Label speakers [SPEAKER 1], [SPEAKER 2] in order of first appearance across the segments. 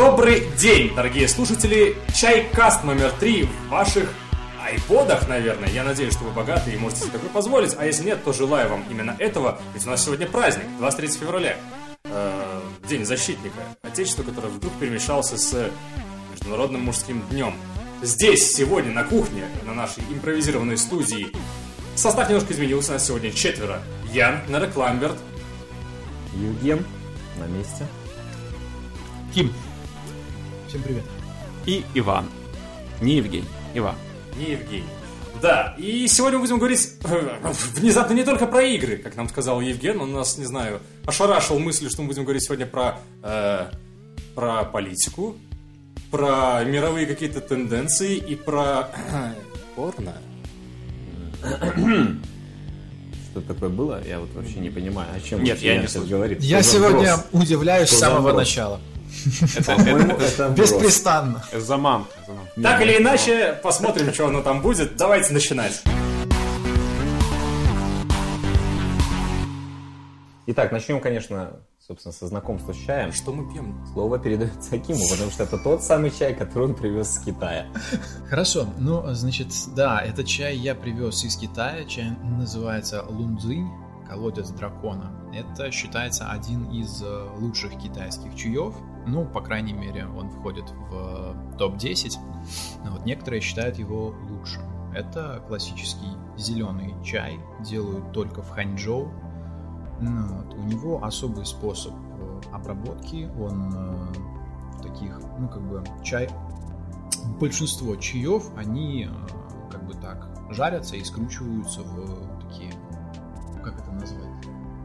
[SPEAKER 1] Добрый день, дорогие слушатели! Чайкаст номер три в ваших айподах, наверное. Я надеюсь, что вы богаты и можете себе такое позволить. А если нет, то желаю вам именно этого. Ведь у нас сегодня праздник, 23 февраля. Э, День защитника. Отечества, которое вдруг перемешался с Международным мужским днем. Здесь, сегодня, на кухне, на нашей импровизированной студии, состав немножко изменился. Нас сегодня четверо. Ян, Нерек Ламберт,
[SPEAKER 2] Юген на месте.
[SPEAKER 3] Ким. Всем привет.
[SPEAKER 4] И Иван. Не Евгений, Иван.
[SPEAKER 1] не Евгений. Да, и сегодня мы будем говорить внезапно не только про игры, как нам сказал Евген, он нас, не знаю, ошарашил мыслью, что мы будем говорить сегодня про, э, про политику, про мировые какие-то тенденции и про порно.
[SPEAKER 2] Что такое было? Я вот вообще не понимаю, о чем
[SPEAKER 4] Нет, я не
[SPEAKER 2] сейчас говорит.
[SPEAKER 3] Я сегодня удивляюсь с самого начала. Беспрестанно.
[SPEAKER 4] Заманка. заманка.
[SPEAKER 1] Так или иначе, посмотрим, что оно там будет. Давайте начинать.
[SPEAKER 2] Итак, начнем, конечно, собственно, со знакомства с чаем.
[SPEAKER 1] Что мы пьем?
[SPEAKER 2] Слово передается Акиму, потому что это тот самый чай, который он привез с Китая.
[SPEAKER 3] Хорошо, ну, значит, да, этот чай я привез из Китая. Чай называется лунзинь, колодец дракона. Это считается один из э, лучших китайских чаев. Ну, по крайней мере, он входит в э, топ-10. Но вот некоторые считают его лучшим. Это классический зеленый чай, делают только в Ханчжоу. Ну, вот, у него особый способ э, обработки. Он э, в таких, ну, как бы, чай большинство чаев, они э, как бы так жарятся и скручиваются в такие, как это назвать?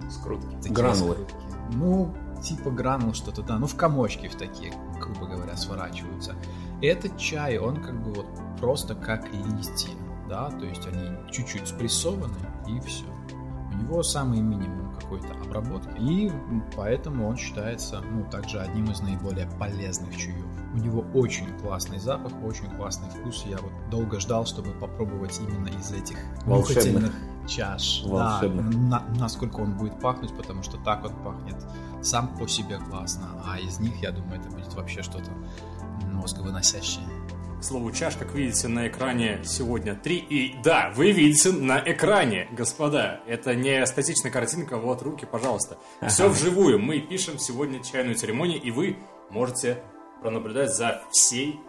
[SPEAKER 4] Скрутки.
[SPEAKER 3] Такие
[SPEAKER 2] Гранулы.
[SPEAKER 3] скрутки. Ну, типа гранул что-то, да, ну в комочки в такие, грубо говоря, сворачиваются. Этот чай, он как бы вот просто как листья, да, то есть они чуть-чуть спрессованы и все. У него самый минимум какой-то обработки, и поэтому он считается, ну, также одним из наиболее полезных чаев. У него очень классный запах, очень классный вкус. Я вот долго ждал, чтобы попробовать именно из этих
[SPEAKER 2] Волшебных.
[SPEAKER 3] чаш.
[SPEAKER 2] Волшебных.
[SPEAKER 3] Да, на- насколько он будет пахнуть, потому что так он пахнет сам по себе классно, а из них, я думаю, это будет вообще что-то мозговыносящее.
[SPEAKER 1] К слову, чаш, как видите на экране сегодня 3. И да, вы видите на экране, господа. Это не статичная картинка, вот руки, пожалуйста. Все вживую. Мы пишем сегодня чайную церемонию, и вы можете пронаблюдать за всей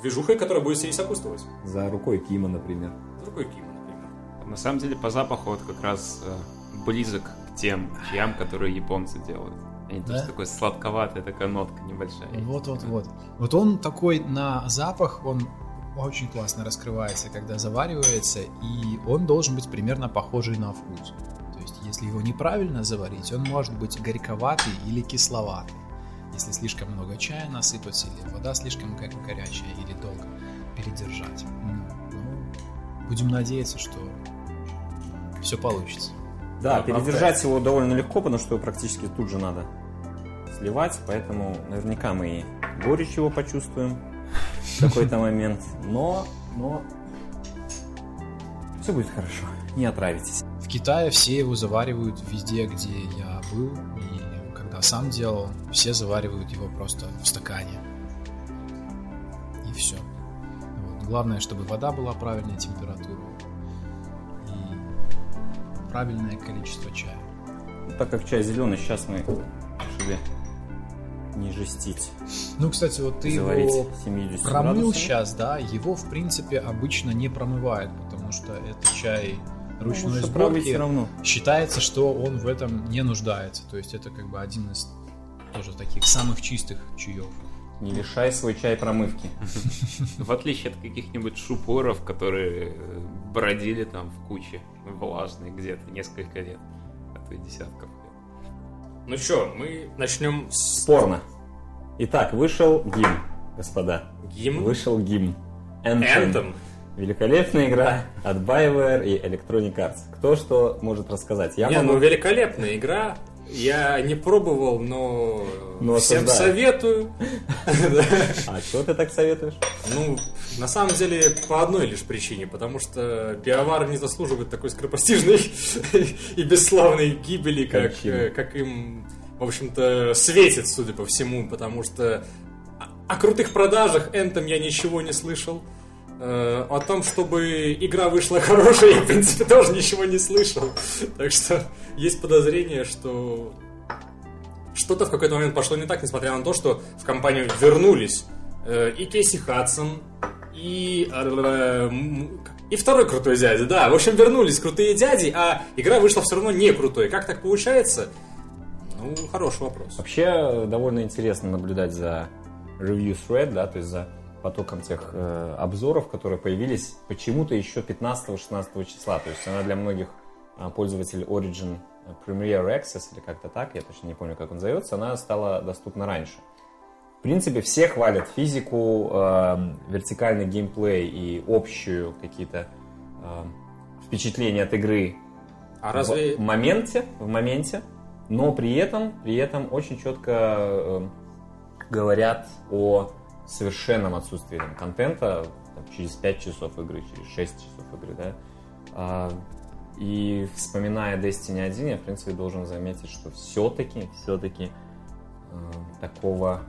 [SPEAKER 1] движухой, которая будет ей сопутствовать.
[SPEAKER 2] За рукой Кима, например.
[SPEAKER 1] За рукой Кима, например.
[SPEAKER 4] На самом деле, по запаху вот как раз э, близок к тем чаям, которые японцы делают. Они тоже
[SPEAKER 3] Да?
[SPEAKER 4] такой сладковатая такая нотка небольшая. есть.
[SPEAKER 3] Вот, он такой на запах, он очень классно раскрывается, когда заваривается, и он должен быть примерно похожий на вкус. То есть, если его неправильно заварить, он может быть горьковатый или кисловатый. Если слишком много чая насыпать, или вода слишком го- горячая, или долго передержать. Ну, будем надеяться, что все получится.
[SPEAKER 2] Да, передержать его довольно легко, потому что его практически тут же надо сливать, поэтому наверняка мы и горечь его почувствуем в какой-то момент. Но, но все будет хорошо, не отравитесь.
[SPEAKER 3] В Китае все его заваривают везде, где я был, и когда сам делал, все заваривают его просто в стакане. И все. Главное, чтобы вода была правильной температуры правильное количество чая.
[SPEAKER 2] Так как чай зеленый, сейчас мы решили не жестить.
[SPEAKER 3] Ну, кстати, вот ты его
[SPEAKER 2] 70
[SPEAKER 3] промыл
[SPEAKER 2] градусами.
[SPEAKER 3] сейчас, да, его, в принципе, обычно не промывают, потому что это чай ручной
[SPEAKER 2] Ну,
[SPEAKER 3] сборки.
[SPEAKER 2] все равно.
[SPEAKER 3] Считается, что он в этом не нуждается. То есть это как бы один из тоже таких самых чистых чаев.
[SPEAKER 2] Не лишай свой чай промывки.
[SPEAKER 4] В отличие от каких-нибудь шупоров, которые э, бродили там в куче влажной где-то несколько лет, а то и десятков лет.
[SPEAKER 1] Ну что, мы начнем с
[SPEAKER 2] Спорно. Итак, вышел гимн, господа.
[SPEAKER 1] гимн.
[SPEAKER 2] Вышел гимн.
[SPEAKER 1] Anthem.
[SPEAKER 2] Великолепная игра от BioWare и Electronic Arts. Кто что может рассказать? Я
[SPEAKER 1] Не,
[SPEAKER 2] могу-
[SPEAKER 1] ну великолепная игра. Я не пробовал, но,
[SPEAKER 2] Но
[SPEAKER 1] всем
[SPEAKER 2] осуждаю.
[SPEAKER 1] советую.
[SPEAKER 2] А что ты так советуешь?
[SPEAKER 1] Ну, на самом деле, по одной лишь причине, потому что Биовар не заслуживает такой скоропостижной и бесславной гибели, как, э, как им в общем-то, светит, судя по всему, потому что о крутых продажах Anthem я ничего не слышал. Э, О том, чтобы игра вышла хорошая, я, в принципе, тоже ничего не слышал. Так что есть подозрение, что что-то в какой-то момент пошло не так, несмотря на то, что в компанию вернулись э, и Кейси Хадсон, и... э, И второй крутой дядя, да. В общем, вернулись крутые дяди, а игра вышла все равно не крутой. Как так получается? Ну, хороший вопрос.
[SPEAKER 2] Вообще довольно интересно наблюдать за review thread, да, то есть за потоком тех э, обзоров, которые появились почему-то еще 15-16 числа. То есть она для многих а, пользователей Origin Premier Access или как-то так, я точно не помню, как он зовется, она стала доступна раньше. В принципе, все хвалят физику, э, вертикальный геймплей и общую какие-то э, впечатления от игры
[SPEAKER 1] А разве...
[SPEAKER 2] в моменте, в моменте, но при этом, при этом очень четко э, говорят о совершенном отсутствии там, контента там, через 5 часов игры, через 6 часов игры, да. А, и вспоминая Destiny 1, я, в принципе, должен заметить, что все-таки, все-таки такого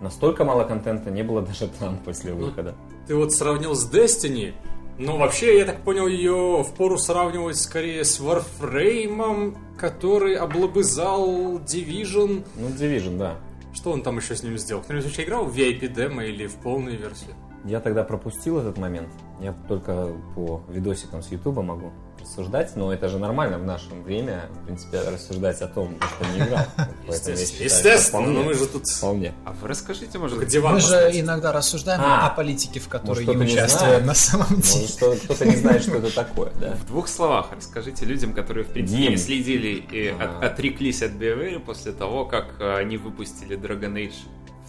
[SPEAKER 2] настолько мало контента не было даже там после выхода.
[SPEAKER 1] Ты вот сравнил с Destiny, ну, вообще, я так понял, ее впору сравнивать скорее с Warframe, который облобызал Division.
[SPEAKER 2] Ну, Division, да.
[SPEAKER 1] Что он там еще с ним сделал? Кто-нибудь вообще играл в VIP демо или в полной версии?
[SPEAKER 2] Я тогда пропустил этот момент. Я только по видосикам с Ютуба могу рассуждать, но это же нормально в наше время, в принципе, рассуждать о том, что не играл. Поэтому я считаю, что
[SPEAKER 1] Естественно,
[SPEAKER 2] вполне-
[SPEAKER 1] но мы же тут...
[SPEAKER 2] Вполне.
[SPEAKER 4] А вы расскажите, может,
[SPEAKER 1] диван
[SPEAKER 3] Мы же иногда рассуждаем
[SPEAKER 2] А.
[SPEAKER 3] о политике, в которой не участвуем на самом деле.
[SPEAKER 2] Может, кто-то не знает, что это такое, да?
[SPEAKER 4] в двух словах расскажите людям, которые, в принципе, не следили и
[SPEAKER 2] Ага.
[SPEAKER 4] от- отреклись от BioWare после того, как э, они выпустили Dragon Age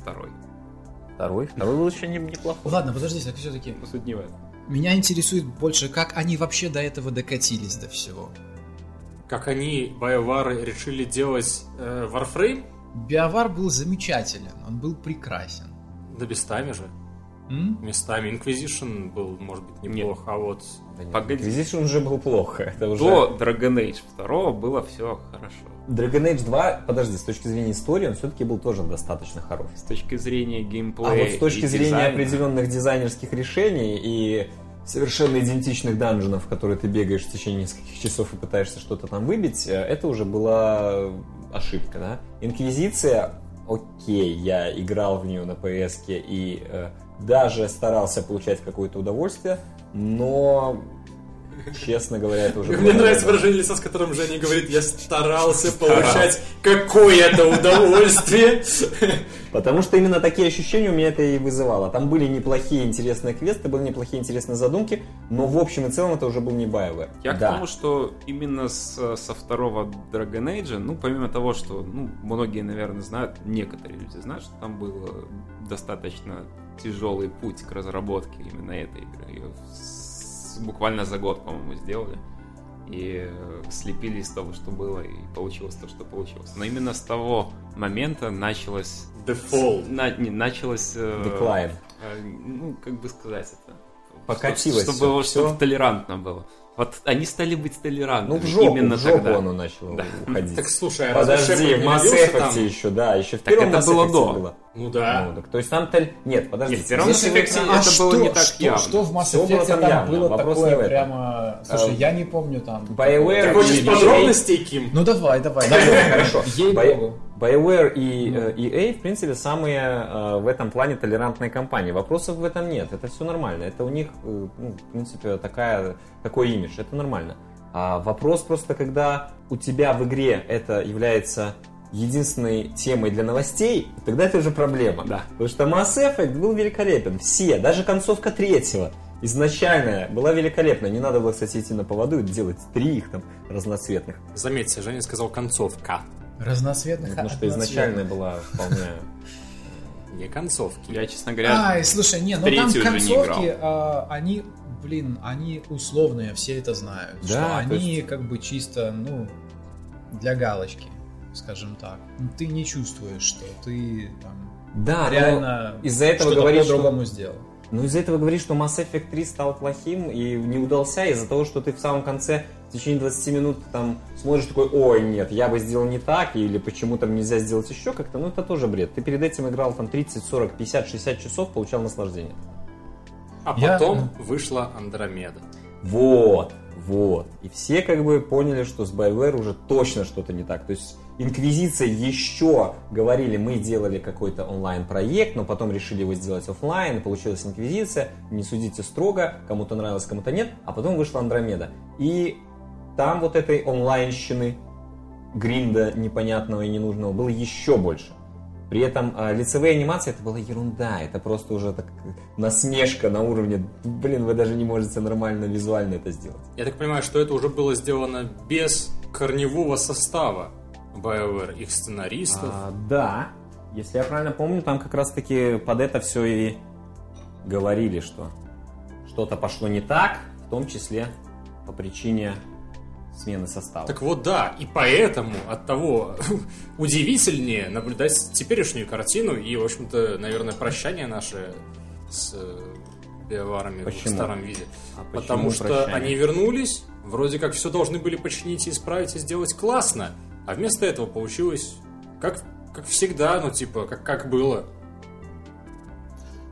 [SPEAKER 4] 2.
[SPEAKER 2] Второй. Второй был еще не- неплохой.
[SPEAKER 3] Ладно, подожди, так все-таки.
[SPEAKER 4] Ну, суть не в этом.
[SPEAKER 3] Меня интересует больше, как они вообще до этого докатились до всего.
[SPEAKER 1] Как они, BioWare, решили делать э, Warframe?
[SPEAKER 3] Биовар был замечателен, он был прекрасен.
[SPEAKER 1] Да местами же.
[SPEAKER 3] М?
[SPEAKER 1] Местами Inquisition был, может быть, неплох, а вот...
[SPEAKER 2] Да нет,
[SPEAKER 4] Погоди.
[SPEAKER 2] Inquisition уже был плохо. Это уже...
[SPEAKER 4] До Dragon Age 2 было все хорошо.
[SPEAKER 2] Dragon Age 2, подожди, с точки зрения истории, он все-таки был тоже достаточно хорош.
[SPEAKER 4] С точки зрения
[SPEAKER 2] А
[SPEAKER 4] геймплея
[SPEAKER 2] вот с точки
[SPEAKER 4] и
[SPEAKER 2] зрения
[SPEAKER 4] дизайна,
[SPEAKER 2] определенных дизайнерских решений и совершенно идентичных данженов, в которые ты бегаешь в течение нескольких часов и пытаешься что-то там выбить, э, это уже была ошибка, да? Инквизиция, окей, я играл в нее на PS и э, даже старался получать какое-то удовольствие, но, честно говоря, это уже...
[SPEAKER 1] Мне нравится выражение лица, с которым Женя говорит, я старался получать какое-то удовольствие.
[SPEAKER 2] Потому что именно такие ощущения у меня это и вызывало. Там были неплохие интересные квесты, были неплохие интересные задумки, но в общем и целом это уже был не BioWare.
[SPEAKER 4] Я к
[SPEAKER 2] да.
[SPEAKER 4] тому, что именно с- со второго Dragon Age, ну, помимо того, что, ну, многие, наверное, знают, некоторые люди знают, что там был э, достаточно тяжелый путь к разработке именно этой игры. Ее буквально за год, по-моему, сделали. И э, слепили из того, что было, и получилось то, что получилось. Но именно с того момента началось...
[SPEAKER 1] Default.
[SPEAKER 4] На- не, началось... э,
[SPEAKER 2] Decline.
[SPEAKER 4] э, ну, как бы сказать это.
[SPEAKER 2] Покатилось
[SPEAKER 4] Чтобы,
[SPEAKER 2] всё,
[SPEAKER 4] чтобы толерантно было. Вот они стали быть толерантными
[SPEAKER 2] Ну, в жопу,
[SPEAKER 4] именно
[SPEAKER 2] в жопу
[SPEAKER 4] тогда.
[SPEAKER 2] оно начало
[SPEAKER 4] Да.
[SPEAKER 2] уходить.
[SPEAKER 1] Так слушай, а
[SPEAKER 2] Подожди, в Mass Effect
[SPEAKER 1] там?
[SPEAKER 2] еще, да, еще в
[SPEAKER 4] Так
[SPEAKER 2] первом
[SPEAKER 4] это
[SPEAKER 2] Mass
[SPEAKER 4] было до.
[SPEAKER 2] было.
[SPEAKER 1] Ну да.
[SPEAKER 2] Ну, так, то есть там-то... Нет, подожди.
[SPEAKER 4] Нет, в первом Mass
[SPEAKER 3] Слушай,
[SPEAKER 4] Effect
[SPEAKER 3] а
[SPEAKER 4] это было
[SPEAKER 3] что-
[SPEAKER 4] не так
[SPEAKER 3] что,
[SPEAKER 4] явно.
[SPEAKER 3] Что в Mass
[SPEAKER 2] было
[SPEAKER 3] Effect
[SPEAKER 2] там
[SPEAKER 3] там,
[SPEAKER 2] явно,
[SPEAKER 3] было
[SPEAKER 2] вопрос в
[SPEAKER 3] такое прямо... Слушай,
[SPEAKER 2] А,
[SPEAKER 3] я не помню там.
[SPEAKER 2] BioWare
[SPEAKER 1] Ты хочешь подробностей, Ким?
[SPEAKER 3] Ну давай, давай.
[SPEAKER 2] Хорошо.
[SPEAKER 3] Ей-богу.
[SPEAKER 2] BioWare и э, EA, в принципе, самые э, в этом плане толерантные компании. Вопросов в этом нет. Это все нормально. Это у них, э, ну, в принципе, такая, такой имидж. Это нормально. А вопрос просто, когда у тебя в игре это является единственной темой для новостей, тогда это уже проблема.
[SPEAKER 4] Да.
[SPEAKER 2] Потому что Mass Effect был великолепен. Все, даже концовка третьего изначальная была великолепна. Не надо было, кстати, идти на поводу и делать три их там разноцветных.
[SPEAKER 1] Заметьте, Женя сказал концовка,
[SPEAKER 3] Разноцветных
[SPEAKER 2] Потому что изначальная была вполне...
[SPEAKER 1] не концовки.
[SPEAKER 4] Я, честно говоря,
[SPEAKER 3] Ай, слушай, не, ну там
[SPEAKER 4] уже не
[SPEAKER 3] концовки, а, они, блин, они условные, все это знают.
[SPEAKER 2] Да,
[SPEAKER 3] что
[SPEAKER 2] то
[SPEAKER 3] они
[SPEAKER 2] есть-
[SPEAKER 3] как бы чисто, ну, для галочки, скажем так. Ну, Ты не чувствуешь, что ты там
[SPEAKER 2] Да, но
[SPEAKER 3] реально
[SPEAKER 2] из-за этого говоришь, что-
[SPEAKER 3] по-другому сделал.
[SPEAKER 2] Ну, из-за этого говоришь, что Mass Effect 3 стал плохим и не удался из-за того, что ты в самом конце в течение 20 минут там смотришь такой, ой, нет, я бы сделал не так, или почему там нельзя сделать еще как-то, ну это тоже бред. Ты перед этим играл там 30, 40, 50, 60 часов, получал наслаждение.
[SPEAKER 1] А
[SPEAKER 3] Я-
[SPEAKER 1] потом вышла Андромеда.
[SPEAKER 2] Вот, вот. И все как бы поняли, что с BioWare уже точно что-то не так. То есть Инквизиция еще говорили, мы делали какой-то онлайн-проект, но потом решили его сделать офлайн, получилась Инквизиция. Не судите строго, кому-то нравилось, кому-то нет. А потом вышла Андромеда. И там вот этой онлайнщины, гринда непонятного и ненужного было еще больше. При этом э, лицевые анимации это была ерунда, это просто уже так насмешка на уровне, блин, вы даже не можете нормально визуально это сделать.
[SPEAKER 1] Я так понимаю, что это уже было сделано без корневого состава BioWare, их сценаристов.
[SPEAKER 2] А, да, если я правильно помню, там как раз таки под это все и говорили, что что-то пошло не так, в том числе по причине смены состава.
[SPEAKER 1] Так вот, да, и поэтому от того удивительнее наблюдать теперешнюю картину и, в общем-то, наверное, прощание наше с э, биоварами в старом виде.
[SPEAKER 2] А
[SPEAKER 1] Потому что
[SPEAKER 2] прощание?
[SPEAKER 1] они вернулись, вроде как все должны были починить и исправить и сделать классно, а вместо этого получилось как, как всегда, ну, типа, как, как было.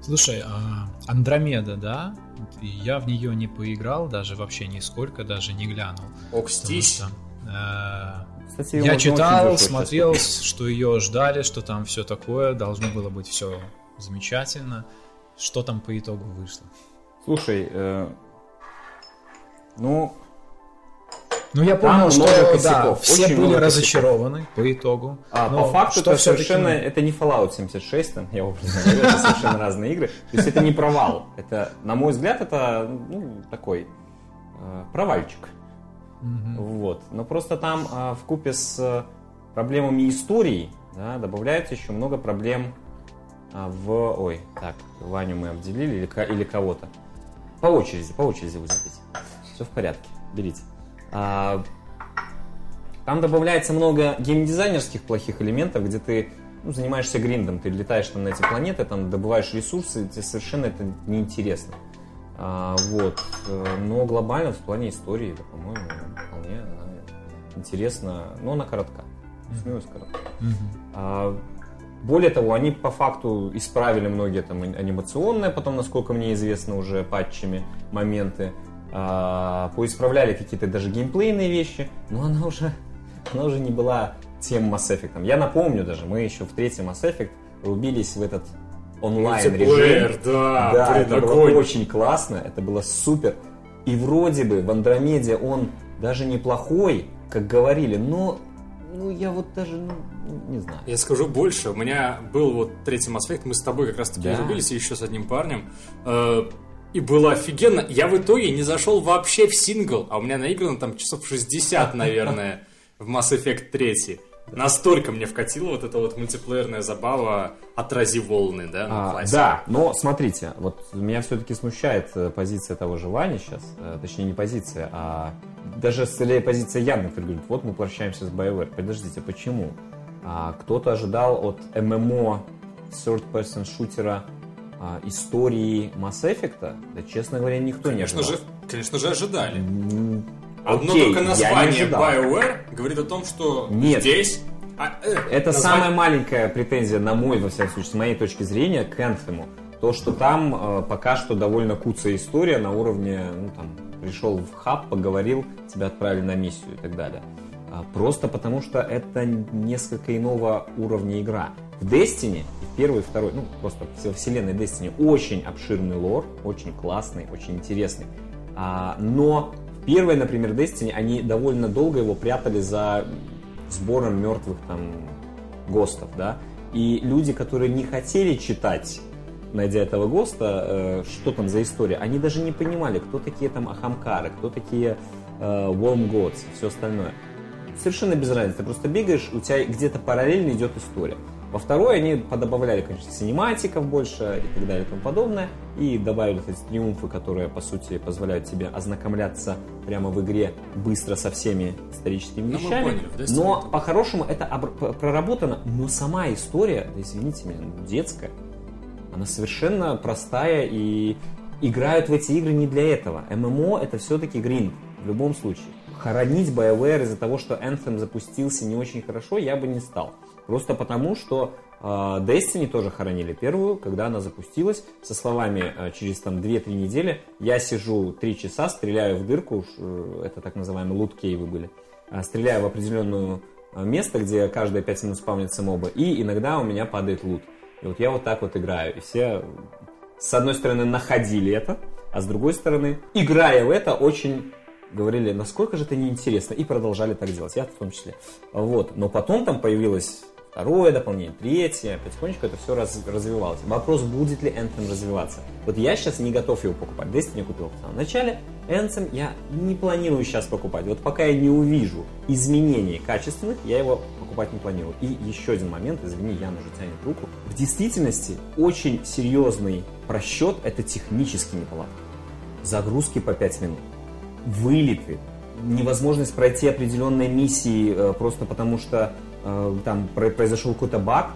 [SPEAKER 3] Слушай, а Андромеда, да? Я в нее не поиграл, даже вообще нисколько, даже не глянул.
[SPEAKER 1] Окстись.
[SPEAKER 3] что, э,
[SPEAKER 2] Кстати,
[SPEAKER 3] я читал,
[SPEAKER 2] сейчас
[SPEAKER 3] смотрел,
[SPEAKER 2] купить.
[SPEAKER 3] что ее ждали, что там все такое, должно было быть все замечательно. Что там по итогу вышло?
[SPEAKER 2] Слушай, э, ну,
[SPEAKER 3] Ну, я
[SPEAKER 2] Там
[SPEAKER 3] понял, что да, все
[SPEAKER 2] очень
[SPEAKER 3] были разочарованы по итогу.
[SPEAKER 2] А по факту это совершенно, это не Fallout 76, там, я образно говорю, это совершенно разные игры. То есть это не провал. Это, на мой взгляд, это ну, такой э, провальчик.
[SPEAKER 3] Мгм.
[SPEAKER 2] Вот. Но просто там в купе с э, проблемами истории да, добавляется еще много проблем а, в... Ой, так, Ваню мы обделили или, или кого-то. По очереди, по очереди будем пить. Все в порядке, берите. А, там добавляется много геймдизайнерских плохих элементов, где ты ну, занимаешься гриндом, ты летаешь там на эти планеты, там добываешь ресурсы, тебе совершенно это неинтересно. А, вот. Э, Но глобально в плане истории, это, по-моему, вполне она интересна, но она коротка. Смеюсь, коротка.
[SPEAKER 3] Мгм.
[SPEAKER 2] А, Более того, они по факту исправили многие там ани- анимационные, потом, насколько мне известно, уже патчами моменты. А, Поисправляли какие-то даже геймплейные вещи, но она уже, она уже не была тем Mass Effect. Я напомню даже, мы еще в третьем Mass Effect рубились в этот онлайн режим.
[SPEAKER 1] Да,
[SPEAKER 2] Да,
[SPEAKER 1] блин,
[SPEAKER 2] это было
[SPEAKER 1] огонь.
[SPEAKER 2] очень классно, это было супер. И вроде бы в Андромеде он даже неплохой, как говорили, но ну я вот даже ну, не знаю.
[SPEAKER 1] Я скажу больше. У меня был вот третий Mass Effect, мы с тобой как раз таки
[SPEAKER 2] Да.
[SPEAKER 1] рубились еще с одним парнем. Э, И было офигенно. Я в итоге не зашел вообще в сингл, а у меня наиграно там часов 60, наверное, в Mass Effect 3. Настолько мне вкатила вот эта вот мультиплеерная забава «Отрази волны», да,
[SPEAKER 2] А, да, но смотрите, вот меня все-таки смущает э, позиция того же Вани сейчас, э, точнее не позиция, а даже скорее позиция Яны, который говорит, вот мы прощаемся с BioWare. Подождите, почему? А, кто-то ожидал от ММО third person шутера а, истории Mass Effect? Да, честно говоря, никто
[SPEAKER 1] Конечно
[SPEAKER 2] не
[SPEAKER 1] же,
[SPEAKER 2] ожидал.
[SPEAKER 1] конечно же ожидали. Одно
[SPEAKER 2] окей,
[SPEAKER 1] только название. BioWare говорит о том, что
[SPEAKER 2] Нет.
[SPEAKER 1] здесь... а, э,
[SPEAKER 2] Это
[SPEAKER 1] название-
[SPEAKER 2] самая маленькая претензия, на мой, во всяком случае, с моей точки зрения, к Anthem. То, что там э, пока что довольно куцая история на уровне, ну там, пришел в хаб, поговорил, тебя отправили на миссию и так далее. А, Просто потому, что это несколько иного уровня игра. В Destiny, первый, второй, ну, просто во вселенной Destiny очень обширный лор, очень классный, очень интересный. А, но в первой, например, Destiny они довольно долго его прятали за сбором мертвых там ГОСТов, да. И люди, которые не хотели читать, найдя этого ГОСТа, э, что там за история, они даже не понимали, кто такие там Ахамкары, кто такие э, Worm Gods и все остальное. Совершенно без разницы. Ты просто бегаешь, у тебя где-то параллельно идет история. Во второй они подобавляли, конечно, синематиков больше и так далее и тому подобное. И добавили эти триумфы, которые, по сути, позволяют тебе ознакомляться прямо в игре быстро со всеми историческими
[SPEAKER 1] Ну, мы
[SPEAKER 2] вещами.
[SPEAKER 1] поняли,
[SPEAKER 2] Но по-хорошему это проработано, но сама история, да извините меня, ну, детская, она совершенно простая и играют в эти игры не для этого. ММО это все-таки гринд. в любом случае. Хоронить BioWare из-за того, что Anthem запустился не очень хорошо, я бы не стал. Просто потому, что э, Destiny тоже хоронили первую, когда она запустилась, со словами э, через там 2-3 недели я сижу 3 часа, стреляю в дырку, э, это так называемые лут-кейвы были, э, стреляю в определенную место, где каждые 5 минут спавнится моба, и иногда у меня падает лут. И вот я вот так вот играю, и все с одной стороны находили это, а с другой стороны, играя в это, очень говорили, насколько же это неинтересно, и продолжали так делать, я в том числе. Вот. Но потом там появилось второе дополнение, третье, потихонечку это все раз, развивалось. Вопрос, будет ли Anthem развиваться. Вот я сейчас не готов его покупать. Destiny купил в самом начале, Anthem я не планирую сейчас покупать. Вот пока я не увижу изменений качественных, я его покупать не планирую. И еще один момент, извини, Ян уже тянет руку. В действительности очень серьезный просчет это технические неполадки. Загрузки по 5 минут, вылеты, невозможность пройти определенные миссии э, просто потому что там произошел какой-то баг,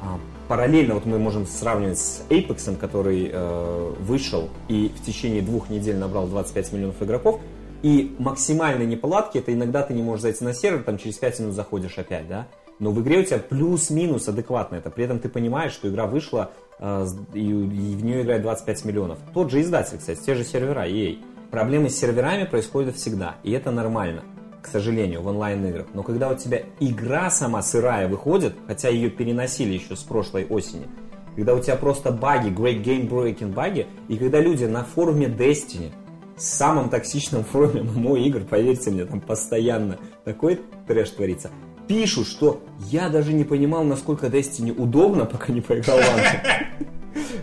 [SPEAKER 2] а, параллельно вот мы можем сравнивать с Apex, который э, вышел и в течение двух недель набрал 25 миллионов игроков, и максимальные неполадки, это иногда ты не можешь зайти на сервер, там через 5 минут заходишь опять, да, но в игре у тебя плюс-минус адекватно это, при этом ты понимаешь, что игра вышла, э, и, в нее играет 25 миллионов. Тот же издатель, кстати, те же сервера, EA. Проблемы с серверами происходят всегда, и это нормально к сожалению, в онлайн-играх. Но когда у тебя игра сама сырая выходит, хотя ее переносили еще с прошлой осени, когда у тебя просто баги, great game breaking баги, и когда люди на форуме Destiny, самом токсичном форуме ММО игр, поверьте мне, там постоянно такой трэш творится, пишут, что я даже не понимал, насколько Destiny удобно, пока не поиграл в Anthem.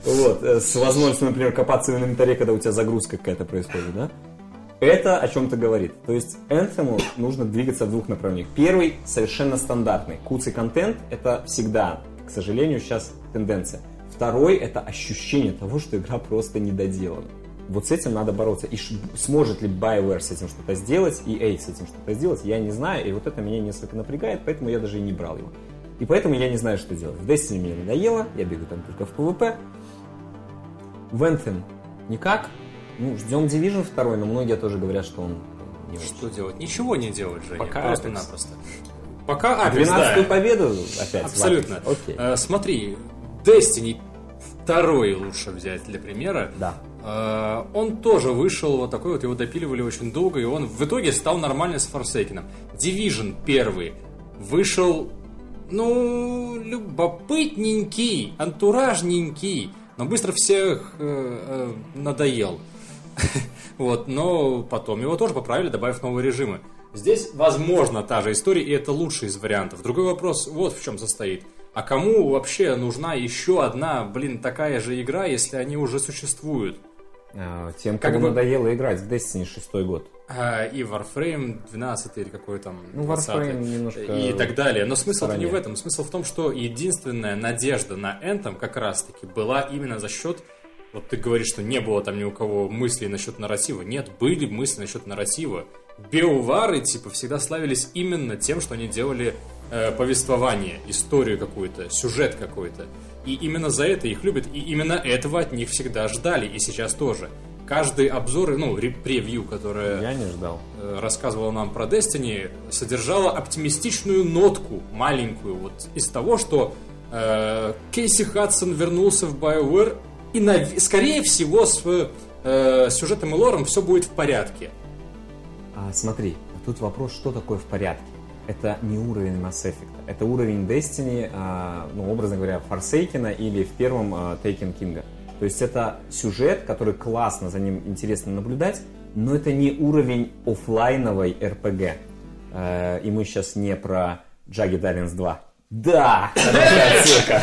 [SPEAKER 2] Вот, э, с возможностью, например, копаться в инвентаре, когда у тебя загрузка какая-то происходит, да? Это о чем-то говорит. То есть Anthem нужно двигаться в двух направлениях. Первый совершенно стандартный. Куцый контент – это всегда, к сожалению, сейчас тенденция. Второй – это ощущение того, что игра просто не доделана. Вот с этим надо бороться. И сможет ли BioWare с этим что-то сделать, и EA с этим что-то сделать, я не знаю. И вот это меня несколько напрягает, поэтому я даже и не брал его. И поэтому я не знаю, что делать. В Destiny мне надоело, я бегаю там только в PvP. В Anthem никак, ну, ждем Division 2, но многие тоже говорят, что он
[SPEAKER 1] не Что очень. делать? Ничего не делать, Женя.
[SPEAKER 2] Пока
[SPEAKER 1] Просто-напросто. Пока
[SPEAKER 2] Apex, 12 да. победу опять.
[SPEAKER 1] Абсолютно. Окей. Э, смотри, Destiny второй лучше взять для примера.
[SPEAKER 2] Да.
[SPEAKER 1] Э, он тоже вышел вот такой вот, его допиливали очень долго, и он в итоге стал нормально с Forsaken. Division первый вышел, ну, любопытненький, антуражненький, но быстро всех э, э, надоел. вот, но потом его тоже поправили, добавив новые режимы. Здесь, возможно, та же история, и это лучший из вариантов. Другой вопрос вот в чем состоит. А кому вообще нужна еще одна, блин, такая же игра, если они уже существуют?
[SPEAKER 2] А, тем, кому как бы... надоело играть в Destiny 6 год.
[SPEAKER 1] А, и Warframe 12 или какой там
[SPEAKER 2] ну, Warframe немножко
[SPEAKER 1] и так далее. Но смысл не в этом. Смысл в том, что единственная надежда на Anthem как раз-таки была именно за счет вот ты говоришь, что не было там ни у кого мыслей насчет нарратива. Нет, были мысли насчет нарратива. Биовары, типа, всегда славились именно тем, что они делали э, повествование, историю какую-то, сюжет какой-то. И именно за это их любят, и именно этого от них всегда ждали, и сейчас тоже. Каждый обзор, ну, превью, которое
[SPEAKER 2] Я не ждал.
[SPEAKER 1] Э, рассказывала нам про Destiny, содержала оптимистичную нотку, маленькую, вот из того, что э, Кейси Хадсон вернулся в BioWare и, на, скорее всего, с э, сюжетом и лором все будет в порядке.
[SPEAKER 2] А, смотри, тут вопрос, что такое в порядке. Это не уровень Mass Effect, это уровень Destiny, а, ну, образно говоря, Forsaken или в первом а, Taken King. То есть это сюжет, который классно, за ним интересно наблюдать, но это не уровень офлайновой RPG. Э, и мы сейчас не про Jagged Alliance 2. Да!
[SPEAKER 1] Отсылка!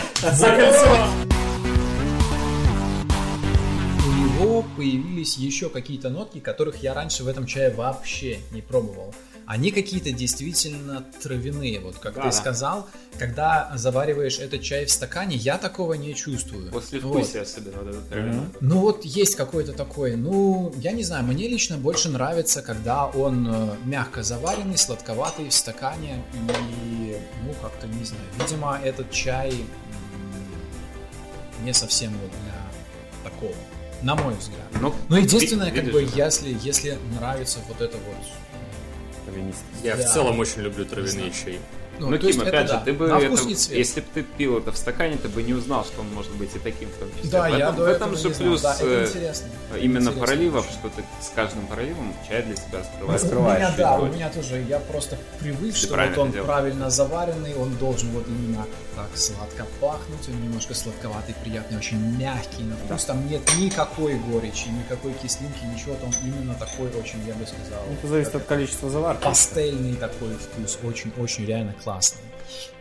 [SPEAKER 3] Него появились еще какие-то нотки, которых я раньше в этом чае вообще не пробовал. Они какие-то действительно травяные, вот как да, ты сказал, когда завариваешь этот чай в стакане, я такого не чувствую.
[SPEAKER 1] После вкуса вот. особенно вот
[SPEAKER 3] это mm-hmm. Ну вот есть какой-то такой, ну я не знаю, мне лично больше нравится, когда он э, мягко заваренный, сладковатый в стакане и ну как-то не знаю, видимо этот чай не совсем вот для такого. На мой взгляд.
[SPEAKER 4] Ну,
[SPEAKER 3] Но единственное, как бы,
[SPEAKER 4] видишь,
[SPEAKER 3] если, если нравится вот это вот...
[SPEAKER 2] Травянистый.
[SPEAKER 1] Я
[SPEAKER 3] Да.
[SPEAKER 1] в целом очень люблю травяные чаи.
[SPEAKER 3] Ну,
[SPEAKER 4] Ну,
[SPEAKER 3] то есть
[SPEAKER 4] Ким,
[SPEAKER 3] это
[SPEAKER 4] опять
[SPEAKER 3] да,
[SPEAKER 4] же, ты бы
[SPEAKER 3] на
[SPEAKER 4] это-
[SPEAKER 3] вкус и цвет.
[SPEAKER 4] если бы ты пил это в стакане, ты бы не узнал, что он может быть и таким в том числе.
[SPEAKER 3] Да,
[SPEAKER 4] в
[SPEAKER 3] я
[SPEAKER 4] этом,
[SPEAKER 3] до
[SPEAKER 4] в
[SPEAKER 3] этого
[SPEAKER 4] этом же
[SPEAKER 3] не знал.
[SPEAKER 4] плюс
[SPEAKER 3] Да, это
[SPEAKER 4] э,
[SPEAKER 3] интересно. Это
[SPEAKER 4] именно
[SPEAKER 3] интересно
[SPEAKER 4] проливов,
[SPEAKER 3] очень.
[SPEAKER 4] что ты с каждым проливом чай для себя раскрывает.
[SPEAKER 2] Раскрываешь
[SPEAKER 3] У меня, да, у меня тоже, я просто привык,
[SPEAKER 4] Ты
[SPEAKER 3] что вот он
[SPEAKER 4] делал.
[SPEAKER 3] правильно заваренный, он должен вот именно так сладко пахнуть, он немножко сладковатый, приятный, очень мягкий на вкус, там нет никакой горечи, никакой кислинки, ничего, там именно такой очень, я бы сказал,
[SPEAKER 2] Это зависит от количества заварки.
[SPEAKER 3] пастельный такой вкус, очень-очень реально классный.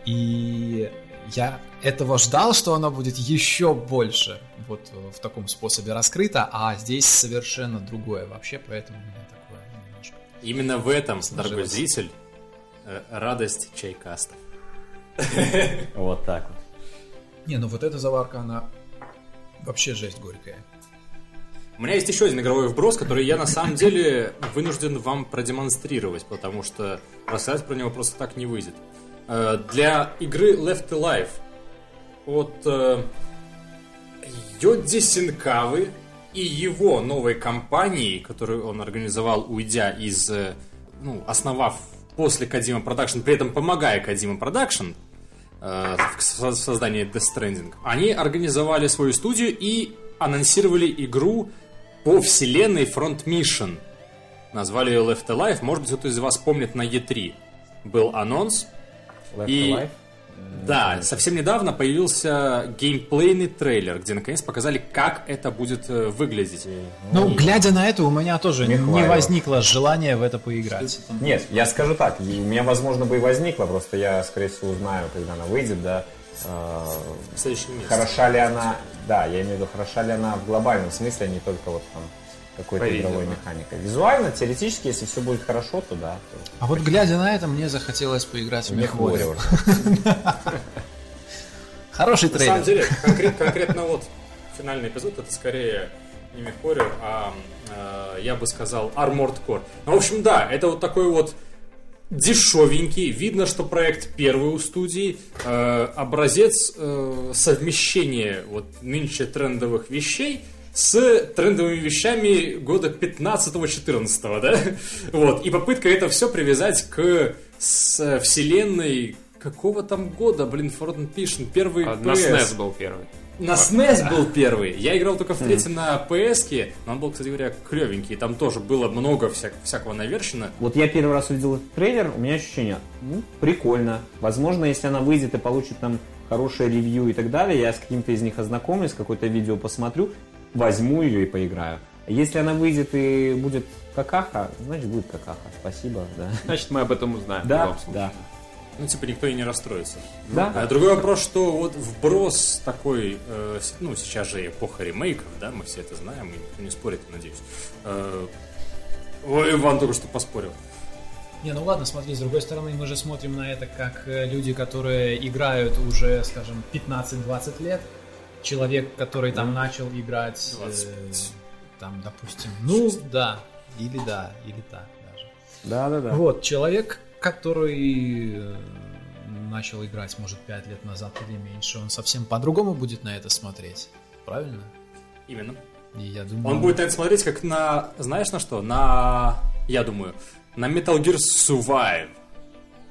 [SPEAKER 3] И я этого ждал, что оно будет еще больше вот э, в таком способе раскрыто, а здесь совершенно другое вообще, поэтому у меня такое немножко.
[SPEAKER 1] Именно в этом, дорогой зритель, э, радость чайкастов.
[SPEAKER 2] Вот так вот.
[SPEAKER 3] Не, ну вот эта заварка, она вообще жесть горькая.
[SPEAKER 1] У меня есть еще один игровой вброс, который я на самом деле вынужден вам продемонстрировать, потому что рассказать про него просто так не выйдет. Э, Для игры Left Alive от э, Йодзи Синкавы и его новой компании, которую он организовал, уйдя из, э, ну, основав после Kojima Production, при этом помогая Kojima Production, в со- создании Death Stranding, они организовали свою студию и анонсировали игру по вселенной Front Mission. Назвали ее Left Alive. Может быть, кто-то из вас помнит на E3. Был анонс.
[SPEAKER 2] Left
[SPEAKER 1] И-
[SPEAKER 2] Alive?
[SPEAKER 1] Да, совсем недавно появился геймплейный трейлер, где наконец показали, как это будет э, выглядеть.
[SPEAKER 3] Ну, глядя на это, у меня тоже
[SPEAKER 2] Не
[SPEAKER 3] не возникло желания в это поиграть.
[SPEAKER 2] Нет, я скажу так, и у меня, возможно, бы и возникло, просто я, скорее всего, узнаю, когда она выйдет, да, э,
[SPEAKER 1] В следующем месяце.
[SPEAKER 2] хороша ли она, да, я имею в виду, хороша ли она в глобальном смысле, а не только вот там какой-то игровой механикой. Визуально, теоретически, если все будет хорошо, то да. то
[SPEAKER 3] А вот глядя на это, мне захотелось поиграть в
[SPEAKER 2] хворе.
[SPEAKER 3] Хороший
[SPEAKER 1] На самом
[SPEAKER 3] трейлер.
[SPEAKER 1] деле, конкрет- конкретно вот финальный эпизод, это скорее не Мехоррор, а э, я бы сказал Armored Core. Ну, в общем, да, это вот такой вот дешевенький, видно, что проект первый у студии, э, образец э, совмещения вот нынче трендовых вещей с трендовыми вещами года 15-14, да? Вот, и попытка это все привязать к с вселенной какого там года, блин, Fortnite Mission, первый
[SPEAKER 4] А, На
[SPEAKER 1] PS.
[SPEAKER 4] SNES был первый.
[SPEAKER 1] На SNES был первый. Я играл только в третий на PS, но он был, кстати говоря, клевенький. Там тоже было много всяк- всякого навершина.
[SPEAKER 2] Вот я первый раз увидел этот трейлер, у меня ощущение, ну, прикольно. Возможно, если она выйдет и получит там хорошее ревью и так далее, я с каким-то из них ознакомлюсь, какое-то видео посмотрю, возьму ее и поиграю. Если она выйдет и будет какаха, значит будет какаха. Спасибо, да.
[SPEAKER 4] Значит, мы об этом узнаем. в
[SPEAKER 2] Да,
[SPEAKER 4] любом случае.
[SPEAKER 2] да.
[SPEAKER 1] Ну, типа, никто и не расстроится.
[SPEAKER 2] Да.
[SPEAKER 1] А другой вопрос, что вот вброс такой, э, ну, сейчас же эпоха ремейков, да, мы все это знаем, и никто не спорит, надеюсь. Э, Ой, Иван только что поспорил.
[SPEAKER 3] Не, ну ладно, смотри, с другой стороны, мы же смотрим на это как э, люди, которые играют уже, скажем, 15-20 лет. Человек, который там начал играть, э,
[SPEAKER 1] 25.
[SPEAKER 3] там, допустим, ну, да, или да, или так даже.
[SPEAKER 2] Да, да, да.
[SPEAKER 3] Вот, человек, который э, начал играть, может, 5 лет назад или меньше, он совсем по-другому будет на это смотреть, правильно?
[SPEAKER 1] Именно.
[SPEAKER 3] И я думаю...
[SPEAKER 1] Он будет на это смотреть как на, знаешь на что? На, я думаю, на Metal Gear Survive.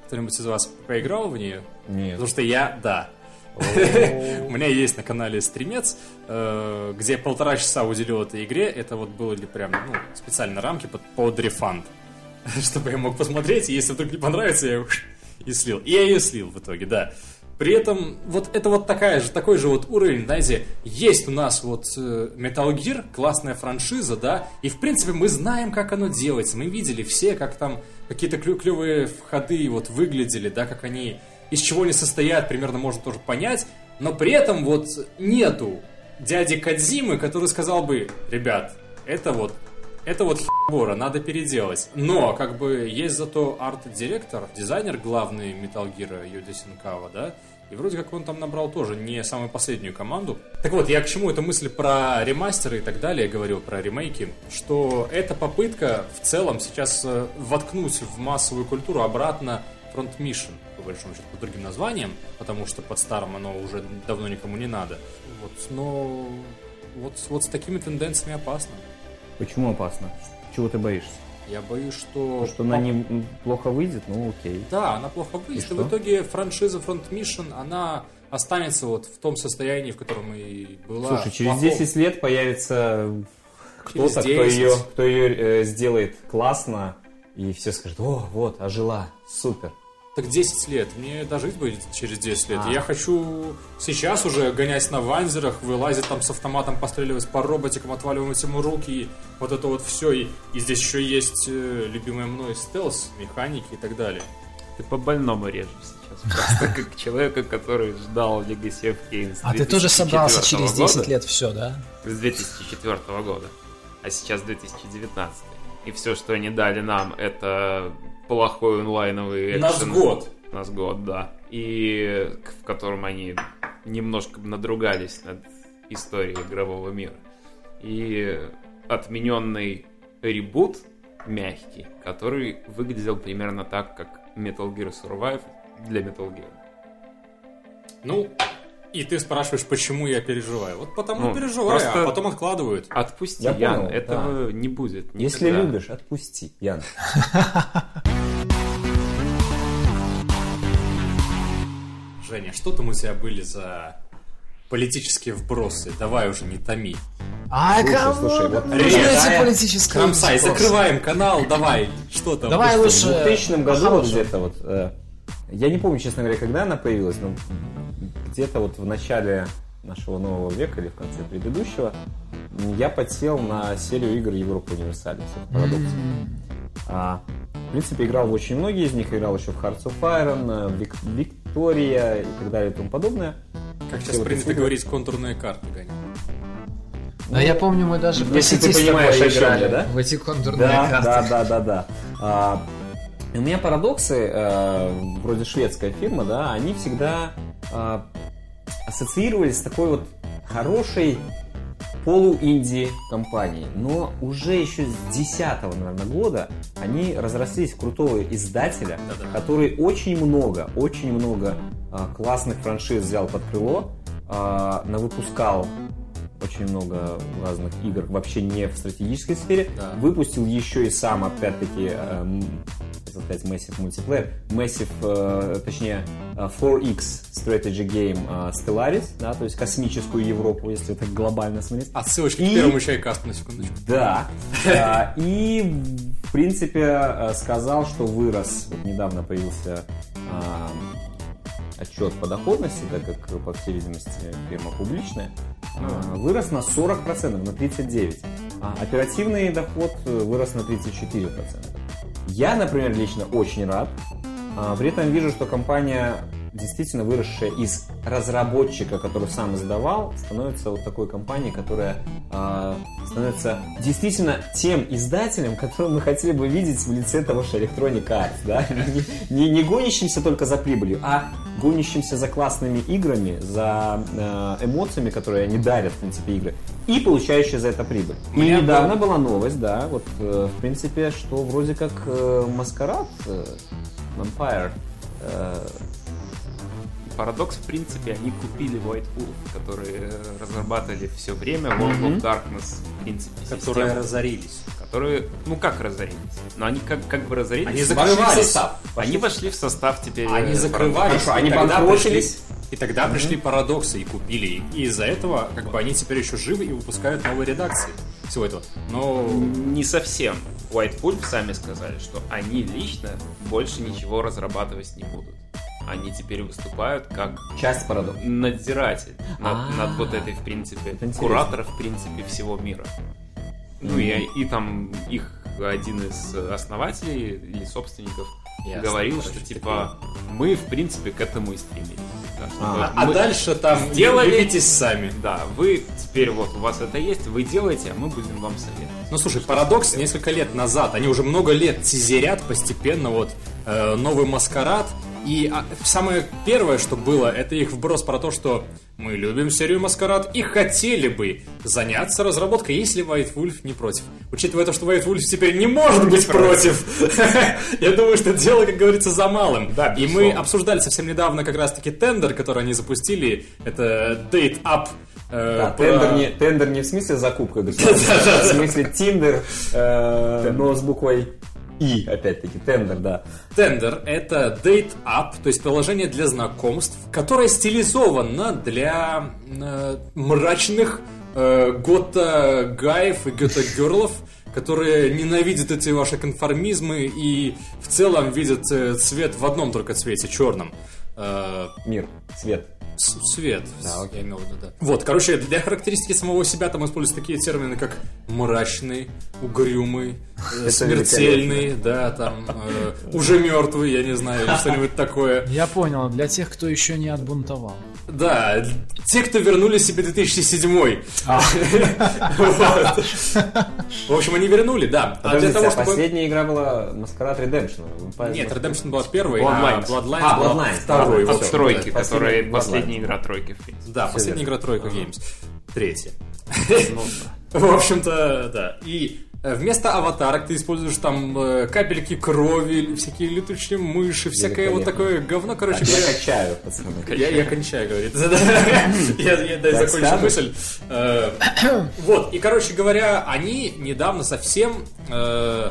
[SPEAKER 1] Кто-нибудь из вас поиграл в нее?
[SPEAKER 2] Нет.
[SPEAKER 1] Потому что я, да. У меня есть на канале стримец, э, где полтора часа уделил этой игре. Это вот были прям ну, специально рамки под, под рефанд. Чтобы я мог посмотреть, и если вдруг не понравится, я ее и слил. И я ее слил в итоге, да. При этом вот это вот такая же, такой же вот уровень, знаете, есть у нас вот э, Metal Gear, классная франшиза, да, и в принципе мы знаем, как оно делается, мы видели все, как там какие-то клю- клевые входы вот выглядели, да, как они, из чего они состоят, примерно можно тоже понять, но при этом вот нету дяди Кадзимы, который сказал бы, ребят, это вот это вот хибора, надо переделать. Но, как бы, есть зато арт-директор, дизайнер главный Metal Gear Юди Синкава, да? И вроде как он там набрал тоже не самую последнюю команду. Так вот, я к чему эту мысль про ремастеры и так далее говорил, про ремейки, что эта попытка в целом сейчас э, воткнуть в массовую культуру обратно Front Mission, по большому счету, под другим названием, потому что под старым оно уже давно никому не надо. Вот, но вот, вот с такими тенденциями опасно.
[SPEAKER 2] Почему опасно? Чего ты боишься?
[SPEAKER 1] Я боюсь, что...
[SPEAKER 2] То, что она не м, плохо выйдет, ну окей.
[SPEAKER 1] Да, она плохо выйдет, и,
[SPEAKER 2] что?
[SPEAKER 1] в итоге франшиза Front Mission, она останется вот в том состоянии, в котором и была.
[SPEAKER 2] Слушай, через
[SPEAKER 1] Плохого.
[SPEAKER 2] 10 лет появится кто-то, кто
[SPEAKER 1] 10.
[SPEAKER 2] ее, кто ее э, сделает классно, и все скажут, о, вот, ожила, супер.
[SPEAKER 1] Так 10 лет. Мне дожить будет через 10 лет.
[SPEAKER 2] А.
[SPEAKER 1] Я хочу сейчас уже гонять на ванзерах, вылазить там с автоматом, постреливать по роботикам, отваливать ему руки, и вот это вот все. И, и здесь еще есть э, любимая мной стелс, механики и так далее.
[SPEAKER 4] Ты по больному режешь сейчас. Просто как человека, который ждал Legacy of с
[SPEAKER 3] А ты тоже собрался
[SPEAKER 4] 2004
[SPEAKER 3] через 10
[SPEAKER 4] года.
[SPEAKER 3] лет все, да?
[SPEAKER 4] С 2004 года. А сейчас 2019. И все, что они дали нам, это плохой онлайновый
[SPEAKER 1] Нас
[SPEAKER 4] экшен.
[SPEAKER 1] год.
[SPEAKER 4] Нас год, да. И в котором они немножко надругались над историей игрового мира. И отмененный ребут мягкий, который выглядел примерно так, как Metal Gear Survive для Metal Gear.
[SPEAKER 1] Ну, и ты спрашиваешь, почему я переживаю. Вот потому
[SPEAKER 4] Ну,
[SPEAKER 1] переживаю, а потом откладывают.
[SPEAKER 4] Отпусти,
[SPEAKER 2] Я
[SPEAKER 4] Ян,
[SPEAKER 2] понял,
[SPEAKER 4] этого не будет.
[SPEAKER 2] Если
[SPEAKER 4] никогда.
[SPEAKER 2] любишь, отпусти, Ян.
[SPEAKER 1] Женя, что там у тебя были за политические вбросы? Давай уже не томи.
[SPEAKER 3] Ай,
[SPEAKER 2] Слушай,
[SPEAKER 3] кому
[SPEAKER 2] слушай, вот Ая,
[SPEAKER 3] политические
[SPEAKER 1] Крамсай, закрываем канал, давай. Что там?
[SPEAKER 3] Давай лучше-?
[SPEAKER 2] В 2000 году вот где-то вот, э, я не помню, честно говоря, когда она появилась, но где-то вот в начале нашего нового века или в конце предыдущего я подсел на серию игр Европа Универсалис. А, в принципе, играл в очень многие из них, играл еще в Hearts of Iron, э, в Вик- Виктория и так далее и тому подобное.
[SPEAKER 1] Как
[SPEAKER 2] Все
[SPEAKER 1] сейчас
[SPEAKER 2] вот
[SPEAKER 1] принято
[SPEAKER 2] игры.
[SPEAKER 1] говорить, контурные карты гонял.
[SPEAKER 3] Да, я помню, мы даже по
[SPEAKER 2] Если ты
[SPEAKER 3] сети с
[SPEAKER 2] понимаешь,
[SPEAKER 3] играли
[SPEAKER 2] да?
[SPEAKER 3] в эти контурные
[SPEAKER 2] Да,
[SPEAKER 3] карты.
[SPEAKER 2] да, да, да, да. А, у меня парадоксы, э, вроде шведская фирма, да, они всегда а, ассоциировались с такой вот хорошей полу-инди компанией. Но уже еще с 10 наверное, года они разрослись в крутого издателя,
[SPEAKER 1] Да-да.
[SPEAKER 2] который очень много, очень много а, классных франшиз взял под крыло, а, навыпускал очень много разных игр вообще не в стратегической сфере.
[SPEAKER 1] Да.
[SPEAKER 2] Выпустил еще и сам, опять-таки, эм, сказать Massive Multiplayer, Massive, э, точнее, э, 4X Strategy Game э, Stellaris, да, то есть космическую Европу, если так глобально смотреть.
[SPEAKER 1] Отсылочка
[SPEAKER 2] И-
[SPEAKER 1] к первому чайкасту на секундочку.
[SPEAKER 2] Да. А, И, в принципе, э, сказал, что вырос. Вот недавно появился а, отчет по доходности, так как, по всей видимости, фирма публичная. а, Вырос на 40%, на 39%. А оперативный доход вырос на 34%. Я, например, лично очень рад. А, При этом вижу, что компания, действительно выросшая из разработчика, который сам издавал, становится вот такой компанией, которая а, становится действительно тем издателем, которого мы хотели бы видеть в лице того же Electronic Arts. Да? Не, не- не гонящимся только за прибылью, а гонящимся за классными играми, за э, эмоциями, которые они дарят, в принципе, игры, и получающие за это прибыль. И
[SPEAKER 1] меня
[SPEAKER 2] недавно
[SPEAKER 1] был-
[SPEAKER 2] была новость, да, вот, э, в принципе, что вроде как э, Маскарад, Vampire,
[SPEAKER 4] Парадокс, в принципе, они купили White Wolf, которые э, разрабатывали все время World of Darkness, в принципе,
[SPEAKER 1] Которые
[SPEAKER 4] систему,
[SPEAKER 1] разорились.
[SPEAKER 4] которые, ну как разорились? Но они как, как бы разорились.
[SPEAKER 1] Они закрывали
[SPEAKER 4] состав. Они вошли в состав теперь.
[SPEAKER 1] Они
[SPEAKER 4] э,
[SPEAKER 1] закрывались,
[SPEAKER 2] Хорошо, они
[SPEAKER 1] тогда пришли- И тогда пришли парадоксы и купили их. И из-за этого, как бы, они теперь еще живы и выпускают новые редакции всего этого. Но
[SPEAKER 4] Не совсем. White Wolf сами сказали, что они лично больше ничего разрабатывать не будут. Они теперь выступают как
[SPEAKER 2] часть парадокса.
[SPEAKER 4] надзиратель над,
[SPEAKER 2] А.
[SPEAKER 4] над вот этой, в принципе, куратор, в принципе, всего мира. Ну и, и там их один из основателей или собственников
[SPEAKER 1] Ясно,
[SPEAKER 4] говорил,
[SPEAKER 1] короче,
[SPEAKER 4] что типа мы, в принципе, к этому и стремились. Да,
[SPEAKER 2] А,
[SPEAKER 1] А дальше там любитесь сами.
[SPEAKER 4] Да, вы теперь вот у вас это есть, вы делаете, а мы будем вам советовать.
[SPEAKER 1] Ну слушай, парадокс несколько лет назад, они уже много лет тизерят постепенно вот э, новый маскарад. И а, самое первое, что было, это их вброс про то, что мы любим серию Маскарад и хотели бы заняться разработкой, если White Wolf не против. Учитывая то, что White Wolf теперь не может быть против, я думаю, что дело, как говорится, за малым.
[SPEAKER 4] Да,
[SPEAKER 1] И мы обсуждали совсем недавно как раз-таки тендер, который они запустили. Это Date Up э,
[SPEAKER 2] Да,
[SPEAKER 1] про-
[SPEAKER 2] тендер, не, тендер не в смысле закупка а в смысле тиндер, э, но с буквой И, опять-таки, тендер, да.
[SPEAKER 1] Тендер — это Date App, то есть приложение для знакомств, которое стилизовано для э, мрачных э, гота-гаев и гота-герлов, которые ненавидят эти ваши конформизмы и в целом видят э, цвет в одном только цвете, черном. Э,
[SPEAKER 2] Мир, свет.
[SPEAKER 1] С- Цвет,
[SPEAKER 2] Да, окей.
[SPEAKER 1] я имел в виду, да. Вот, короче, для характеристики самого себя там используются такие термины, как мрачный, угрюмый, э, смертельный, да, там, э, уже мертвый, я не знаю, что-нибудь такое.
[SPEAKER 3] Я понял, для тех, кто еще не отбунтовал.
[SPEAKER 1] Да, те, кто вернули себе 2007
[SPEAKER 2] А.
[SPEAKER 1] В общем, они вернули, да. А для того,
[SPEAKER 2] а
[SPEAKER 1] чтобы...
[SPEAKER 2] последняя игра была Маскарад Redemption. Vampire
[SPEAKER 1] Нет. Redemption была
[SPEAKER 4] Bloodlines.
[SPEAKER 1] а Bloodlines
[SPEAKER 2] А,
[SPEAKER 1] была второй.
[SPEAKER 4] От стройки,
[SPEAKER 2] да,
[SPEAKER 4] которая последняя игра тройки, в принципе.
[SPEAKER 1] Да, последняя игра Тройка Games. Третья.
[SPEAKER 4] Ну, да.
[SPEAKER 1] В общем-то, да. И вместо аватарок ты используешь там э, капельки крови, всякие летучие мыши, всякое вот такое говно, короче
[SPEAKER 2] Так, Я качаю, пацаны.
[SPEAKER 1] Я, я кончаю, говорит. Я, я дай закончу мысль. Э, Вот, и, короче говоря, они недавно совсем э,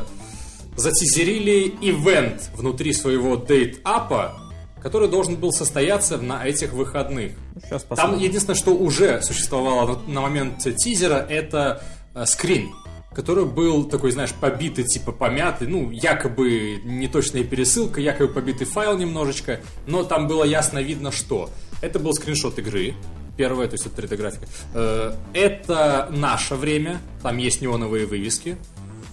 [SPEAKER 1] затизерили ивент внутри своего дейт-апа, который должен был состояться на этих выходных.
[SPEAKER 2] Сейчас
[SPEAKER 1] Там
[SPEAKER 2] посмотрим.
[SPEAKER 1] единственное, что уже существовало на, на момент тизера, это э, скрин, который был такой, знаешь, побитый, типа помятый, ну, якобы неточная пересылка, якобы побитый файл немножечко, но там было ясно видно, что это был скриншот игры, первое, то есть это 3D-графика. Э, Это наше время, там есть неоновые вывески,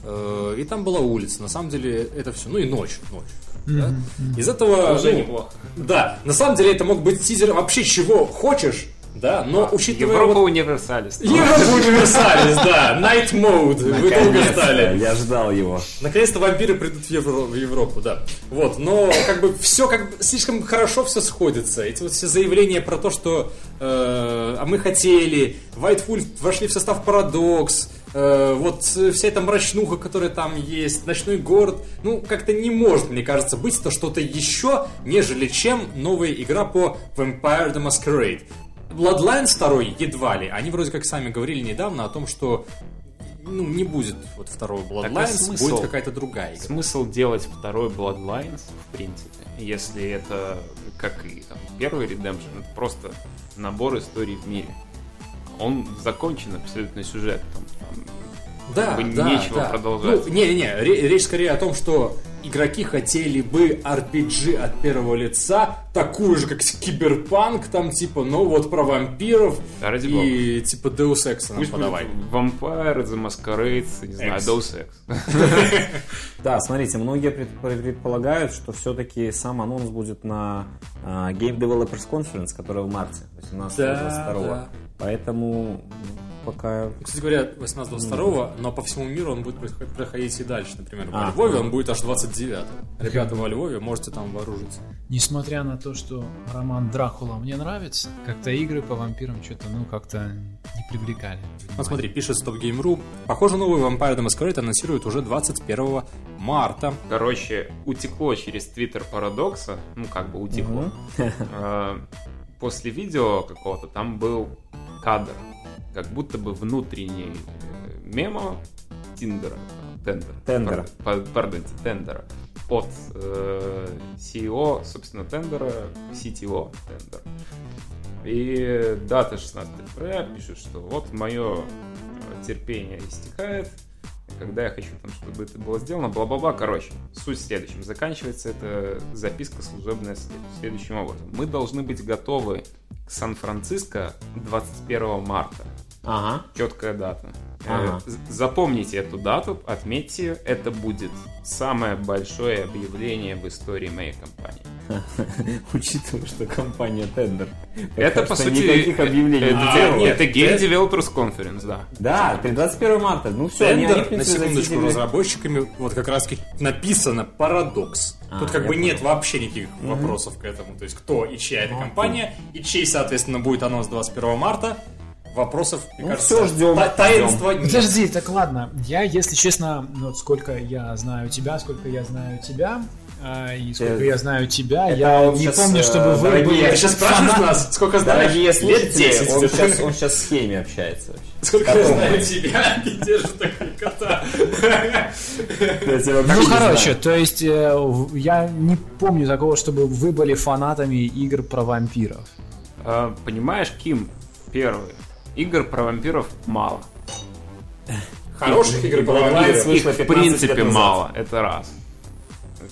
[SPEAKER 1] э, и там была улица, на самом деле это все, ну и ночь, ночь. да. Из этого
[SPEAKER 4] Уже
[SPEAKER 1] ну,
[SPEAKER 4] неплохо.
[SPEAKER 1] да, на самом деле это мог быть тизер вообще чего хочешь, да, но учитывая...
[SPEAKER 4] Европа
[SPEAKER 1] вот-
[SPEAKER 4] универсалис.
[SPEAKER 1] Европа Универсалис, да, Night Mode, вы долго ждали.
[SPEAKER 2] Я ждал его.
[SPEAKER 1] Наконец-то вампиры придут в, Евро- в Европу, да. Вот, но как бы все как бы слишком хорошо все сходится. Эти вот все заявления про то, что э, а мы хотели, White Wolf вошли в состав Парадокс, э, вот вся эта мрачнуха, которая там есть, ночной город, ну как-то не может, мне кажется, быть это что-то еще, нежели чем новая игра по Vampire the Masquerade. Bloodlines 2 едва ли. Они вроде как сами говорили недавно о том, что ну, не будет вот второго Bloodlines,
[SPEAKER 4] смысл?
[SPEAKER 1] будет какая-то другая игра.
[SPEAKER 4] Смысл делать второй Bloodlines, в принципе, если это, как и там, первый Redemption, это просто набор историй в мире. Он закончен абсолютно сюжет. Там, там
[SPEAKER 1] Да,
[SPEAKER 4] как бы
[SPEAKER 1] да,
[SPEAKER 4] нечего
[SPEAKER 1] да.
[SPEAKER 4] продолжать.
[SPEAKER 1] Ну, не-не-не, ре- речь скорее о том, что игроки хотели бы RPG от первого лица, такую же, как Киберпанк, там, типа, ну вот про вампиров
[SPEAKER 4] Да, ради
[SPEAKER 1] и, типа, Deus Ex нам
[SPEAKER 4] Пусть
[SPEAKER 1] подавай.
[SPEAKER 4] Vampire, The Masquerade, не знаю,
[SPEAKER 1] X.
[SPEAKER 4] Deus Ex.
[SPEAKER 2] Да, смотрите, многие пред- предполагают, что все-таки сам анонс будет на а, Game Developers Conference, которая в марте, 18
[SPEAKER 1] Да,
[SPEAKER 2] 22
[SPEAKER 1] да.
[SPEAKER 2] Поэтому пока...
[SPEAKER 1] Кстати говоря, 18-22, но по всему миру он будет проходить и дальше. Например, во
[SPEAKER 2] А,
[SPEAKER 1] Львове он будет аж 29 Ребята во Львове, можете там вооружиться.
[SPEAKER 3] Несмотря на то, что роман Дракула мне нравится, как-то игры по вампирам что-то, ну, как-то не привлекали.
[SPEAKER 1] Вот смотри, пишет StopGame.ru. Похоже, новый Vampire the Masquerade анонсируют уже 21 марта.
[SPEAKER 4] Короче, утекло через твиттер Парадокса, ну как бы утекло. Э, После видео какого-то там был кадр, как будто бы внутренний э, мемо Тиндера, Тендера,
[SPEAKER 2] Тендера.
[SPEAKER 4] пар- пар- пардонте, Тендера, от э, CEO, собственно, Тендера, CTO Тендер. И дата 16 февраля пишет, что вот мое терпение истекает, когда я хочу, там, чтобы это было сделано, бла-бла-бла. Короче, суть в следующем. Заканчивается эта записка служебная след- следующим образом. Мы должны быть готовы к Сан-Франциско 21 марта.
[SPEAKER 2] Ага.
[SPEAKER 4] Четкая дата.
[SPEAKER 2] Ага.
[SPEAKER 4] Э, з- Запомните эту дату, отметьте ее. Это будет самое большое объявление в истории моей компании.
[SPEAKER 2] Учитывая, что компания Tender.
[SPEAKER 4] Это, по сути,
[SPEAKER 2] Никаких
[SPEAKER 4] э,
[SPEAKER 2] объявлений
[SPEAKER 4] это,
[SPEAKER 2] не
[SPEAKER 1] А,
[SPEAKER 2] делала.
[SPEAKER 1] нет,
[SPEAKER 4] это Game
[SPEAKER 1] это-
[SPEAKER 4] Developers Conference, да.
[SPEAKER 2] Да, 21 марта. Ну все, они, они, в
[SPEAKER 1] Тендер, на секундочку, разработчиками вот как раз написано парадокс.
[SPEAKER 2] А,
[SPEAKER 1] Тут как бы
[SPEAKER 2] понял.
[SPEAKER 1] нет вообще никаких вопросов к этому. То есть кто и чья это компания, и чей, соответственно, будет анонс 21 марта. Вопросов, мне
[SPEAKER 2] Ну,
[SPEAKER 1] кажется,
[SPEAKER 2] всё, ждём,
[SPEAKER 1] та- таинства нет.
[SPEAKER 3] Подожди, так ладно. Я, если честно, ну, вот сколько я знаю тебя, сколько я знаю тебя, А, и сколько
[SPEAKER 2] Э,
[SPEAKER 3] я знаю тебя,
[SPEAKER 2] это
[SPEAKER 3] я не
[SPEAKER 2] щас,
[SPEAKER 3] помню,
[SPEAKER 2] э,
[SPEAKER 3] чтобы вы
[SPEAKER 2] дорогие-
[SPEAKER 3] были
[SPEAKER 1] Ты сейчас спрашиваешь
[SPEAKER 3] фанат-
[SPEAKER 1] нас, сколько знаешь?
[SPEAKER 2] Дорогие
[SPEAKER 1] Лет
[SPEAKER 2] слушатели,
[SPEAKER 1] 10.
[SPEAKER 2] он сейчас, он сейчас с Хеми общается вообще.
[SPEAKER 1] Сколько я
[SPEAKER 2] Котом.
[SPEAKER 1] знаю тебя, ты держишь такой кота.
[SPEAKER 2] Я
[SPEAKER 3] Ну
[SPEAKER 2] не
[SPEAKER 3] короче, то есть э, я не помню такого, чтобы вы были фанатами игр про вампиров.
[SPEAKER 4] Понимаешь, Ким, первый. Игр про вампиров мало.
[SPEAKER 1] Хороших игр про вампиров.
[SPEAKER 4] Их, в
[SPEAKER 2] 15
[SPEAKER 4] принципе, мало. Это раз.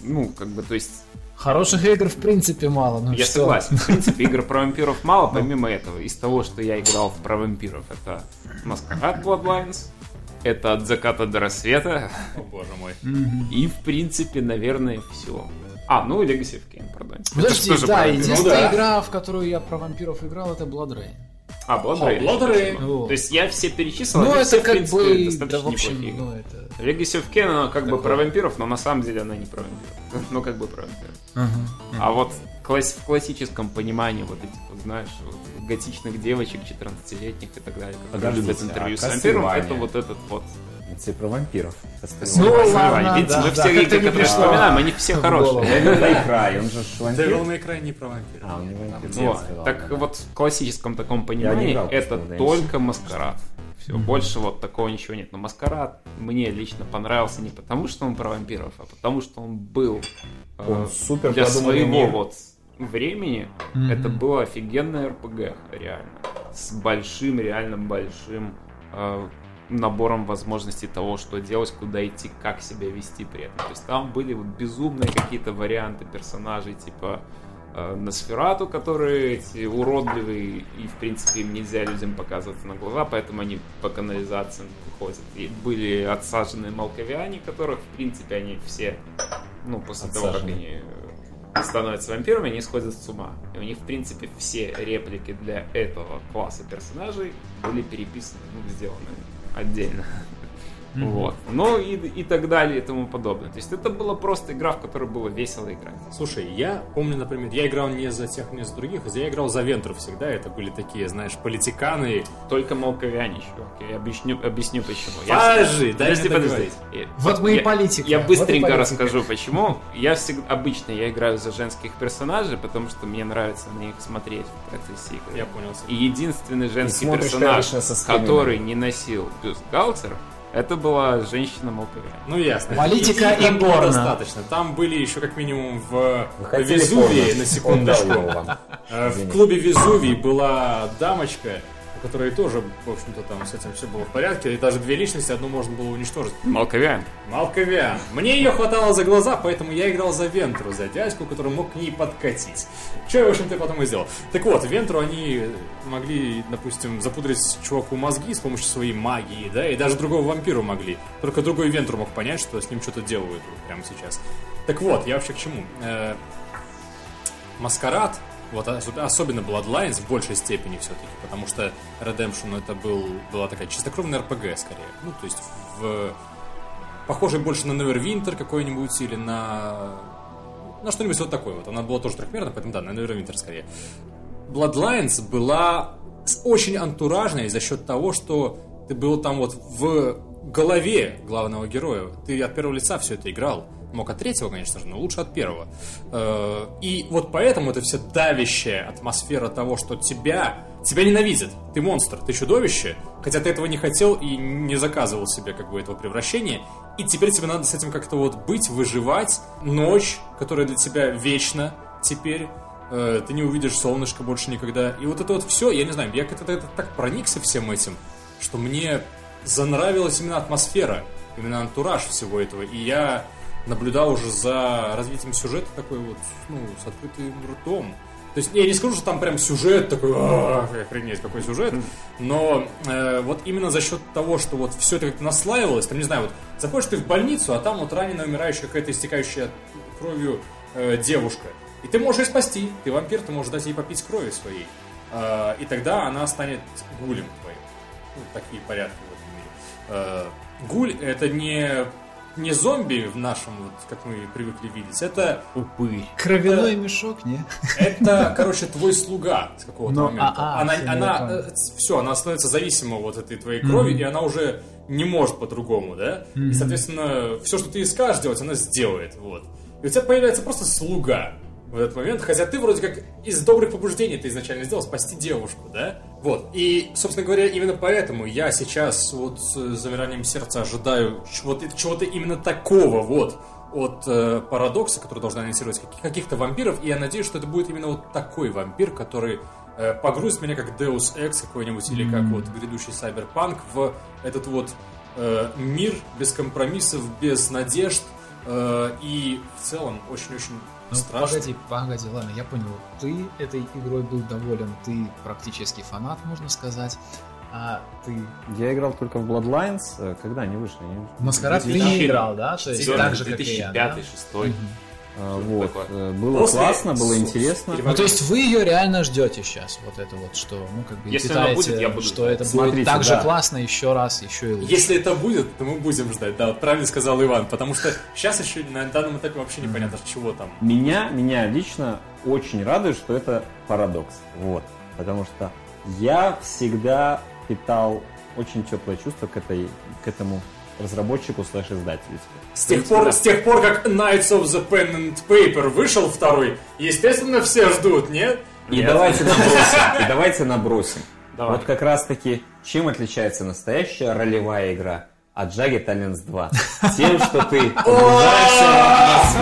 [SPEAKER 4] Ну, как бы, то есть,
[SPEAKER 3] Хороших игр в принципе мало. Ну
[SPEAKER 4] я
[SPEAKER 3] что?
[SPEAKER 4] согласен. В принципе, игр про вампиров мало, помимо этого. Из того, что я играл в про вампиров, это Маскарад Bloodlines, это от заката до рассвета,
[SPEAKER 1] О, боже мой.
[SPEAKER 4] и, в принципе, наверное, все. А, ну, Legacy of Kain. Это
[SPEAKER 3] Подожди, да, единственная
[SPEAKER 1] Ну да.
[SPEAKER 3] игра, в которую я про вампиров играл, это Blood Rain.
[SPEAKER 4] А, Blood Rain.
[SPEAKER 1] Blood Rain.
[SPEAKER 3] Вот.
[SPEAKER 4] То есть я все перечислил,
[SPEAKER 3] Ну, это
[SPEAKER 4] в
[SPEAKER 3] как
[SPEAKER 4] принципе,
[SPEAKER 3] бы, да,
[SPEAKER 4] достаточно
[SPEAKER 3] в общем,
[SPEAKER 4] неплохие.
[SPEAKER 3] ну, это...
[SPEAKER 4] Legacy of Kain, она как бы про вампиров, но на самом деле она не про вампиров. Ну, как бы про вампиров. А вот класс- в классическом понимании вот этих, вот, знаешь, вот, готичных девочек, 14-летних и так далее, которые любят интервью
[SPEAKER 2] а
[SPEAKER 4] с вампиром, это вот этот вот...
[SPEAKER 2] Это про вампиров.
[SPEAKER 3] Ну, ладно,
[SPEAKER 4] Видите,
[SPEAKER 3] да,
[SPEAKER 4] мы
[SPEAKER 3] да,
[SPEAKER 4] все
[SPEAKER 3] не
[SPEAKER 4] которые вспоминаем, они все хорошие.
[SPEAKER 2] Devil Cry, он же вампир.
[SPEAKER 1] Devil May Cry не про вампиров.
[SPEAKER 2] А, он не вампир.
[SPEAKER 4] Вот. Так
[SPEAKER 2] да.
[SPEAKER 4] вот, в классическом таком понимании
[SPEAKER 2] играл,
[SPEAKER 4] это только маскарад. Все, больше вот такого ничего нет. Но маскарад мне лично понравился не потому, что он про вампиров, а потому, что он был э,
[SPEAKER 2] Он супер
[SPEAKER 4] для своего
[SPEAKER 2] мир.
[SPEAKER 4] вот времени. Это было офигенное РПГ, реально. С большим, реально большим э, набором возможностей того, что делать, куда идти, как себя вести при этом. То есть там были вот безумные какие-то варианты персонажей, типа э, Носферату, которые эти уродливые, и в принципе им нельзя людям показываться на глаза, поэтому они по канализациям выходят. И были отсаженные молковиане, которых в принципе они все, ну, после того, как
[SPEAKER 2] Отсаженные.
[SPEAKER 4] они э, становятся вампирами, они сходят с ума. И у них, в принципе, все реплики для этого класса персонажей были переписаны, ну, сделаны отдельно. Вот. Ну и, и так далее и тому подобное. То есть это была просто игра, в которой было весело играть.
[SPEAKER 1] Слушай, я помню, например, я играл не за тех, не за других, я играл за Вентру всегда. Это были такие, знаешь, политиканы.
[SPEAKER 4] Только молковяне, чувак. Я объясню, объясню почему.
[SPEAKER 1] Подожди,
[SPEAKER 4] я,
[SPEAKER 1] дай
[SPEAKER 4] подожди, подожди. Я-
[SPEAKER 3] Вот мы и
[SPEAKER 4] я-
[SPEAKER 3] политика.
[SPEAKER 4] Я
[SPEAKER 3] Вот
[SPEAKER 4] быстренько
[SPEAKER 3] политика.
[SPEAKER 4] расскажу, почему. Я всегда, обычно я играю за женских персонажей, потому что мне нравится на них смотреть в процессе игры.
[SPEAKER 1] Я понял.
[SPEAKER 4] И единственный женский персонаж, который не носил бюстгальтер, это была женщина молковяне.
[SPEAKER 1] Ну ясно.
[SPEAKER 3] Политика и
[SPEAKER 1] было
[SPEAKER 3] порно.
[SPEAKER 1] достаточно. Там были еще как минимум в Везувии,
[SPEAKER 2] порно?
[SPEAKER 1] на секундочку. Э, В клубе Везувий была дамочка, у которой тоже, в общем-то, там с этим все было в порядке. И даже две личности, одну можно было уничтожить.
[SPEAKER 4] Молковян.
[SPEAKER 1] Малковян. Мне ее хватало за глаза, поэтому я играл за Вентру, за дядьку, который мог к ней подкатить. Что я, в общем-то, потом и сделал. Так вот, Вентру они могли, допустим, запудрить чуваку мозги с помощью своей магии, да, и даже другого вампиру могли. Только другой Вентру мог понять, что с ним что-то делают прямо сейчас. Так вот, я вообще к чему? Э, Маскарад, вот ос- особенно Bloodlines в большей степени все-таки, потому что Redemption это был, была такая чистокровная RPG скорее. Ну, то есть в похожий больше на Neverwinter какой-нибудь или на... на что-нибудь вот такое вот. Она была тоже трехмерная, поэтому да, на Neverwinter скорее. Bloodlines была очень антуражной за счет того, что ты был там вот в голове главного героя. Ты от первого лица все это играл. Мог от третьего, конечно же, но лучше от первого. Э, И вот поэтому это вся давящая атмосфера того, что тебя, тебя ненавидят. Ты монстр, ты чудовище, хотя ты этого не хотел и не заказывал себе как бы этого превращения. И теперь тебе надо с этим как-то вот быть, выживать. Ночь, которая для тебя вечна теперь. Э, Ты не увидишь солнышко больше никогда. И вот это вот все, я не знаю, я как-то это так проникся всем этим, что мне занравилась именно атмосфера, именно антураж всего этого. И я наблюдал уже за развитием сюжета такой вот, ну, с открытым ртом. То есть я не скажу, что там прям сюжет такой, «А, охренеть, какой сюжет, но э, вот именно за счет того, что вот все это как-то наслаивалось, там, не знаю, вот заходишь ты в больницу, а там вот раненая, умирающая какая-то истекающая кровью э, девушка, и ты можешь ее спасти, ты вампир, ты можешь дать ей попить крови своей, Э, и тогда она станет гулем твоим. Ну, такие порядки в этом мире. Э, гуль это не не зомби в нашем, вот, как мы привыкли видеть, это
[SPEAKER 4] Упырь.
[SPEAKER 3] Кровяной мешок, не?
[SPEAKER 1] это, короче, твой слуга с какого-то
[SPEAKER 3] Ну,
[SPEAKER 1] момента.
[SPEAKER 3] а, а,
[SPEAKER 1] она,
[SPEAKER 3] всё, я
[SPEAKER 1] она,
[SPEAKER 3] понял.
[SPEAKER 1] все, она становится зависима вот этой твоей крови, и она уже не может по-другому, да? И, соответственно, все, что ты ей скажешь делать, она сделает, вот. и у тебя появляется просто слуга в этот момент, хотя ты вроде как из добрых побуждений ты изначально сделал спасти девушку, да? Вот. И, собственно говоря, именно поэтому я сейчас вот с замиранием сердца ожидаю чего-то, чего-то именно такого вот от э, парадокса, который должна анонсировать каких- каких-то вампиров, и я надеюсь, что это будет именно вот такой вампир, который э, погрузит меня как Deus Ex какой-нибудь, или как вот грядущий Cyberpunk в этот вот э, мир без компромиссов, без надежд, э, и в целом очень-очень
[SPEAKER 3] Ну,
[SPEAKER 1] страшно.
[SPEAKER 3] погоди, погоди, ладно, я понял. Ты этой игрой был доволен, ты практически фанат, можно сказать. А ты...
[SPEAKER 2] Я играл только в Bloodlines, э, когда они вышли. они-
[SPEAKER 3] В Маскарад ты
[SPEAKER 4] 2000
[SPEAKER 3] не играл, да? То есть так же, как и я, да?
[SPEAKER 4] 2005-2006.
[SPEAKER 2] А,
[SPEAKER 4] Что-то
[SPEAKER 2] Вот.
[SPEAKER 4] такое.
[SPEAKER 2] э, Было
[SPEAKER 1] После-
[SPEAKER 2] классно, было интересно.
[SPEAKER 3] Ну, то есть вы ее реально ждете сейчас, вот это вот, что, ну, как бы,
[SPEAKER 4] Если
[SPEAKER 3] питаете,
[SPEAKER 4] будет, я буду
[SPEAKER 3] что
[SPEAKER 4] ждать.
[SPEAKER 3] это
[SPEAKER 2] Смотрите,
[SPEAKER 3] будет так же
[SPEAKER 2] да.
[SPEAKER 3] классно еще раз, еще и лучше.
[SPEAKER 1] Если это будет, то мы будем ждать, да, вот правильно сказал Иван, потому что сейчас еще на данном этапе вообще непонятно, чего там.
[SPEAKER 2] Меня, меня лично очень радует, что это парадокс. Вот. Потому что я всегда питал очень теплое чувство к, этой, к этому разработчику слэш издателю.
[SPEAKER 1] С тех, пор, с тех пор, как Knights of the Pen and Paper вышел второй, естественно, все ждут, нет?
[SPEAKER 2] И
[SPEAKER 4] Нет.
[SPEAKER 2] давайте набросим. И давайте набросим.
[SPEAKER 4] Давай.
[SPEAKER 2] Вот как раз таки, чем отличается настоящая ролевая игра от Jagged Alliance 2? Тем, что ты погружаешься.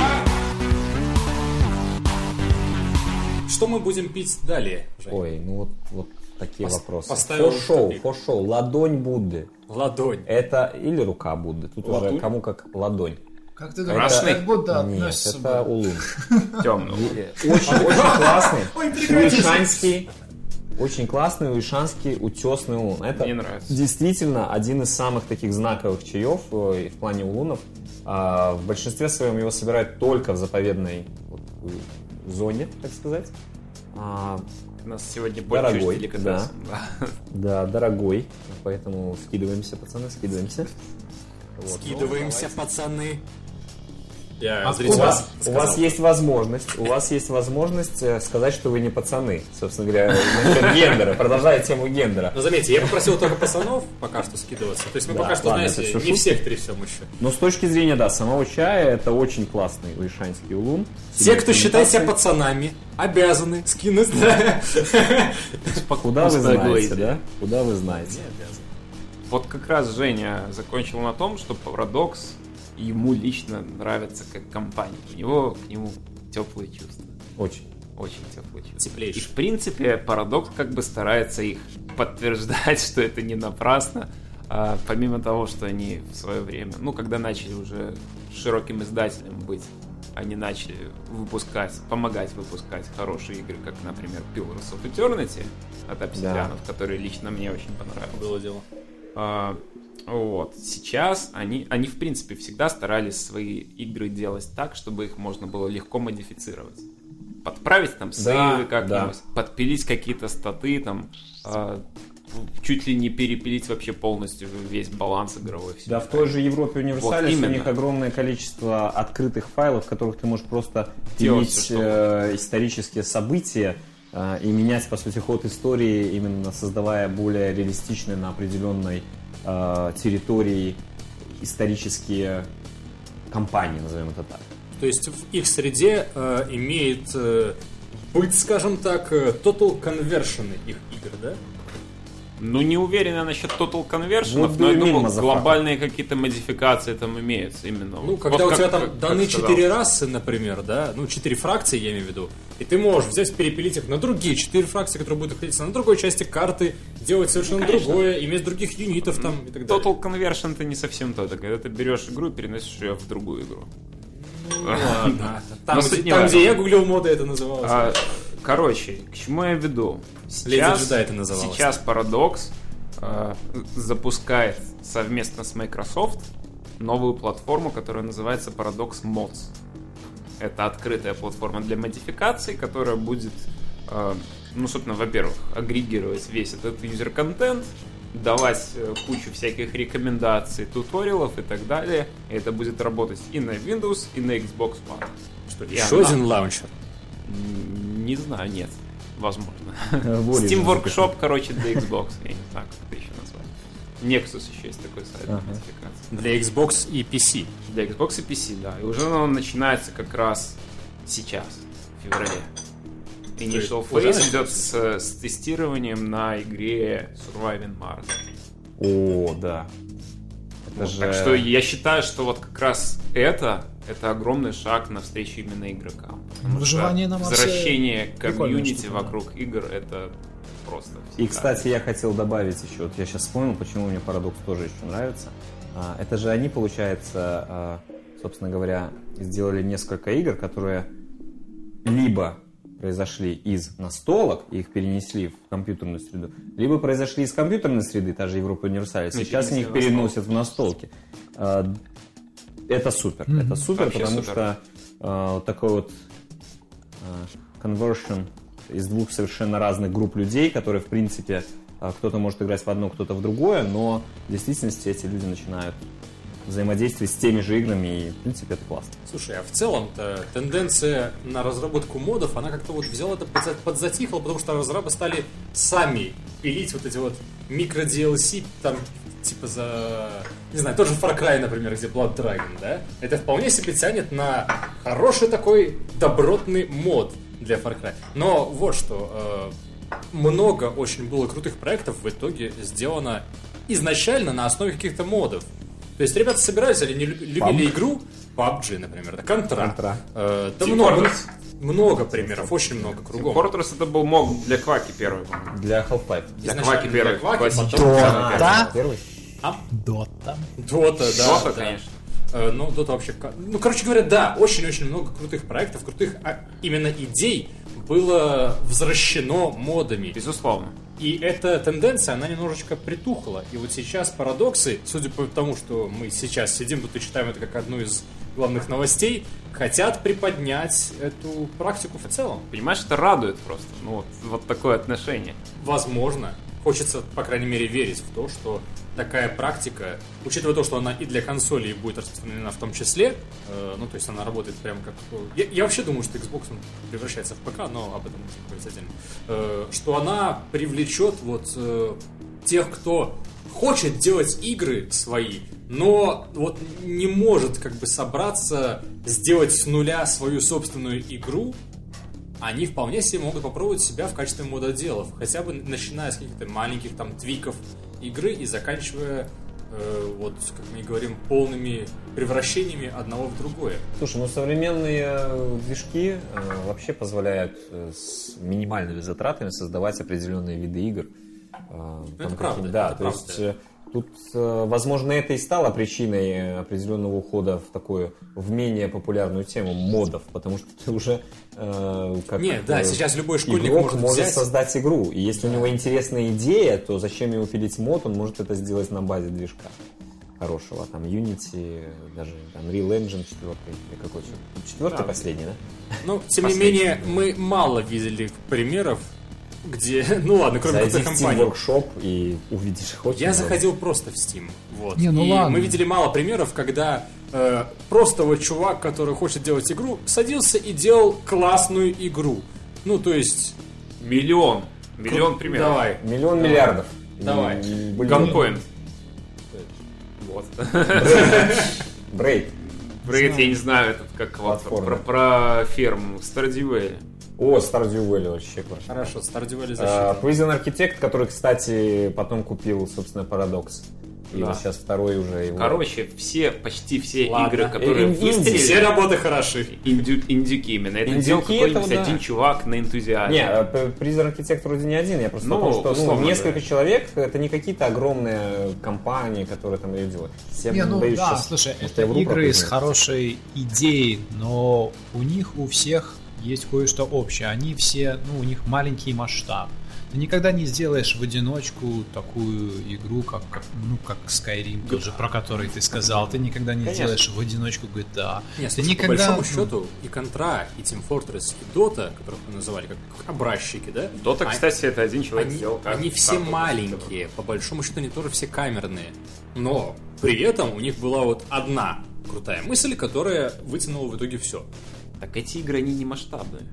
[SPEAKER 1] Что мы будем пить далее, Жень?
[SPEAKER 2] Ой, ну вот, вот такие
[SPEAKER 1] Пос-
[SPEAKER 2] вопросы.
[SPEAKER 1] поставил
[SPEAKER 2] Фошоу,
[SPEAKER 1] тупик.
[SPEAKER 2] фошоу, ладонь Будды.
[SPEAKER 1] Ладонь.
[SPEAKER 2] Это или рука Будды, тут уже
[SPEAKER 1] Латунь?
[SPEAKER 2] кому как ладонь.
[SPEAKER 3] Как ты
[SPEAKER 4] Красный?
[SPEAKER 3] думаешь, как будто
[SPEAKER 2] Нет, это улун.
[SPEAKER 4] Темный.
[SPEAKER 2] Очень, очень классный.
[SPEAKER 1] Ой.
[SPEAKER 2] Очень классный уишанский утесный улун. Это
[SPEAKER 4] Мне нравится.
[SPEAKER 2] действительно один из самых таких знаковых чаев э, в плане улунов. А, В большинстве своем его собирают только в заповедной вот, э, зоне, так сказать. А,
[SPEAKER 4] У нас сегодня
[SPEAKER 2] Дорогой,
[SPEAKER 4] больше. Да.
[SPEAKER 2] Да, дорогой, поэтому скидываемся, пацаны, скидываемся. Вот.
[SPEAKER 1] Скидываемся, пацаны. Я
[SPEAKER 3] А
[SPEAKER 1] зрителям
[SPEAKER 2] У вас, у
[SPEAKER 1] сказал.
[SPEAKER 2] вас есть возможность, у вас есть возможность э, сказать, что вы не пацаны, собственно говоря, насчет гендера, продолжая тему гендера.
[SPEAKER 1] Но заметьте, я попросил только пацанов пока что скидываться. То есть мы
[SPEAKER 2] Да,
[SPEAKER 1] пока что,
[SPEAKER 2] ладно,
[SPEAKER 1] знаете,
[SPEAKER 2] всё
[SPEAKER 1] не
[SPEAKER 2] шутки.
[SPEAKER 1] всех трясем еще.
[SPEAKER 2] Но с точки зрения, да, самого чая, это очень классный уишанский улун.
[SPEAKER 1] Те, кто считает себя пацанами, обязаны скинуть. да.
[SPEAKER 2] Куда вы знаете, да? Куда вы знаете?
[SPEAKER 4] Вот как раз Женя закончил на том, что Парадокс ему лично нравится как компания. У него к нему теплые чувства.
[SPEAKER 2] Очень.
[SPEAKER 4] Очень теплые чувства. И
[SPEAKER 1] Теплейший.
[SPEAKER 4] в принципе Парадокс как бы старается их подтверждать, что это не напрасно. А, помимо того, что они в свое время, ну, когда начали уже широким издателем быть, они начали выпускать, помогать выпускать хорошие игры, как, например, Pillars of Eternity от Obsidian, который лично мне очень понравился.
[SPEAKER 1] Было дело.
[SPEAKER 4] А, вот. Сейчас они, они, в принципе, всегда старались свои игры делать так, чтобы их можно было легко модифицировать. Подправить там сейвы как-нибудь, подпилить какие-то статы, там, а, чуть ли не перепилить вообще полностью весь баланс игровой. всё.
[SPEAKER 2] Да, в той же Европе Универсалис у
[SPEAKER 4] именно.
[SPEAKER 2] них огромное количество открытых файлов, в которых ты можешь просто
[SPEAKER 4] Делать
[SPEAKER 2] пилить
[SPEAKER 4] что
[SPEAKER 2] э, исторические события э, и менять, по сути, ход истории, именно создавая более реалистичные на определенной э, территории исторические компании, назовем это так.
[SPEAKER 1] То есть в их среде э, имеет э, быть, скажем так, э, total conversion их игр, да?
[SPEAKER 4] Ну, не уверен я насчет Total Conversion,
[SPEAKER 2] Вот
[SPEAKER 4] но я
[SPEAKER 2] mean,
[SPEAKER 4] думаю, глобальные какие-то модификации там имеются именно.
[SPEAKER 1] Ну,
[SPEAKER 4] Вот-
[SPEAKER 1] когда
[SPEAKER 4] вот
[SPEAKER 1] у тебя
[SPEAKER 4] как-
[SPEAKER 1] там
[SPEAKER 4] как-
[SPEAKER 1] даны четыре расы, например, да, ну, четыре фракции, я имею в виду, и ты можешь взять, перепилить их на другие четыре фракции, которые будут находиться на другой части карты, делать совершенно
[SPEAKER 4] конечно.
[SPEAKER 1] другое, иметь других юнитов там и так далее.
[SPEAKER 4] Total Conversion это не совсем то. Это когда ты берешь игру и переносишь ее в другую игру.
[SPEAKER 1] Ну, ладно. Там,
[SPEAKER 4] Но
[SPEAKER 1] где, я гуглил моды, это называлось.
[SPEAKER 4] Короче, к чему я веду?
[SPEAKER 1] Леди Джедай это называлось.
[SPEAKER 4] Сейчас Paradox а, запускает совместно с Microsoft новую платформу, которая называется Paradox Mods. Это открытая платформа для модификаций, которая будет, а, ну, собственно, во-первых, агрегировать весь этот юзер-контент, давать э, кучу всяких рекомендаций, туториалов и так далее. И это будет работать и на Windows, и на Xbox One.
[SPEAKER 1] Что, еще
[SPEAKER 4] она-
[SPEAKER 1] один лаунчер.
[SPEAKER 4] Не знаю, нет. Возможно.
[SPEAKER 2] В
[SPEAKER 4] Steam
[SPEAKER 2] Origin
[SPEAKER 4] Workshop, короче, для Xbox. Я не знаю, как это еще назвать. Nexus еще есть такой сайт
[SPEAKER 2] Ага.
[SPEAKER 1] Для Xbox и PC.
[SPEAKER 4] Для Xbox и PC, да. И уже он начинается как раз сейчас, в феврале. Initial
[SPEAKER 1] уже
[SPEAKER 4] Phase идет с, с тестированием на игре Surviving Mars.
[SPEAKER 2] О, да. Это
[SPEAKER 4] Вот,
[SPEAKER 2] же...
[SPEAKER 4] Так что я считаю, что вот как раз это это огромный шаг навстречу именно игрокам. Потому что
[SPEAKER 3] Выживание на Марсе
[SPEAKER 4] Возвращение комьюнити вокруг игр это просто.
[SPEAKER 2] И,
[SPEAKER 4] всегда.
[SPEAKER 2] кстати, я хотел добавить еще, вот я сейчас вспомнил, почему мне Парадокс тоже еще нравится. А, Это же они, получается, а, собственно говоря, сделали несколько игр, которые либо произошли из настолок и их перенесли в компьютерную среду, либо произошли из компьютерной среды, та же Европа Универсаль,
[SPEAKER 4] Ну,
[SPEAKER 2] сейчас они их переносят в настолки. Это супер,
[SPEAKER 3] Мгм.
[SPEAKER 2] это супер,
[SPEAKER 4] Вообще
[SPEAKER 2] потому
[SPEAKER 4] супер.
[SPEAKER 2] что вот такой вот а, conversion из двух совершенно разных групп людей, которые, в принципе, а, кто-то может играть в одно, кто-то в другое, но в действительности эти люди начинают взаимодействовать с теми же играми, и, в принципе, это классно.
[SPEAKER 1] Слушай, а в целом-то тенденция на разработку модов, она как-то вот взяла это подза- подзатихла, потому что разрабы стали сами пилить вот эти вот микро DLC, там, типа за... Не знаю, тоже Far Cry, например, где Blood Dragon, да? Это вполне себе тянет на хороший такой добротный мод для Far Cry. Но вот что, э, много очень было крутых проектов в итоге сделано изначально на основе каких-то модов. То есть ребята собирались, они не люб- любили игру PUBG, например, да, Контра.
[SPEAKER 2] Contra.
[SPEAKER 1] Э, да
[SPEAKER 4] Team
[SPEAKER 1] много,
[SPEAKER 4] Fortress.
[SPEAKER 1] много примеров, очень много кругом.
[SPEAKER 4] Fortress это был мод для Кваки первый.
[SPEAKER 2] Для Half-Life.
[SPEAKER 4] Для
[SPEAKER 1] Изначально
[SPEAKER 4] Кваки
[SPEAKER 1] для
[SPEAKER 4] первый,
[SPEAKER 1] Кваки,
[SPEAKER 4] классический.
[SPEAKER 1] потом-.
[SPEAKER 3] Да?
[SPEAKER 2] Первый?
[SPEAKER 1] А?
[SPEAKER 3] Дота.
[SPEAKER 1] Дота, да.
[SPEAKER 4] Дота,
[SPEAKER 1] да.
[SPEAKER 4] конечно.
[SPEAKER 1] Э, Ну, Дота вообще... Ну, короче говоря, да, очень-очень много крутых проектов, крутых а, именно идей было возвращено модами.
[SPEAKER 4] Безусловно.
[SPEAKER 1] И эта тенденция, она немножечко притухла. И вот сейчас парадоксы, судя по тому, что мы сейчас сидим тут и читаем это как одну из главных новостей, хотят приподнять эту практику в целом.
[SPEAKER 4] Понимаешь, это радует просто. Ну вот, вот такое отношение.
[SPEAKER 1] Возможно. Хочется, по крайней мере, верить в то, что такая практика, учитывая то, что она и для консолей будет распространена в том числе, э, ну, то есть она работает прямо как... Я, я вообще думаю, что Xbox превращается в ПК, но об этом можно поговорить отдельно. Э, что она привлечет вот э, тех, кто хочет делать игры свои, но вот не может как бы собраться, сделать с нуля свою собственную игру, они вполне себе могут попробовать себя в качестве мододелов, хотя бы начиная с каких-то маленьких там твиков игры и заканчивая э, вот, как мы и говорим, полными превращениями одного в другое.
[SPEAKER 2] Слушай, ну современные э, движки э, вообще позволяют э, с минимальными затратами создавать определенные виды игр. Э, там
[SPEAKER 1] правда,
[SPEAKER 2] какие- Да,
[SPEAKER 1] это
[SPEAKER 2] то
[SPEAKER 1] правда.
[SPEAKER 2] есть э, тут, э, возможно, это и стало причиной определенного ухода в такую, в менее популярную тему модов, потому что ты уже э, как
[SPEAKER 1] Не, да, сейчас любой школьник может
[SPEAKER 2] может
[SPEAKER 1] взять-
[SPEAKER 2] создать игру, и если у него интересная идея, то зачем ему пилить мод, он может это сделать на базе движка хорошего, там Unity, даже там Real Engine 4, или какой четвертый
[SPEAKER 1] Да.
[SPEAKER 2] последний, да?
[SPEAKER 1] Ну, тем не менее, мы мало видели примеров, где, ну ладно, кроме
[SPEAKER 2] Зайди
[SPEAKER 1] крутых
[SPEAKER 2] в Steam. Workshop и увидишь их очень
[SPEAKER 1] Я
[SPEAKER 2] много.
[SPEAKER 1] заходил просто в Steam. Вот.
[SPEAKER 3] Не, ну
[SPEAKER 1] и
[SPEAKER 3] ладно.
[SPEAKER 1] мы видели мало примеров, когда э, просто вот чувак, который хочет делать игру, садился и делал классную игру. Ну, то есть...
[SPEAKER 4] Миллион. Миллион примеров.
[SPEAKER 1] Давай.
[SPEAKER 2] Миллион
[SPEAKER 1] Давай.
[SPEAKER 2] миллиардов.
[SPEAKER 1] Давай.
[SPEAKER 4] Ганпоинт. Вот.
[SPEAKER 2] Брейк.
[SPEAKER 4] Брейд, я не знаю, этот как про, про ферму. Стардивелли.
[SPEAKER 2] О, Stardew Valley вообще классно.
[SPEAKER 1] Хорошо, Stardew Valley
[SPEAKER 2] А,
[SPEAKER 1] защита.
[SPEAKER 2] Prison Architect, который, кстати, потом купил, собственно, Paradox. И
[SPEAKER 4] Да.
[SPEAKER 2] вот сейчас второй уже его.
[SPEAKER 4] Короче, все, почти все
[SPEAKER 1] Ладно.
[SPEAKER 4] игры, которые
[SPEAKER 2] Ин- инди.
[SPEAKER 4] выстрелили,
[SPEAKER 1] Все работы хороши.
[SPEAKER 4] инди- индюки именно. Это
[SPEAKER 2] Индюки
[SPEAKER 4] делал какой-нибудь
[SPEAKER 2] да.
[SPEAKER 4] один чувак на энтузиазме.
[SPEAKER 2] Не, а, П- Prison Architect вроде не один, я просто
[SPEAKER 4] Ну,
[SPEAKER 2] о том, что ну, несколько
[SPEAKER 4] да.
[SPEAKER 2] человек, это не какие-то огромные компании, которые там ее делают. Все
[SPEAKER 3] Не, ну
[SPEAKER 2] боюсь,
[SPEAKER 3] да,
[SPEAKER 2] сейчас,
[SPEAKER 3] слушай, это игры с хорошей идеей, но у них у всех есть кое-что общее. Они все, ну, у них маленький масштаб. Ты никогда не сделаешь в одиночку такую игру, как, как, ну, как Skyrim, тот же, про который ты сказал. Ты никогда не
[SPEAKER 2] Конечно.
[SPEAKER 3] сделаешь в одиночку GTA.
[SPEAKER 1] Нет,
[SPEAKER 3] ты
[SPEAKER 1] слушай,
[SPEAKER 3] никогда...
[SPEAKER 1] по большому
[SPEAKER 3] ну,
[SPEAKER 1] счету и Contra, и Team Fortress, и Dota, которых мы называли как образчики, да?
[SPEAKER 4] Дота,
[SPEAKER 1] а-
[SPEAKER 4] кстати, это один человек
[SPEAKER 1] Они,
[SPEAKER 4] сделал. как
[SPEAKER 1] они все маленькие, по большому счету они тоже все камерные. Но при этом у них была вот одна крутая мысль, которая вытянула в итоге все.
[SPEAKER 4] Так эти игры, они не масштабные.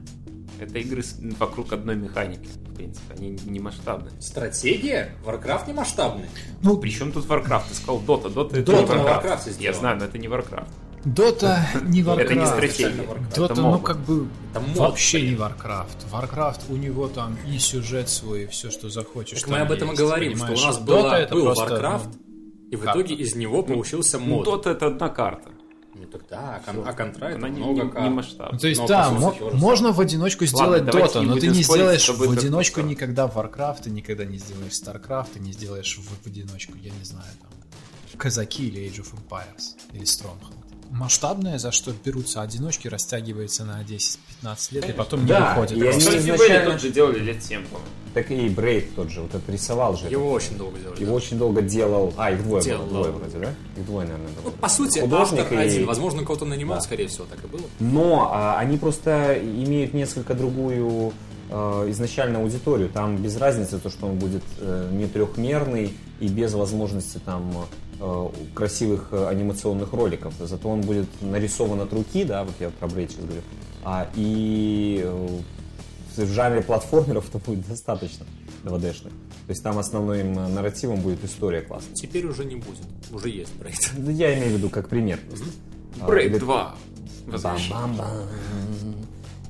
[SPEAKER 4] Это игры вокруг одной механики, в принципе. Они не масштабные.
[SPEAKER 1] Стратегия? Warcraft не масштабный.
[SPEAKER 3] Ну,
[SPEAKER 4] Причем тут Warcraft? Ты сказал Dota. Dota это
[SPEAKER 1] Dota
[SPEAKER 4] не Warcraft.
[SPEAKER 1] Warcraft
[SPEAKER 4] Я знаю, но это не Warcraft.
[SPEAKER 3] Дота не Warcraft.
[SPEAKER 4] Это не стратегия.
[SPEAKER 3] Дота, ну как бы
[SPEAKER 1] Это мод,
[SPEAKER 3] вообще
[SPEAKER 1] блин.
[SPEAKER 3] не Warcraft. Warcraft у него там и сюжет свой, и все, что захочешь.
[SPEAKER 1] Так мы об этом и говорим,
[SPEAKER 3] понимаешь?
[SPEAKER 1] что у нас
[SPEAKER 3] Dota
[SPEAKER 1] была,
[SPEAKER 3] это
[SPEAKER 1] был
[SPEAKER 3] просто,
[SPEAKER 1] Warcraft,
[SPEAKER 3] ну,
[SPEAKER 1] и в
[SPEAKER 3] карта.
[SPEAKER 1] итоге из него получился
[SPEAKER 4] Ну,
[SPEAKER 1] мод.
[SPEAKER 4] Dota это одна карта.
[SPEAKER 1] Ну так да, а, кон- а контра это
[SPEAKER 4] Она не,
[SPEAKER 1] много
[SPEAKER 4] не-
[SPEAKER 1] карт.
[SPEAKER 4] не
[SPEAKER 3] Ну,
[SPEAKER 4] масштабная.
[SPEAKER 3] то есть,
[SPEAKER 1] Но,
[SPEAKER 3] да,
[SPEAKER 1] по сути,
[SPEAKER 3] мо- можно в одиночку сделать
[SPEAKER 4] давайте
[SPEAKER 3] Dota, но ты не сделаешь в одиночку
[SPEAKER 4] просто.
[SPEAKER 3] никогда Warcraft, ты никогда не сделаешь StarCraft, ты не сделаешь в, в одиночку, я не знаю, там, Казаки или Age of Empires, или Stronghold. Масштабное, за что берутся одиночки, растягивается на 10-15 лет, и потом не
[SPEAKER 2] Да,
[SPEAKER 3] выходит.
[SPEAKER 2] и
[SPEAKER 3] просто.
[SPEAKER 2] они изначально-
[SPEAKER 4] тот же делали лет 7, по-моему.
[SPEAKER 2] Так и Брейд тот же, вот это рисовал же.
[SPEAKER 1] Его очень долго делали.
[SPEAKER 2] Его очень долго делал. А, их двое
[SPEAKER 1] Делал,
[SPEAKER 2] было, двое
[SPEAKER 1] да.
[SPEAKER 2] вроде, да? Их двое, наверное,
[SPEAKER 1] Ну,
[SPEAKER 2] было.
[SPEAKER 1] по сути,
[SPEAKER 2] Художник
[SPEAKER 1] автор
[SPEAKER 2] и-
[SPEAKER 1] один. Возможно, кого-то нанимал,
[SPEAKER 2] Да.
[SPEAKER 1] скорее всего, так и было.
[SPEAKER 2] Но а, они просто имеют несколько другую э, изначально аудиторию. Там без разницы то, что он будет э, не трехмерный и без возможности там красивых э, анимационных роликов. Зато он будет нарисован от руки, да, вот я про Брейд сейчас говорю. А, и э, в жанре платформеров это будет достаточно 2D-шных. То есть там основным э, нарративом будет история классная.
[SPEAKER 1] Теперь уже не будет. Уже есть брейд.
[SPEAKER 2] Ну, Я имею в виду как пример.
[SPEAKER 4] Брейд
[SPEAKER 2] или-
[SPEAKER 4] 2. Возвращение.
[SPEAKER 2] Бам-бам-бам.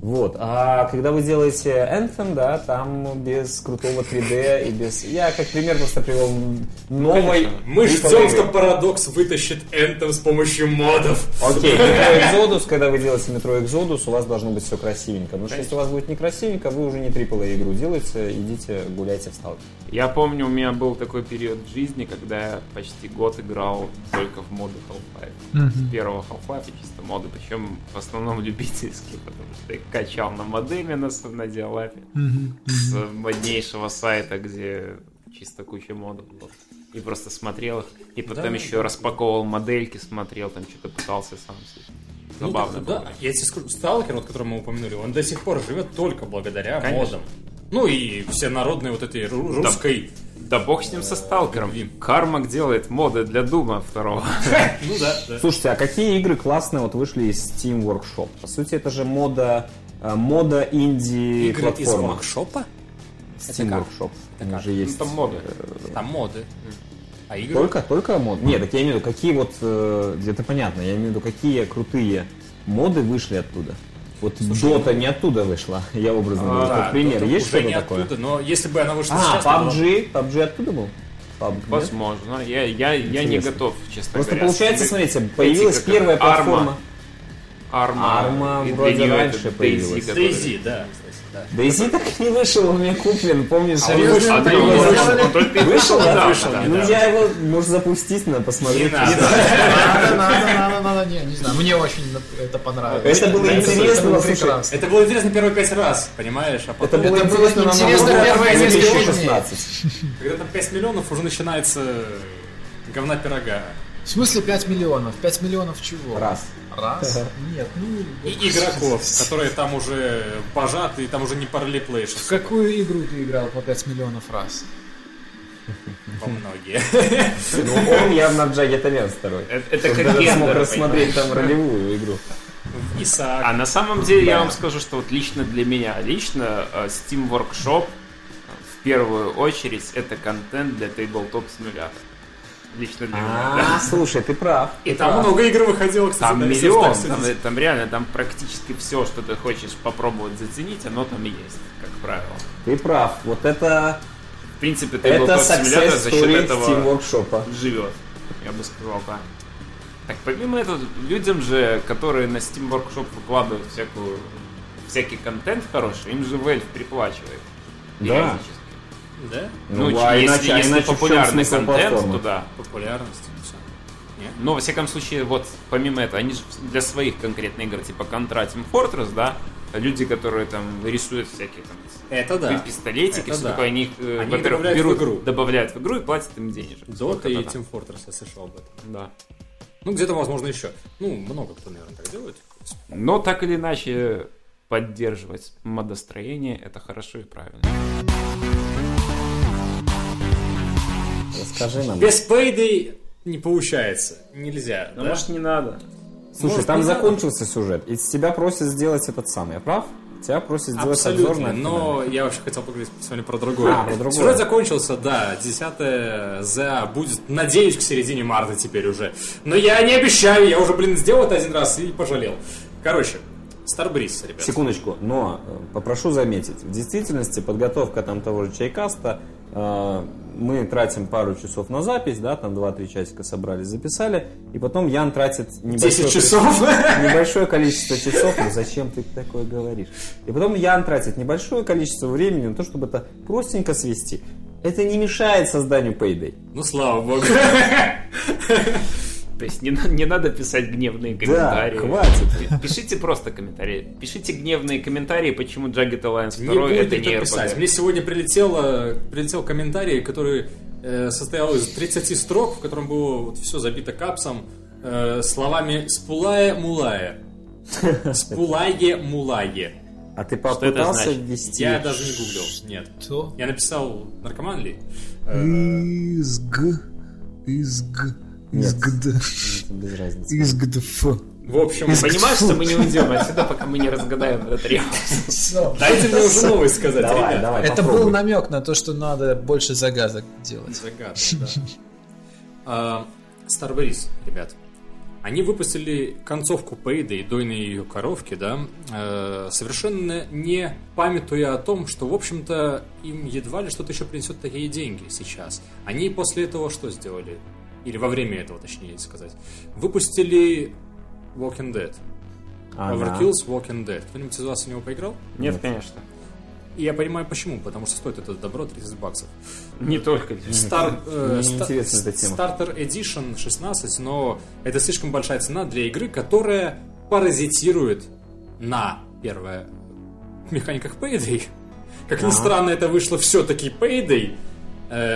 [SPEAKER 2] Вот, а когда вы делаете Anthem, да, там без крутого 3D и без... Я как пример просто привел новой...
[SPEAKER 4] конечно.
[SPEAKER 1] Мы
[SPEAKER 2] трипловой
[SPEAKER 1] ждем, что Paradox вытащит Anthem с помощью модов.
[SPEAKER 2] Окей, Metro Exodus, когда вы делаете Metro Exodus, у вас должно быть все красивенько. Потому что если у вас будет некрасивенько, вы уже не AAA игру делаете, идите гуляйте в сталке.
[SPEAKER 4] Я помню, у меня был такой период в жизни, когда я почти год играл только в моды Half-Life.
[SPEAKER 3] Мгм.
[SPEAKER 4] С первого Half-Life чисто моды, причем в основном любительские, потому что их качал на модеме на, на диалапе с моднейшего сайта, где чисто куча модов было. И просто смотрел их, и потом
[SPEAKER 1] Да,
[SPEAKER 4] еще распаковывал модельки, смотрел, там что-то пытался сам.
[SPEAKER 1] Ну,
[SPEAKER 4] Забавно
[SPEAKER 1] так,
[SPEAKER 4] было.
[SPEAKER 1] да, я тебе скажу, Сталкер, вот, который мы упомянули, он до сих пор живет только благодаря
[SPEAKER 4] Конечно.
[SPEAKER 1] модам. Ну и все народные вот этой ру- русской...
[SPEAKER 4] Да бог с ним со сталкером. Кармак делает моды для Дума второго.
[SPEAKER 1] Ну да, да.
[SPEAKER 2] Слушайте, а какие игры классные вот вышли из Steam Workshop? По сути, это же мода, э, мода инди
[SPEAKER 1] Игры из
[SPEAKER 2] платформа.
[SPEAKER 1] воркшопа?
[SPEAKER 2] Steam? Workshop.
[SPEAKER 1] Как?
[SPEAKER 2] же есть.
[SPEAKER 4] Ну, там моды.
[SPEAKER 2] э,
[SPEAKER 1] Там моды. А игры?
[SPEAKER 2] Только, только мод? Нет, так я имею в виду, какие вот, э, это понятно, я имею в виду, какие крутые моды вышли оттуда. Вот Dota не оттуда вышла, я образно говорю,
[SPEAKER 1] А,
[SPEAKER 2] как пример.
[SPEAKER 1] Dota
[SPEAKER 2] Есть что-то такое?
[SPEAKER 1] оттуда, но если бы она вышла
[SPEAKER 2] А,
[SPEAKER 1] сейчас... было-
[SPEAKER 2] PUBG, PUBG оттуда был? PUBG?
[SPEAKER 4] Возможно. Я, я, я не готов, честно
[SPEAKER 2] Просто
[SPEAKER 4] говоря.
[SPEAKER 2] получается,
[SPEAKER 4] Эти
[SPEAKER 2] смотрите, появилась первая платформа.
[SPEAKER 4] Арма. И для
[SPEAKER 2] вроде раньше появилась.
[SPEAKER 4] DayZ,
[SPEAKER 1] да, да.
[SPEAKER 2] DayZ так и не вышел, у меня куплен, помнишь?
[SPEAKER 1] А он вышел,
[SPEAKER 4] А,
[SPEAKER 1] он
[SPEAKER 4] он
[SPEAKER 1] вышел.
[SPEAKER 4] вышел, он только
[SPEAKER 2] Вышел, да?
[SPEAKER 1] вышел,
[SPEAKER 2] Ну, я его, может, запустить, надо посмотреть.
[SPEAKER 1] Надо.
[SPEAKER 3] Надо, надо, не, не знаю, мне очень это понравилось.
[SPEAKER 2] Это было интересно,
[SPEAKER 3] это было
[SPEAKER 2] слушай.
[SPEAKER 1] Это было интересно первые пять раз, понимаешь? А
[SPEAKER 2] Это было
[SPEAKER 3] Это было
[SPEAKER 2] интересно
[SPEAKER 3] первые несколько
[SPEAKER 2] 2016.
[SPEAKER 1] когда там 5 миллионов, уже начинается говна пирога.
[SPEAKER 3] В смысле 5 миллионов? 5 миллионов чего?
[SPEAKER 2] Раз.
[SPEAKER 3] Раз? Нет, ну...
[SPEAKER 1] И игроков, которые там уже пожаты, и там уже не параллиплей,
[SPEAKER 3] В какую игру ты играл по 5 миллионов раз?
[SPEAKER 1] во многие.
[SPEAKER 2] Ну, он явно в Джагетамен второй.
[SPEAKER 4] Это, как
[SPEAKER 2] даже смог рассмотреть там ролевую игру.
[SPEAKER 1] Исаак.
[SPEAKER 4] А на самом деле я вам скажу, что вот лично для меня, лично э, Steam Workshop э, в первую очередь это контент для Tabletop симулятора. Лично для меня, да.
[SPEAKER 2] А, слушай, ты прав.
[SPEAKER 1] И там много игр выходило, кстати.
[SPEAKER 4] Там
[SPEAKER 1] да,
[SPEAKER 4] миллион, там, реально, там практически все, что ты хочешь попробовать заценить, оно там есть, как правило.
[SPEAKER 2] Ты прав. Вот это,
[SPEAKER 4] В принципе,
[SPEAKER 2] это
[SPEAKER 4] Tabletop симулятор за счет этого
[SPEAKER 2] Steam Workshop.
[SPEAKER 4] живет, я бы сказал так. Так, помимо этого, людям же, которые на Steam Workshop выкладывают всякую, всякий контент хороший, им же Valve приплачивает.
[SPEAKER 2] Да.
[SPEAKER 4] Периодически.
[SPEAKER 1] Да?
[SPEAKER 4] Ну,
[SPEAKER 2] Ну, а
[SPEAKER 4] если,
[SPEAKER 2] иначе- а
[SPEAKER 4] если
[SPEAKER 2] иначе
[SPEAKER 4] популярный контент, то да.
[SPEAKER 1] Популярность. Все.
[SPEAKER 4] Но, во всяком случае, вот, помимо этого, они же для своих конкретных игр, типа Contra Team Fortress, да, люди, которые там рисуют всякие там
[SPEAKER 1] Это да.
[SPEAKER 4] пистолетики,
[SPEAKER 1] Это
[SPEAKER 4] все
[SPEAKER 1] да.
[SPEAKER 4] такое, они их, э,
[SPEAKER 1] Они
[SPEAKER 4] во-первых,
[SPEAKER 1] добавляют в
[SPEAKER 4] берут,
[SPEAKER 1] игру.
[SPEAKER 4] добавляют в игру и платят им денежек.
[SPEAKER 1] Dota и. Team Fortress, я слышал об этом.
[SPEAKER 4] Да.
[SPEAKER 1] Ну, где-то, возможно, еще. Ну, много кто, наверное, так делает.
[SPEAKER 4] Но так или иначе, поддерживать модостроение это хорошо и правильно.
[SPEAKER 2] Расскажи нам.
[SPEAKER 1] Без Payday не получается. Нельзя, да?
[SPEAKER 4] не надо.
[SPEAKER 2] Слушай,
[SPEAKER 1] Может,
[SPEAKER 2] там
[SPEAKER 1] не надо?
[SPEAKER 2] закончился сюжет, и тебя просят сделать этот самый, я прав? Тебя просят сделать обзор
[SPEAKER 1] Абсолютно,
[SPEAKER 2] на
[SPEAKER 1] но я вообще хотел поговорить сегодня про другое.
[SPEAKER 2] А, про другое.
[SPEAKER 1] Сюжет закончился, да, 10 ЗА будет, надеюсь, к середине марта теперь уже. Но я не обещаю, я уже, блин, сделал это один раз и пожалел. Короче, Старбриз, ребят.
[SPEAKER 2] Секундочку, но э, попрошу заметить, в действительности подготовка там того же чайкаста, мы тратим пару часов на запись, да, там 2-3 часика собрали, записали, и потом Ян тратит небольшое,
[SPEAKER 1] 10 часов.
[SPEAKER 2] небольшое количество часов, ну зачем ты такое говоришь? И потом Ян тратит небольшое количество времени на то, чтобы это простенько свести. Это не мешает созданию Payday.
[SPEAKER 1] Ну, слава богу.
[SPEAKER 4] То есть не, не надо писать гневные комментарии.
[SPEAKER 2] хватит.
[SPEAKER 4] Пи- Пишите просто комментарии. Пишите гневные комментарии, почему Jagged Alliance 2
[SPEAKER 1] Не будет
[SPEAKER 4] это не
[SPEAKER 1] писать.
[SPEAKER 4] RPG.
[SPEAKER 1] Мне сегодня прилетело, прилетел комментарий, который э, состоял из 30 строк, в котором было вот все забито капсом, э, словами «спулая-мулая». «Спулае-мулае».
[SPEAKER 2] А ты попытался ввести...
[SPEAKER 1] Я даже не гуглил, нет.
[SPEAKER 3] То
[SPEAKER 1] Я написал «наркоман ли?»
[SPEAKER 3] Изг изг
[SPEAKER 2] Нет.
[SPEAKER 3] изгд
[SPEAKER 2] Это без разницы.
[SPEAKER 3] изгдф.
[SPEAKER 1] В общем,
[SPEAKER 4] Понимаешь, что мы не уйдем отсюда, пока мы не разгадаем этот ребус.
[SPEAKER 1] дайте мне уже новость сказать,
[SPEAKER 2] Давай,
[SPEAKER 1] ребят.
[SPEAKER 2] давай,
[SPEAKER 3] Это
[SPEAKER 2] попробуй.
[SPEAKER 3] был намек на то, что надо больше загадок делать.
[SPEAKER 1] Загадка, да. Starbreeze, ребят. Они выпустили концовку Payday, дойной ее коровки, да, э, совершенно не памятуя о том, что, в общем-то, им едва ли что-то еще принесет такие деньги сейчас. Они после этого что сделали? Или во время этого, точнее сказать. Выпустили Walking Dead.
[SPEAKER 2] Ага.
[SPEAKER 1] Overkill's Walking Dead. Кто-нибудь из вас в него поиграл?
[SPEAKER 4] Нет, конечно.
[SPEAKER 1] И я понимаю почему, потому что стоит это добро 30 баксов.
[SPEAKER 4] Не только.
[SPEAKER 1] Стар, э, ста-
[SPEAKER 2] интересна эта тема.
[SPEAKER 1] Starter Edition 16, но это слишком большая цена для игры, которая паразитирует на, первое, механиках Payday. Как ни странно, это вышло все-таки Payday,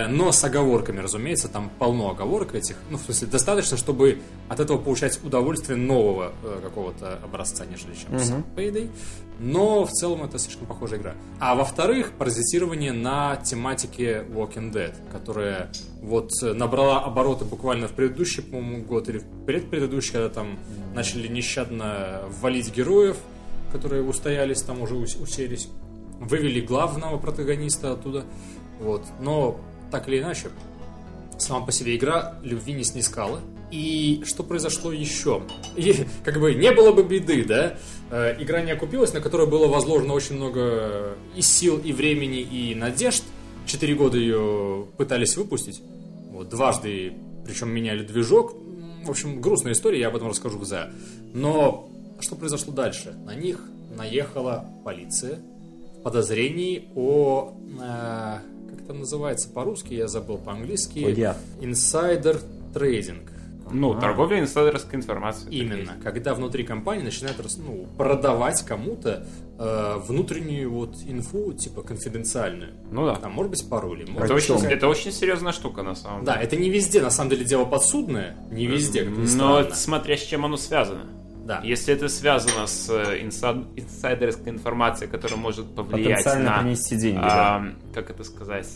[SPEAKER 1] но с оговорками, разумеется, там полно оговорок этих. Ну, в смысле, достаточно, чтобы от этого получать удовольствие нового э, какого-то образца, нежели чем с Payday. Но в целом это слишком похожая игра. А во-вторых, паразитирование на тематике Walking Dead, которая вот э, набрала обороты буквально в предыдущий, по-моему, год или в предпредыдущий, когда там начали нещадно валить героев, которые устоялись, там уже ус- уселись. Вывели главного протагониста оттуда. Вот. Но так или иначе, сама по себе игра любви не снискала. И что произошло еще? И, как бы не было бы беды, да? Э, игра не окупилась, на которую было возложено очень много и сил, и времени, и надежд. Четыре года ее пытались выпустить. Вот, дважды, причем меняли движок. В общем, грустная история, я об этом расскажу в ЗА. Но что произошло дальше? На них наехала полиция в подозрении о... э, как это называется по-русски, я забыл по-английски. Инсайдер трейдинг.
[SPEAKER 4] Ну, торговля инсайдерской информацией.
[SPEAKER 1] Именно, когда внутри компании начинают рас- ну, продавать кому-то э, внутреннюю вот инфу, типа конфиденциальную.
[SPEAKER 4] Ну да.
[SPEAKER 1] Там, может быть, пароли. может
[SPEAKER 4] Это
[SPEAKER 1] быть,
[SPEAKER 4] очень, это очень серьезная штука, на самом
[SPEAKER 1] Да,
[SPEAKER 4] деле.
[SPEAKER 1] это не везде, на самом деле, дело подсудное. Не везде, как ни
[SPEAKER 4] Но
[SPEAKER 1] странно.
[SPEAKER 4] смотря с чем оно связано.
[SPEAKER 1] Да.
[SPEAKER 4] Если это связано с э, инса- инсайдерской информацией, которая может повлиять на,
[SPEAKER 2] принести деньги,
[SPEAKER 4] а, как это сказать,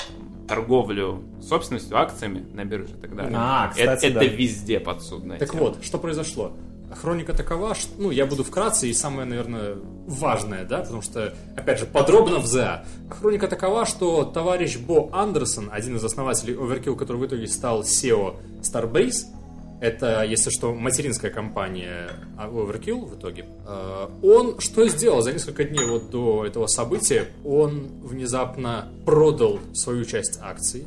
[SPEAKER 4] торговлю собственностью, акциями на бирже и так далее.
[SPEAKER 2] А, кстати,
[SPEAKER 4] это,
[SPEAKER 2] да.
[SPEAKER 4] это везде подсудная
[SPEAKER 1] Так
[SPEAKER 4] тема.
[SPEAKER 1] вот, что произошло? Хроника такова, что, ну, я буду вкратце и самое, наверное, важное, да, потому что, опять же, подробно в ЗА. Хроника такова, что товарищ Бо Андерсон, один из основателей Overkill, который в итоге стал SEO Starbreeze, это, если что, материнская компания Overkill в итоге. Э, Он что сделал за несколько дней вот до этого события? Он внезапно продал свою часть акций.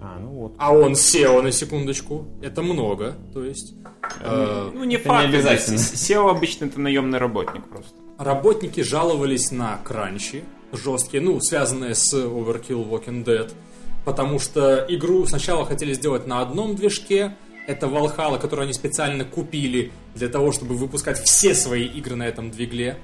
[SPEAKER 2] А, ну вот.
[SPEAKER 1] А он SEO на секундочку. Это много, то есть. э,
[SPEAKER 4] Ну, не
[SPEAKER 2] Это
[SPEAKER 4] факт.
[SPEAKER 2] не обязательно.
[SPEAKER 4] SEO обычно это наемный работник просто.
[SPEAKER 1] Работники жаловались на кранчи жесткие, ну, связанные с Overkill Walking Dead, потому что игру сначала хотели сделать на одном движке, это Valhalla, который они специально купили для того, чтобы выпускать все свои игры на этом двигле.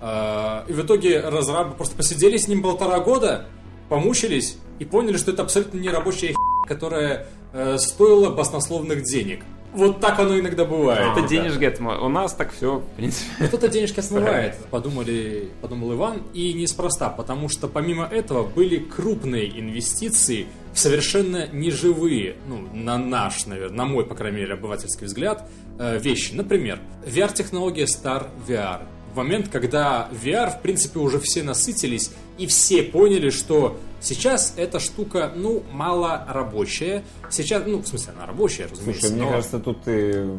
[SPEAKER 1] А, И в итоге разрабы просто посидели с ним полтора года, помучились и поняли, что это абсолютно не рабочая херня, которая э, стоила баснословных денег. Вот так оно иногда бывает.
[SPEAKER 4] Это денежки отмо- У нас так все, в принципе.
[SPEAKER 1] Кто-то денежки смывает, подумали, подумал Иван, и неспроста, потому что помимо этого были крупные инвестиции в совершенно неживые, ну, на наш, наверное, на мой, по крайней мере, обывательский взгляд, э, вещи. Например, VR-технология Star VR. в момент, когда VR, в принципе, уже все насытились, и все поняли, что сейчас эта штука, ну, мало рабочая. Сейчас, ну, в смысле, она рабочая, разумеется.
[SPEAKER 2] Слушай, мне
[SPEAKER 1] но-
[SPEAKER 2] кажется, тут ты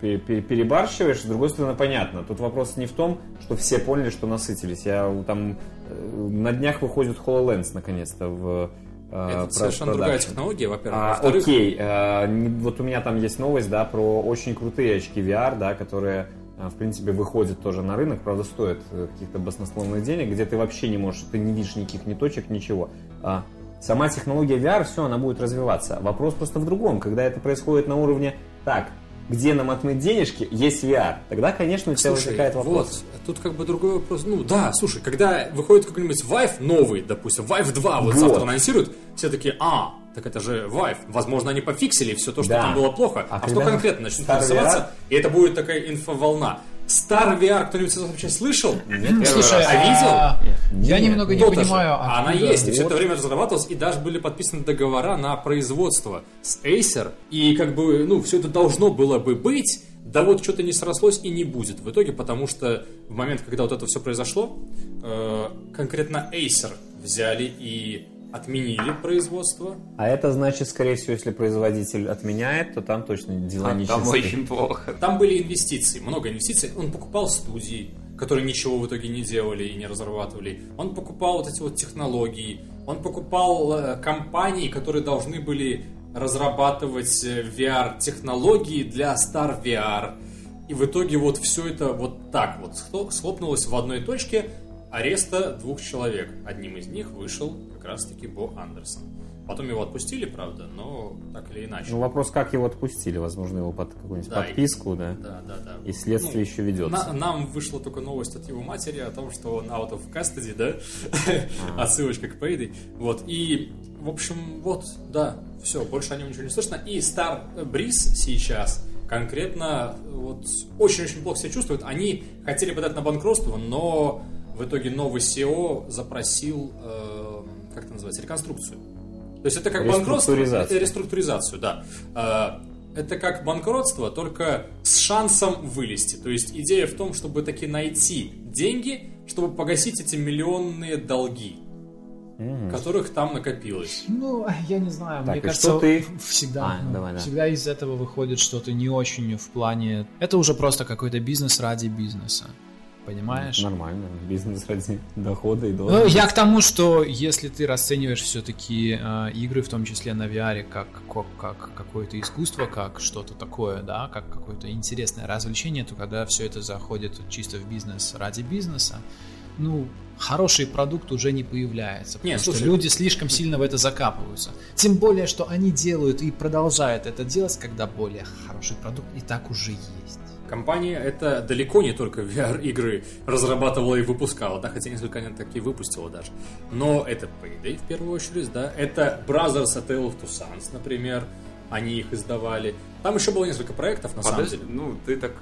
[SPEAKER 2] пе- пе- перебарщиваешь, с другой стороны, понятно. Тут вопрос не в том, что все поняли, что насытились. Я там э, на днях выходит HoloLens наконец-то в
[SPEAKER 1] это
[SPEAKER 2] про-
[SPEAKER 1] совершенно другая технология, во-первых.
[SPEAKER 2] А, окей, не- вот у меня там есть новость, да, про очень крутые очки VR, да, которые, э, в принципе, выходят тоже на рынок, правда, стоят э, каких-то баснословных денег, где ты вообще не можешь, ты не видишь никаких ни точек, ничего. А сама технология VR, все, она будет развиваться. Вопрос просто в другом, когда это происходит на уровне, так, где нам отмыть денежки, есть VR. Тогда, конечно, у тебя
[SPEAKER 1] Слушай,
[SPEAKER 2] возникает вопрос.
[SPEAKER 1] вот, тут как бы другой вопрос. Ну да, слушай, когда выходит какой-нибудь Vive новый, допустим, Vive 2 вот,
[SPEAKER 2] Вот.
[SPEAKER 1] завтра анонсируют, все такие, а, так это же Vive. Возможно, они пофиксили все то, что
[SPEAKER 2] Да.
[SPEAKER 1] там было плохо.
[SPEAKER 2] А
[SPEAKER 1] А, что конкретно начнут рисоваться, и это будет такая инфоволна. Star VR кто-нибудь вообще слышал?
[SPEAKER 2] Нет,
[SPEAKER 3] Слушай,
[SPEAKER 1] А видел?
[SPEAKER 3] а, я немного не понимаю,
[SPEAKER 1] Она есть, и все это время разрабатывалась, и даже были подписаны договора на производство с Acer, и как бы, ну, все это должно было бы быть, да вот что-то не срослось и не будет в итоге, потому что в момент, когда вот это все произошло, э, конкретно Acer взяли и отменили производство.
[SPEAKER 2] А это значит, скорее всего, если производитель отменяет, то там точно дела
[SPEAKER 4] А
[SPEAKER 2] не
[SPEAKER 4] там
[SPEAKER 2] чистые.
[SPEAKER 4] очень плохо.
[SPEAKER 1] Там были инвестиции, много инвестиций. Он покупал студии, которые ничего в итоге не делали и не разрабатывали. Он покупал вот эти вот технологии. Он покупал э, компании, которые должны были разрабатывать э, VR-технологии для Star VR. И в итоге вот все это вот так вот схло- схлопнулось в одной точке ареста двух человек. Одним из них вышел как раз-таки Бо Андерсон. Потом его отпустили, правда, но так или иначе.
[SPEAKER 2] Ну, вопрос, как его отпустили? Возможно, его под какую-нибудь
[SPEAKER 1] Да,
[SPEAKER 2] подписку, да?
[SPEAKER 1] Да, да, да.
[SPEAKER 2] И следствие
[SPEAKER 1] Ну,
[SPEAKER 2] еще ведется.
[SPEAKER 1] На- нам вышла только новость от его матери о том, что он out of custody, да? Отсылочка к Payday. Вот. И, в общем, вот, да, все, больше о нем ничего не слышно. И Star Breeze сейчас конкретно вот очень-очень плохо себя чувствует. Они хотели подать на банкротство, но в итоге новый SEO запросил, э, как это называется, реконструкцию. То есть это как банкротство.
[SPEAKER 2] Реструктуризацию.
[SPEAKER 1] э, Реструктуризацию, да. Э, Это как банкротство, только с шансом вылезти. То есть идея в том, чтобы таки найти деньги, чтобы погасить эти миллионные долги, которых там накопилось.
[SPEAKER 3] Ну, я не знаю,
[SPEAKER 2] Так,
[SPEAKER 3] мне кажется,
[SPEAKER 2] что ты-
[SPEAKER 3] всегда,
[SPEAKER 2] А,
[SPEAKER 3] ну,
[SPEAKER 2] давай, да.
[SPEAKER 3] всегда из этого выходит что-то не очень в плане... Это уже просто какой-то бизнес ради бизнеса, понимаешь?
[SPEAKER 2] Нормально. Бизнес ради дохода и
[SPEAKER 3] Ну,
[SPEAKER 2] долга.
[SPEAKER 3] я к тому, что если ты расцениваешь все-таки игры, в том числе на VR, как, как, как какое-то искусство, как что-то такое, да, как какое-то интересное развлечение, то когда все это заходит чисто в бизнес ради бизнеса, ну, хороший продукт уже не появляется, потому
[SPEAKER 1] Не,
[SPEAKER 3] что
[SPEAKER 1] слушай,
[SPEAKER 3] люди слишком сильно в это закапываются. Тем более, что они делают и продолжают это делать, когда более хороший продукт и так уже есть.
[SPEAKER 1] Компания это далеко не только VR-игры разрабатывала и выпускала, да, хотя несколько они такие выпустила даже. Но это Payday в первую очередь, да, это Brothers A Tale of Two Sons, например, они их издавали. Там еще было несколько проектов, на самом
[SPEAKER 4] Подожди,
[SPEAKER 1] деле.
[SPEAKER 4] ну ты так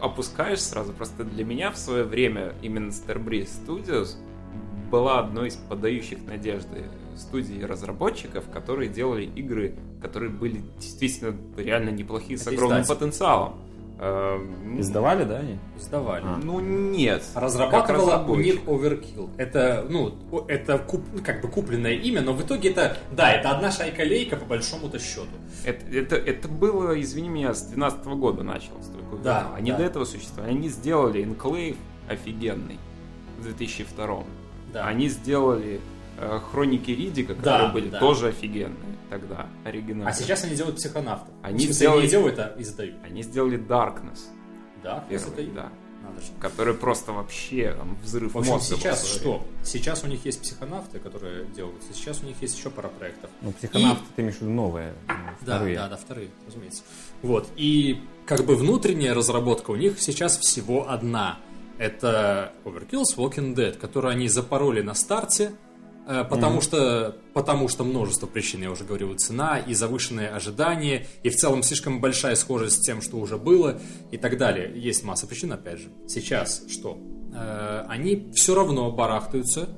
[SPEAKER 4] опускаешь сразу. Просто для меня в свое время именно Starbreeze Studios была одной из подающих надежды студий разработчиков, которые делали игры, которые были действительно реально неплохие с огромным потенциалом. Эм,
[SPEAKER 2] Издавали, да, они?
[SPEAKER 1] Издавали.
[SPEAKER 2] А.
[SPEAKER 4] Ну нет.
[SPEAKER 1] Разрабатывала у них. Overkill. Это, ну, это куп- ну, как бы купленное имя, но в итоге это, да, это одна шайка-лейка по большому-то счету.
[SPEAKER 4] Это, это, это было, извини меня, с 2012 года началось только.
[SPEAKER 1] Да,
[SPEAKER 4] Они
[SPEAKER 1] да.
[SPEAKER 4] до этого существовали. Они сделали Enclave офигенный в 2002
[SPEAKER 1] Да.
[SPEAKER 4] Они сделали Хроники Ридика, которые
[SPEAKER 1] Да,
[SPEAKER 4] были
[SPEAKER 1] да.
[SPEAKER 4] тоже офигенные тогда, оригинальные.
[SPEAKER 1] А сейчас они делают психонавтов.
[SPEAKER 4] Они
[SPEAKER 1] смысле,
[SPEAKER 4] сделали-
[SPEAKER 1] не делают, а издают.
[SPEAKER 4] Они сделали Darkness
[SPEAKER 1] Да,
[SPEAKER 4] первый, да.
[SPEAKER 1] Надо же.
[SPEAKER 4] Который просто вообще там, взрыв
[SPEAKER 1] В общем,
[SPEAKER 4] мозга
[SPEAKER 1] сейчас что? Сейчас у них есть психонавты, которые делаются. Сейчас у них есть еще пара проектов.
[SPEAKER 2] Ну, психонавты, ты имеешь в виду новые, э,
[SPEAKER 1] Да,
[SPEAKER 2] вторые.
[SPEAKER 1] да, да, вторые, разумеется. Вот. И как бы внутренняя разработка у них сейчас всего одна. Это Overkill с Walking Dead, которую они запороли на старте, э, потому, что, потому что множество причин, я уже говорил, и цена, и завышенные ожидания, и в целом слишком большая схожесть с тем, что уже было, и так далее. Есть масса причин, опять же. Сейчас что? Э, Они все равно барахтаются,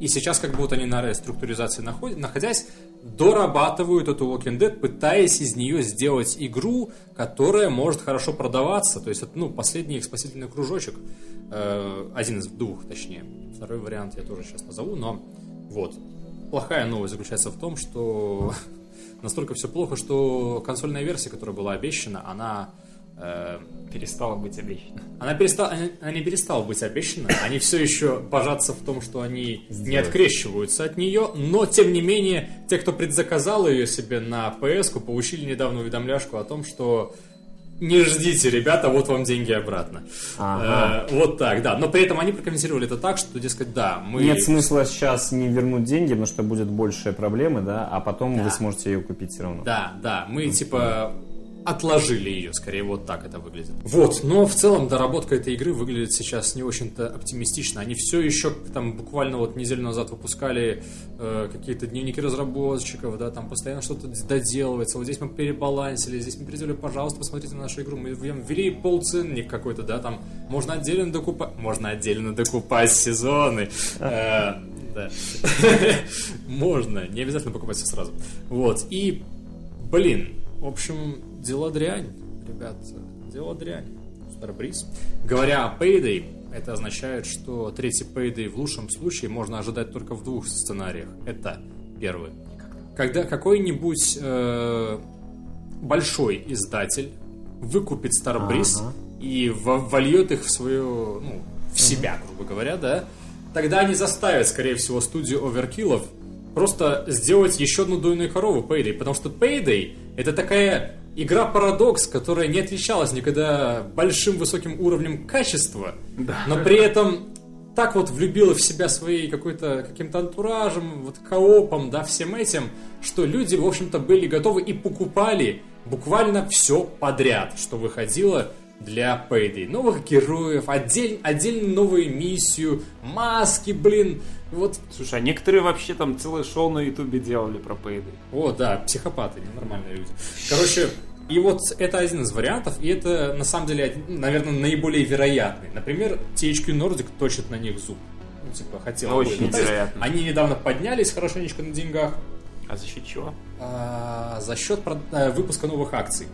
[SPEAKER 1] и сейчас, как будто они на реструктуризации находят, находясь, дорабатывают эту Walking Dead, пытаясь из нее сделать игру, которая может хорошо продаваться. То есть это, ну, последний их спасительный кружочек. Э, один из двух, точнее. Второй вариант я тоже сейчас назову, но вот. Плохая новость заключается в том, что настолько все плохо, что консольная версия, которая была обещана, она э,
[SPEAKER 4] Перестала быть обещанной.
[SPEAKER 1] она, перестала, она, она не перестала быть обещана. Они все еще божатся в том, что они не
[SPEAKER 2] Сделают.
[SPEAKER 1] открещиваются от нее. Но, тем не менее, те, кто предзаказал ее себе на PS, получили недавно уведомляшку о том, что не ждите, ребята, вот вам деньги обратно.
[SPEAKER 2] Ага.
[SPEAKER 1] Э, вот так, да. Но при этом они прокомментировали это так, что, дескать, да, мы...
[SPEAKER 2] Нет смысла сейчас не вернуть деньги, потому что будет больше проблемы, да, а потом вы сможете ее купить все равно.
[SPEAKER 1] Да, да, мы типа отложили ее, скорее вот так это выглядит. Вот, но в целом доработка этой игры выглядит сейчас не очень-то оптимистично. Они все еще там буквально вот неделю назад выпускали э, какие-то дневники разработчиков, да, там постоянно что-то доделывается. Вот здесь мы перебалансили, здесь мы переделали, пожалуйста, посмотрите на нашу игру. Мы ввели полценник какой-то, да, там можно отдельно докупать, можно отдельно докупать сезоны. Э, да. Можно, не обязательно покупать все сразу. Вот, и, блин, в общем, дела дрянь, ребят, дела дрянь. Starbreeze. Говоря о Payday, это означает, что третий Payday в лучшем случае можно ожидать только в двух сценариях. Это первый. Когда какой-нибудь э, большой издатель выкупит Starbreeze
[SPEAKER 2] Ага.
[SPEAKER 1] и во- вольет их в свою, ну, в себя, грубо говоря, да, тогда они заставят, скорее всего, студию Оверкиллов просто сделать еще одну дойную корову Payday, потому что Payday это такая игра-парадокс, которая не отличалась никогда большим высоким уровнем качества, но при этом так вот влюбила в себя своей какой-то каким-то антуражем, вот коопом, да, всем этим, что люди, в общем-то, были готовы и покупали буквально все подряд, что выходило для Payday. Новых героев, отдель, отдельно новую миссию, маски, блин, вот
[SPEAKER 4] Слушай, а некоторые вообще там целое шоу на Ютубе делали про Payday.
[SPEAKER 1] о, да, психопаты, ненормальные люди. Короче, и вот это один из вариантов, и это на самом деле, один, наверное, наиболее вероятный. Например, THQ Nordic точит на них зуб. Ну, типа, хотел.
[SPEAKER 4] Очень
[SPEAKER 1] Ну, есть
[SPEAKER 4] вероятно.
[SPEAKER 1] Они недавно поднялись хорошенечко на деньгах
[SPEAKER 4] А за счет чего?
[SPEAKER 1] а, за счет э, выпуска новых акций.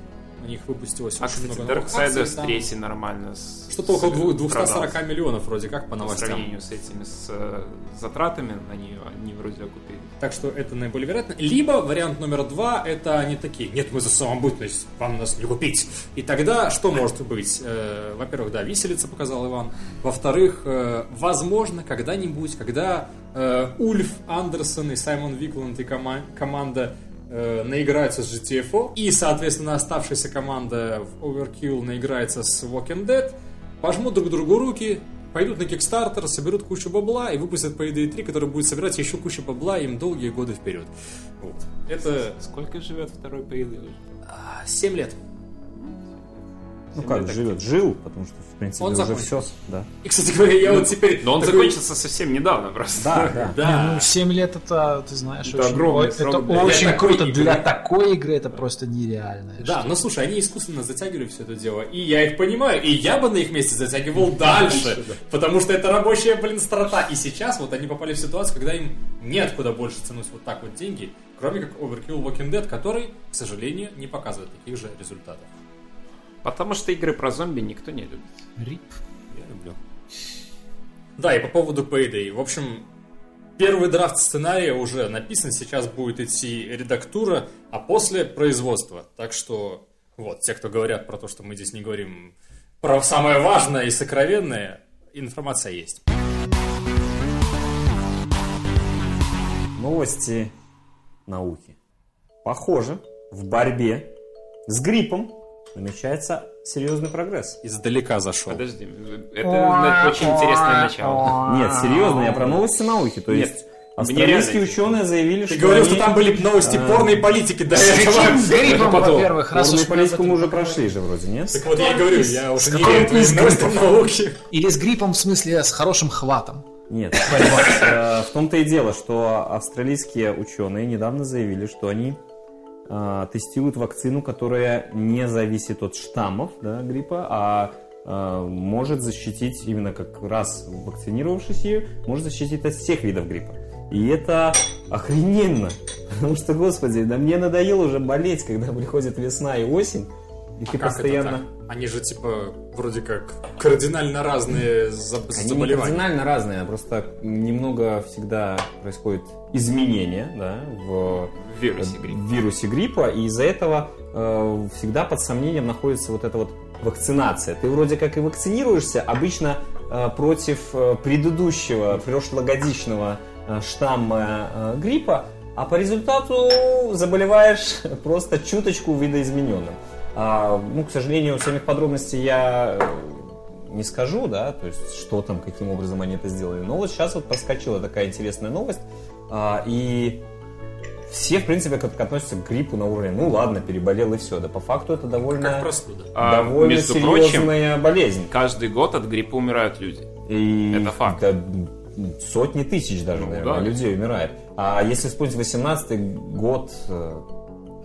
[SPEAKER 1] У них выпустилось
[SPEAKER 4] А,
[SPEAKER 1] очень
[SPEAKER 4] кстати,
[SPEAKER 1] много.
[SPEAKER 4] Darksiders
[SPEAKER 1] там
[SPEAKER 4] 3 нормально
[SPEAKER 1] Что-то около
[SPEAKER 4] с-
[SPEAKER 1] дву- 240
[SPEAKER 4] продался.
[SPEAKER 1] миллионов вроде как по
[SPEAKER 4] По
[SPEAKER 1] новостям.
[SPEAKER 4] сравнению с этими, с э, затратами на нее, они вроде окупили.
[SPEAKER 1] Так что это наиболее вероятно. Либо вариант номер два, это они такие, нет, мы за самобытность, вам нас не купить. И тогда что может быть? Э, во-первых, да, виселица показал Иван. Во-вторых, э, возможно, когда-нибудь, когда Ульф Андерсон и Саймон Викланд и кома- команда э, наиграются с GTFO, и, соответственно, оставшаяся команда в Overkill наиграется с Walking Dead, пожмут друг другу руки, пойдут на Kickstarter, соберут кучу бабла и выпустят Payday 3, который будет собирать еще кучу бабла им долгие годы вперед. Вот. Это
[SPEAKER 4] Сколько живет второй Payday уже?
[SPEAKER 1] 7 лет.
[SPEAKER 2] Ну как,
[SPEAKER 4] так-
[SPEAKER 2] живет, жил, потому что, в принципе,
[SPEAKER 1] Он
[SPEAKER 2] уже
[SPEAKER 1] закончился.
[SPEAKER 2] все, да.
[SPEAKER 1] И, кстати говоря, я вот теперь...
[SPEAKER 4] Но он
[SPEAKER 1] такой-
[SPEAKER 4] закончился совсем недавно просто.
[SPEAKER 2] Да, да.
[SPEAKER 1] Да.
[SPEAKER 3] Ну, 7 лет это, ты знаешь,
[SPEAKER 4] Это
[SPEAKER 3] очень,
[SPEAKER 4] огромный
[SPEAKER 3] о-
[SPEAKER 4] срок
[SPEAKER 3] это
[SPEAKER 4] для
[SPEAKER 3] очень
[SPEAKER 1] такой
[SPEAKER 3] круто.
[SPEAKER 1] игры.
[SPEAKER 3] Для такой игры это просто нереально.
[SPEAKER 1] Да, но слушай, они искусственно затягивали все это дело, и я их понимаю, и я бы на их месте затягивал дальше, потому что это рабочая, блин, страта. И сейчас вот они попали в ситуацию, когда им неоткуда больше тянуть вот так вот деньги, кроме как Overkill Walking Dead, который, к сожалению, не показывает таких же результатов.
[SPEAKER 4] Потому что игры про зомби никто не любит.
[SPEAKER 3] Рип.
[SPEAKER 1] Я люблю. Да, и по поводу Payday. В общем, первый драфт сценария уже написан, сейчас будет идти редактура, а после производство. Так что, вот, те, кто говорят про то, что мы здесь не говорим про самое важное и сокровенное, информация есть.
[SPEAKER 2] Новости науки. Похоже, в борьбе с гриппом намечается серьезный прогресс.
[SPEAKER 1] Издалека зашел.
[SPEAKER 4] Подожди, это очень интересное начало.
[SPEAKER 2] Нет, серьезно, я про новости науки. То есть австралийские ученые заявили,
[SPEAKER 1] Ты
[SPEAKER 2] что
[SPEAKER 1] говорил,
[SPEAKER 2] они...
[SPEAKER 1] что там были новости порно и политики до
[SPEAKER 3] С
[SPEAKER 1] этого.
[SPEAKER 3] каким гриппом,
[SPEAKER 1] потом.
[SPEAKER 3] во-первых, мы
[SPEAKER 2] политику мы уже прошли же вроде, нет?
[SPEAKER 1] Так вот я и говорю, я уже не верю твоим
[SPEAKER 3] из
[SPEAKER 1] новостям науки.
[SPEAKER 3] Или с гриппом в смысле с хорошим хватом.
[SPEAKER 2] Нет. Э, В том-то и дело, что австралийские ученые недавно заявили, что они э, тестируют вакцину, которая не зависит от штаммов да, гриппа, а э, может защитить, именно как раз вакцинировавшись ею, может защитить от всех видов гриппа. И это охрененно. Потому что, господи, да мне надоело уже болеть, когда приходит весна и осень, и ты
[SPEAKER 1] Как
[SPEAKER 2] постоянно...
[SPEAKER 1] это так? Они же, типа, вроде как кардинально разные заб-
[SPEAKER 2] Они
[SPEAKER 1] заболевания.
[SPEAKER 2] кардинально разные, а просто немного всегда происходит изменения да, в
[SPEAKER 4] В вирусе гриппа.
[SPEAKER 2] в вирусе гриппа, и из-за этого э, всегда под сомнением находится вот эта вот вакцинация. Ты вроде как и вакцинируешься, обычно э, против э, предыдущего, прошлогодичного э, штамма э, гриппа, а по результату заболеваешь просто чуточку видоизмененным. А, ну, к сожалению, самих подробностей я э, не скажу, да, то есть что там, каким образом они это сделали. Но вот сейчас вот проскочила такая интересная новость, а, и все, в принципе, как относятся к гриппу на уровне, ну ладно, переболел и все. Да по факту это довольно,
[SPEAKER 1] Как простуда.
[SPEAKER 4] А,
[SPEAKER 2] довольно
[SPEAKER 4] между прочим,
[SPEAKER 2] серьезная болезнь.
[SPEAKER 4] каждый год от гриппа умирают люди.
[SPEAKER 2] И
[SPEAKER 4] это факт.
[SPEAKER 2] да, сотни тысяч даже,
[SPEAKER 4] Ну,
[SPEAKER 2] наверное,
[SPEAKER 4] да.
[SPEAKER 2] людей умирает. А если вспомнить 18 год, э,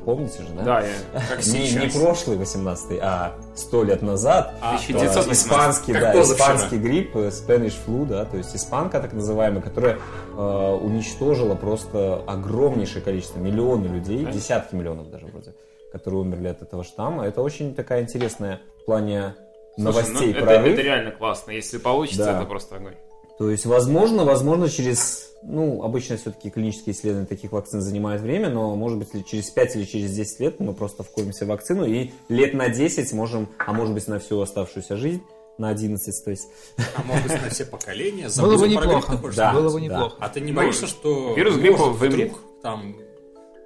[SPEAKER 2] помните же, да?
[SPEAKER 4] Да, я...
[SPEAKER 1] Как
[SPEAKER 2] Не,
[SPEAKER 1] сейчас.
[SPEAKER 2] не прошлый 18 а сто лет назад.
[SPEAKER 1] А,
[SPEAKER 2] э,
[SPEAKER 4] 1918.
[SPEAKER 2] испанский,
[SPEAKER 1] Как
[SPEAKER 2] да, испанский грипп, э, Spanish flu, да, то есть испанка так называемая, которая э, уничтожила просто огромнейшее количество, миллионы людей, десятки миллионов даже вроде, которые умерли от этого штамма. Это очень такая интересная в плане
[SPEAKER 4] Слушай,
[SPEAKER 2] новостей
[SPEAKER 4] ну, это,
[SPEAKER 2] прорыв.
[SPEAKER 4] это реально классно. Если получится,
[SPEAKER 2] Да.
[SPEAKER 4] это просто огонь.
[SPEAKER 2] То есть, возможно, возможно, через, ну, обычно все-таки клинические исследования таких вакцин занимают время, но, может быть, через 5 или через 10 лет мы просто вкормимся в вакцину и лет на 10 можем, а может быть, на всю оставшуюся жизнь, на 11, то есть,
[SPEAKER 1] А могут быть на все поколения.
[SPEAKER 3] Было бы неплохо.
[SPEAKER 2] Да.
[SPEAKER 3] Было бы
[SPEAKER 2] да.
[SPEAKER 3] неплохо.
[SPEAKER 1] А ты не боишься, что
[SPEAKER 4] вирус гриппа
[SPEAKER 1] может вдруг там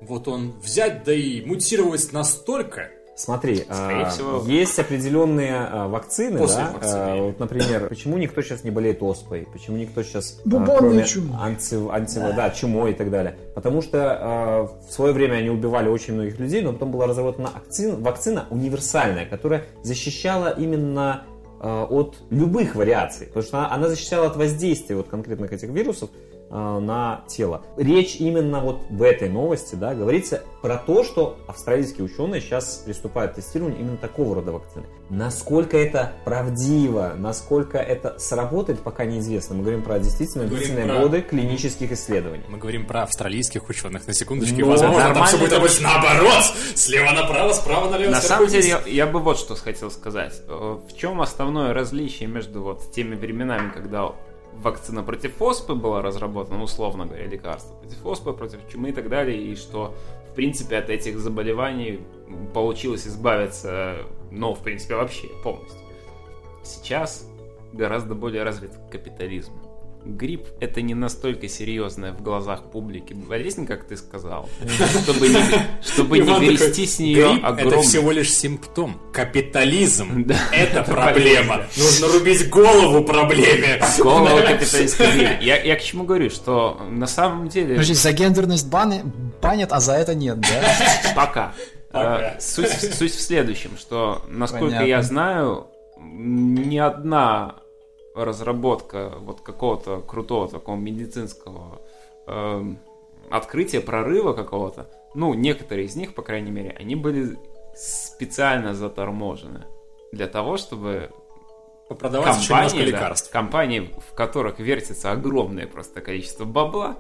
[SPEAKER 1] вот он взять, да и мутировать настолько,
[SPEAKER 2] Смотри,
[SPEAKER 4] Скорее
[SPEAKER 2] а,
[SPEAKER 4] всего.
[SPEAKER 2] есть определенные а, вакцины,
[SPEAKER 1] После
[SPEAKER 2] да,
[SPEAKER 1] вакцины,
[SPEAKER 2] а, вот, например, почему никто сейчас не болеет оспой, почему никто сейчас, а,
[SPEAKER 3] Бубонной
[SPEAKER 2] кроме
[SPEAKER 3] чумой.
[SPEAKER 2] анти- анти- да, чумой и так далее, потому что а, в свое время они убивали очень многих людей, но потом была разработана акцин- вакцина универсальная, которая защищала именно а, от любых вариаций, потому что она, она защищала от воздействия вот конкретных этих вирусов. а, на тело. Речь именно вот в этой новости, да, говорится про то, что австралийские ученые сейчас приступают к тестированию именно такого рода вакцины. Насколько это правдиво, насколько это сработает, пока неизвестно. Мы говорим про действительно длительные
[SPEAKER 1] про-
[SPEAKER 2] годы клинических исследований.
[SPEAKER 1] Мы говорим про австралийских ученых, на секундочку.
[SPEAKER 2] Ну,
[SPEAKER 1] Возможно, там
[SPEAKER 4] нормально
[SPEAKER 1] все будет обычно наоборот. Слева направо, справа налево.
[SPEAKER 4] На самом деле, я, я бы вот что хотел сказать. Э, В чем основное различие между вот теми временами, когда вакцина против оспы была разработана, ну, условно говоря, лекарство против оспы, против чумы и так далее, и что, в принципе, от этих заболеваний получилось избавиться, ну, в принципе, вообще полностью. Сейчас гораздо более развит капитализм. Грипп – это не настолько серьезная в глазах публики болезнь, как ты сказал, чтобы не, чтобы не грести
[SPEAKER 1] такой,
[SPEAKER 4] с нее
[SPEAKER 1] Грипп это
[SPEAKER 4] огромный...
[SPEAKER 1] всего лишь симптом. Капитализм
[SPEAKER 4] Да.
[SPEAKER 1] это проблема. Нужно рубить голову проблеме.
[SPEAKER 4] Голову капиталистской. Я, я к чему говорю, что на самом деле
[SPEAKER 3] Подожди, за гендерность баны, банят, а за это нет, да?
[SPEAKER 4] пока.
[SPEAKER 1] Пока.
[SPEAKER 4] Э, Суть, суть в следующем, что, насколько
[SPEAKER 3] Понятно.
[SPEAKER 4] я знаю, ни одна разработка вот какого-то крутого такого медицинского эм, открытия, прорыва какого-то, ну, некоторые из них, по крайней мере, они были специально заторможены для того, чтобы
[SPEAKER 1] Продавать
[SPEAKER 4] компании, да,
[SPEAKER 1] лекарств.
[SPEAKER 4] компании, в которых вертится огромное просто количество бабла,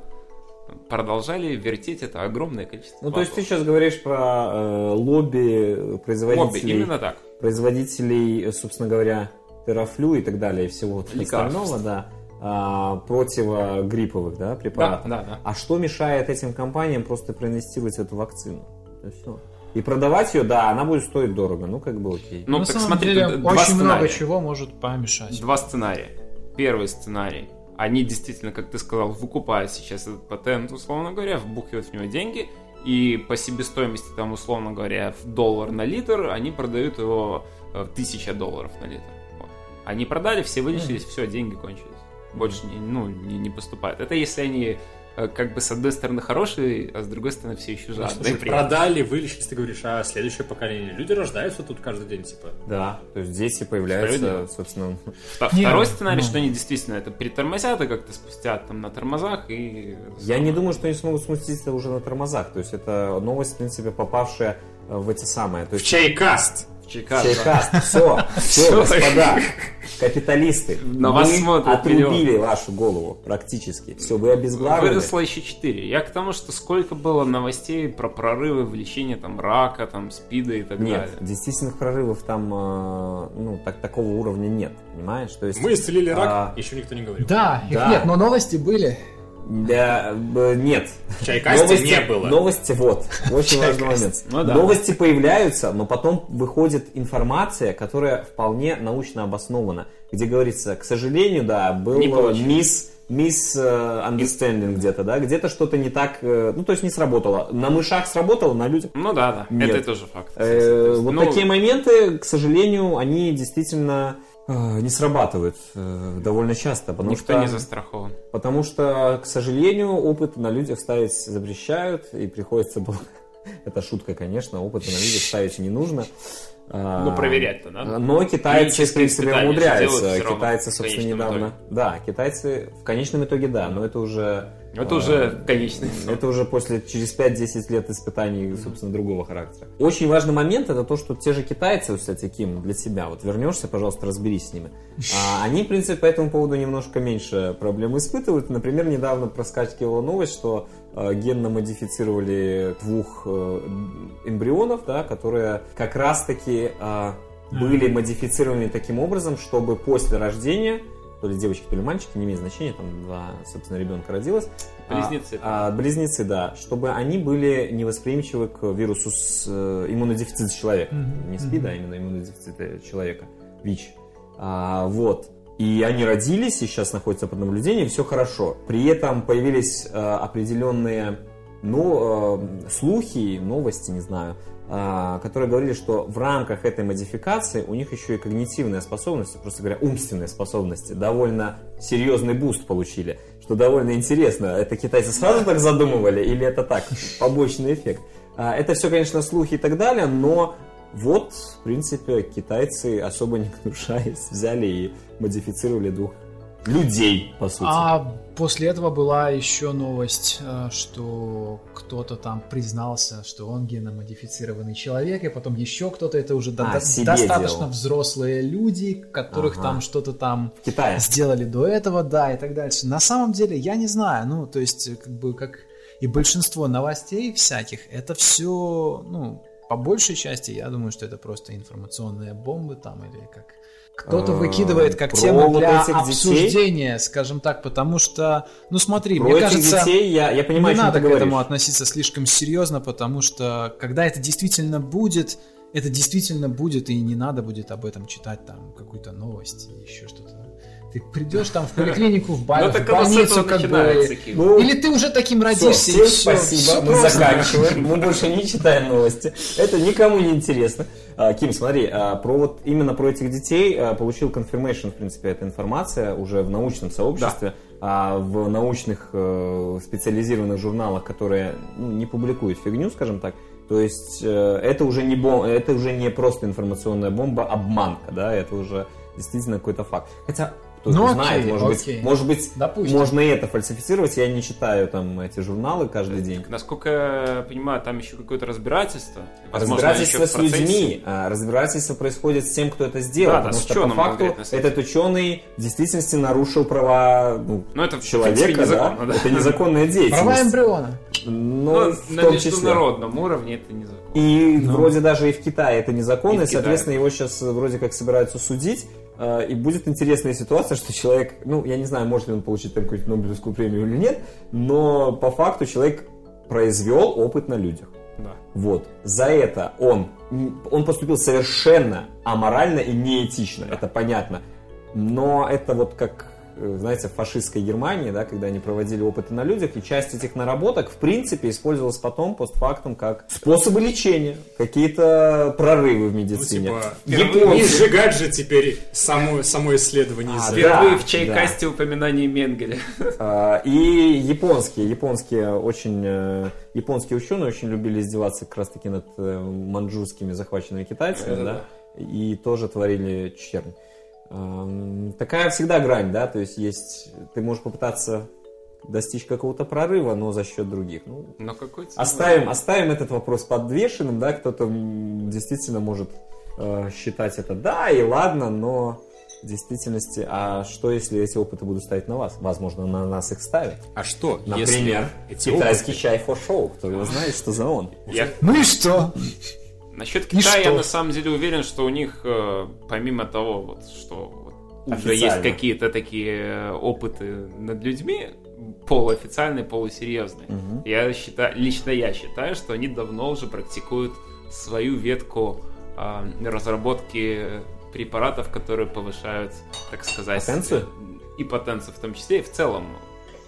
[SPEAKER 4] продолжали вертеть это огромное количество
[SPEAKER 2] Ну, то есть ты
[SPEAKER 4] бабла.
[SPEAKER 2] сейчас говоришь про э, лобби
[SPEAKER 4] Лобби,
[SPEAKER 2] производителей,
[SPEAKER 4] именно так.
[SPEAKER 2] производителей, э, собственно говоря, терафлю и так далее, и всего вот остального, да, а, противогрипповых, да,
[SPEAKER 4] Да,
[SPEAKER 2] препаратов.
[SPEAKER 4] да, да.
[SPEAKER 2] А что мешает этим компаниям просто проинвестировать эту вакцину? Это все. И продавать ее, да, она будет стоить дорого, ну как бы окей.
[SPEAKER 4] Ну,
[SPEAKER 3] На
[SPEAKER 4] так
[SPEAKER 3] самом
[SPEAKER 4] смотри,
[SPEAKER 3] деле, очень много
[SPEAKER 4] сценария.
[SPEAKER 3] чего может помешать.
[SPEAKER 4] Два сценария. Первый сценарий. Они действительно, как ты сказал, выкупают сейчас этот патент, условно говоря, вбухивают в него деньги, и по себестоимости, там, условно говоря, в доллар на литр, они продают его э, тысяча долларов на литр. Они продали, все вылечились, все, деньги кончились. Больше не, ну, не, не поступает. Это если они э, как бы с одной стороны хорошие, а с другой стороны все еще
[SPEAKER 1] Ну,
[SPEAKER 4] жадные. этом.
[SPEAKER 1] продали, вылечились, ты говоришь, а следующее поколение. Люди рождаются тут каждый день, типа.
[SPEAKER 2] Да, то есть дети появляются,
[SPEAKER 4] Справедливо.
[SPEAKER 2] собственно,
[SPEAKER 4] Вта-
[SPEAKER 3] Не,
[SPEAKER 4] Второй сценарий,
[SPEAKER 3] ну.
[SPEAKER 4] что они действительно это притормозят и как-то спустят там на тормозах и...
[SPEAKER 2] Я не думаю, что они смогут сместиться уже на тормозах. То есть это новость, в принципе, попавшая в эти самые. То
[SPEAKER 1] В
[SPEAKER 2] есть
[SPEAKER 1] чайкаст.
[SPEAKER 4] В Чикаго.
[SPEAKER 2] Чайкаст, все, все, господа. Капиталисты,
[SPEAKER 4] На вас смотрят
[SPEAKER 2] отрубили вашу голову практически. Все, вы обезглавлены.
[SPEAKER 4] Выросло еще 4. Я к тому, что сколько было новостей про прорывы в лечении там рака, там спида и так
[SPEAKER 2] Нет,
[SPEAKER 4] далее.
[SPEAKER 2] действительных прорывов там, э, ну, так, такого уровня нет, понимаешь? То есть,
[SPEAKER 1] Мы исцелили рак,
[SPEAKER 2] А.
[SPEAKER 1] еще никто не говорил.
[SPEAKER 3] Да, их
[SPEAKER 2] Да.
[SPEAKER 3] нет, но новости были.
[SPEAKER 2] Да, нет.
[SPEAKER 1] В Чайкасте не было.
[SPEAKER 2] Новости, вот, очень важный момент.
[SPEAKER 4] Ну да.
[SPEAKER 2] Новости появляются, но потом выходит информация, которая вполне научно обоснована, где говорится, к сожалению, да, был мисс мисс э, understanding где-то, да, где-то что-то не так, э, ну, то есть не сработало. На мышах сработало, на людях
[SPEAKER 4] Ну да, да.
[SPEAKER 2] Нет.
[SPEAKER 4] Это тоже факт.
[SPEAKER 2] Э, вот
[SPEAKER 4] ну,
[SPEAKER 2] такие моменты, к сожалению, они действительно не срабатывают э, довольно часто, потому
[SPEAKER 4] Никто
[SPEAKER 2] что,
[SPEAKER 4] не застрахован.
[SPEAKER 2] потому что, к сожалению, опыт на людях ставить запрещают, и приходится было... Это шутка, конечно, опыт на людях ставить не нужно. А,
[SPEAKER 4] Ну, проверять-то надо.
[SPEAKER 2] Но китайцы, в принципе, умудряются. Китайцы, собственно, недавно...
[SPEAKER 4] итоге.
[SPEAKER 2] Да, китайцы в конечном итоге, да, но это уже...
[SPEAKER 4] Это уже конечный исход.
[SPEAKER 2] это уже после, через 5-10 лет испытаний, собственно, другого характера. Очень важный момент это то, что те же китайцы, кстати, Ким, для тебя, вот вернешься, пожалуйста, разберись с ними. А, они, в принципе, по этому поводу немножко меньше проблем испытывают. Например, недавно проскакивала новость, что э, генно модифицировали двух э, эмбрионов, да, которые как раз-таки э, были модифицированы таким образом, чтобы после рождения то ли девочки, то ли мальчики, не имеет значения, там два, собственно, ребенка родилось.
[SPEAKER 4] Близнецы.
[SPEAKER 2] А, а, близнецы, да. Чтобы они были невосприимчивы к вирусу с э, иммунодефицита человека.
[SPEAKER 3] Мгм.
[SPEAKER 2] Не СПИДа, а именно иммунодефицита человека. ВИЧ. А, вот. И они родились, и сейчас находятся под наблюдением, все хорошо. При этом появились э, определенные ну, э, слухи, новости, не знаю, э, которые говорили, что в рамках этой модификации у них еще и когнитивные способности, просто говоря, умственные способности, довольно серьезный буст получили, что довольно интересно. Это китайцы сразу так задумывали или это так, побочный эффект? А, Это все, конечно, слухи и так далее, но вот, в принципе, китайцы особо не гнушаясь взяли и модифицировали двух людей, по сути.
[SPEAKER 3] А после этого была еще новость, э, что кто-то там признался, что он геномодифицированный человек, и потом еще кто-то, это уже
[SPEAKER 2] А,
[SPEAKER 3] до- достаточно
[SPEAKER 2] делал.
[SPEAKER 3] взрослые люди, которых
[SPEAKER 2] Ага.
[SPEAKER 3] там что-то там
[SPEAKER 2] В Китае.
[SPEAKER 3] сделали до этого, да, и так дальше. На самом деле, я не знаю, ну, то есть, как бы, как и большинство новостей всяких, это все, ну, по большей части, я думаю, что это просто информационные бомбы там, или как кто-то
[SPEAKER 2] А,
[SPEAKER 3] выкидывает как тему
[SPEAKER 2] вот
[SPEAKER 3] для
[SPEAKER 2] этих детей?
[SPEAKER 3] обсуждения, скажем так, потому что, ну, смотри,
[SPEAKER 2] Про
[SPEAKER 3] мне кажется...
[SPEAKER 2] детей я, я понимаю,
[SPEAKER 3] не надо к
[SPEAKER 2] говоришь.
[SPEAKER 3] этому относиться слишком серьезно, потому что когда это действительно будет, это действительно будет, и не надо будет об этом читать там какую-то новость еще что-то. Ты придешь там в поликлинику, в,
[SPEAKER 4] Ну
[SPEAKER 3] в
[SPEAKER 4] оно с
[SPEAKER 3] больницу, как бы.
[SPEAKER 4] Ким.
[SPEAKER 2] Ну,
[SPEAKER 3] Или ты уже таким родишься,
[SPEAKER 2] всем
[SPEAKER 3] и все.
[SPEAKER 2] спасибо, мы заканчиваем, мы больше не читаем новости. Это никому не интересно. А, Ким, смотри, а, про вот именно про этих детей а, получил confirmation, в принципе, эта информация уже в научном сообществе, а, в научных э, специализированных журналах, которые ну, не публикуют фигню, скажем так. То есть э, это уже не бом- это уже не просто информационная бомба, обманка, да, это уже действительно какой-то факт. Хотя кто
[SPEAKER 3] Ну,
[SPEAKER 2] знает,
[SPEAKER 3] окей,
[SPEAKER 2] может
[SPEAKER 3] окей.
[SPEAKER 2] быть, может быть,
[SPEAKER 3] Допустим.
[SPEAKER 2] можно и это фальсифицировать. Я не читаю там эти журналы каждый день.
[SPEAKER 4] Насколько я понимаю, там еще какое-то разбирательство. Возможно,
[SPEAKER 2] Разбирательство с людьми, а, разбирательство происходит с тем, кто это сделал,
[SPEAKER 4] Да, да,
[SPEAKER 2] потому
[SPEAKER 4] с
[SPEAKER 2] что по факту
[SPEAKER 4] конкретно,
[SPEAKER 2] этот ученый в действительности нарушил права ну,
[SPEAKER 4] Ну, это,
[SPEAKER 2] человека,
[SPEAKER 4] незаконно,
[SPEAKER 2] да?
[SPEAKER 4] да.
[SPEAKER 2] это незаконная деятельность.
[SPEAKER 3] Права эмбриона.
[SPEAKER 2] Ну,
[SPEAKER 4] Ну,
[SPEAKER 2] в
[SPEAKER 4] на
[SPEAKER 2] том числе.
[SPEAKER 4] международном уровне это незаконно.
[SPEAKER 2] И вроде даже и в Китае это незаконно,
[SPEAKER 4] И
[SPEAKER 2] и,
[SPEAKER 4] Китае.
[SPEAKER 2] соответственно, его сейчас вроде как собираются судить. Э, И будет интересная ситуация, что человек, ну, я не знаю, может ли он получить там какую-нибудь Нобелевскую премию или нет, но по факту человек произвел опыт на людях.
[SPEAKER 4] Да.
[SPEAKER 2] Вот. За это он, он поступил совершенно аморально и неэтично, это понятно. Но это вот как, знаете, в фашистской Германии, да, когда они проводили опыты на людях, и часть этих наработок, в принципе, использовалась потом, постфактум, как способы лечения, какие-то прорывы в
[SPEAKER 1] Ну,
[SPEAKER 2] медицине.
[SPEAKER 1] типа, впервые
[SPEAKER 2] Японцы-
[SPEAKER 1] не сжигать же теперь само, само исследование.
[SPEAKER 2] А,
[SPEAKER 1] из-
[SPEAKER 2] да.
[SPEAKER 4] Впервые в чайкасте упоминание Менгеля.
[SPEAKER 2] А, И японские, японские очень, э, японские ученые очень любили издеваться как раз таки над э, манчжурскими захваченными китайцами, да,
[SPEAKER 4] Да-да-да.
[SPEAKER 2] и тоже творили чернь. Ам, Такая всегда грань, да, то есть есть, ты можешь попытаться достичь какого-то прорыва, но за счет других. Ну,
[SPEAKER 4] Но какой ценой?
[SPEAKER 2] оставим, оставим этот вопрос подвешенным, да, кто-то действительно может э, считать это, да, и ладно, но в действительности, а что если эти опыты будут ставить на вас? Возможно, на нас их ставят.
[SPEAKER 1] А что,
[SPEAKER 2] Например,
[SPEAKER 1] если эти
[SPEAKER 2] китайский
[SPEAKER 1] опыты-
[SPEAKER 2] чай for show. Кто его знает, что за он?
[SPEAKER 4] Я
[SPEAKER 3] Ну и что?
[SPEAKER 4] Насчет Китая я
[SPEAKER 3] что?
[SPEAKER 4] на самом деле уверен, что у них, э, помимо того, вот, что вот уже есть какие-то такие э, опыты над людьми, полуофициальные, полусерьезные, я считаю, лично я считаю, что они давно уже практикуют свою ветку а, разработки препаратов, которые повышают, так сказать,
[SPEAKER 2] Потенцию?
[SPEAKER 4] и потенцию в том числе, и в целом,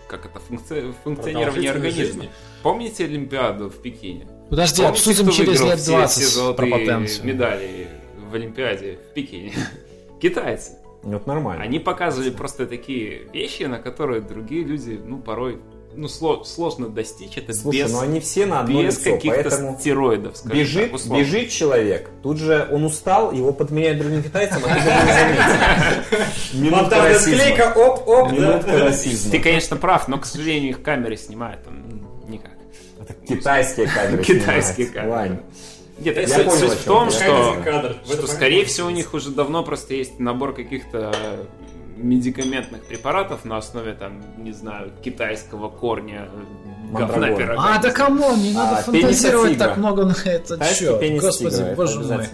[SPEAKER 4] как это, функци- функционирование организма.
[SPEAKER 1] жизни.
[SPEAKER 4] Помните Олимпиаду в Пекине?
[SPEAKER 3] Подожди,
[SPEAKER 4] Помните,
[SPEAKER 3] обсудим через лет
[SPEAKER 4] все-
[SPEAKER 3] 20
[SPEAKER 4] все
[SPEAKER 3] про потенцию.
[SPEAKER 4] медали в Олимпиаде в Пекине? Китайцы.
[SPEAKER 2] Вот нормально.
[SPEAKER 4] Они показывали просто такие вещи, на которые другие люди, ну, порой, ну, сло- сложно достичь. Это
[SPEAKER 2] Слушай,
[SPEAKER 4] без,
[SPEAKER 2] ну они все на одно
[SPEAKER 4] без каких-то стероидов, скажем
[SPEAKER 2] бежит,
[SPEAKER 4] так, условно.
[SPEAKER 2] бежит человек, тут же он устал, его подменяют другим китайцам, а ты не заметил. Минутка расизма.
[SPEAKER 1] оп-оп,
[SPEAKER 2] Минутка расизма.
[SPEAKER 4] Ты, конечно, прав, но, к сожалению, их камеры снимают там.
[SPEAKER 2] Это Китайские камеры
[SPEAKER 4] Китайские.
[SPEAKER 2] Вань,
[SPEAKER 4] Нет,
[SPEAKER 2] Я
[SPEAKER 4] суть,
[SPEAKER 2] понял,
[SPEAKER 4] суть в том, что,
[SPEAKER 1] кадр?
[SPEAKER 4] Что, скорее всего, у них уже давно просто есть набор каких-то медикаментных препаратов на основе, там, не знаю, китайского корня, э,
[SPEAKER 2] Мандрагора.
[SPEAKER 3] А, да come on, не надо
[SPEAKER 2] А,
[SPEAKER 3] фантазировать так много на этот
[SPEAKER 2] Китайский
[SPEAKER 3] счет. Господи,
[SPEAKER 2] тигра,
[SPEAKER 3] боже мой.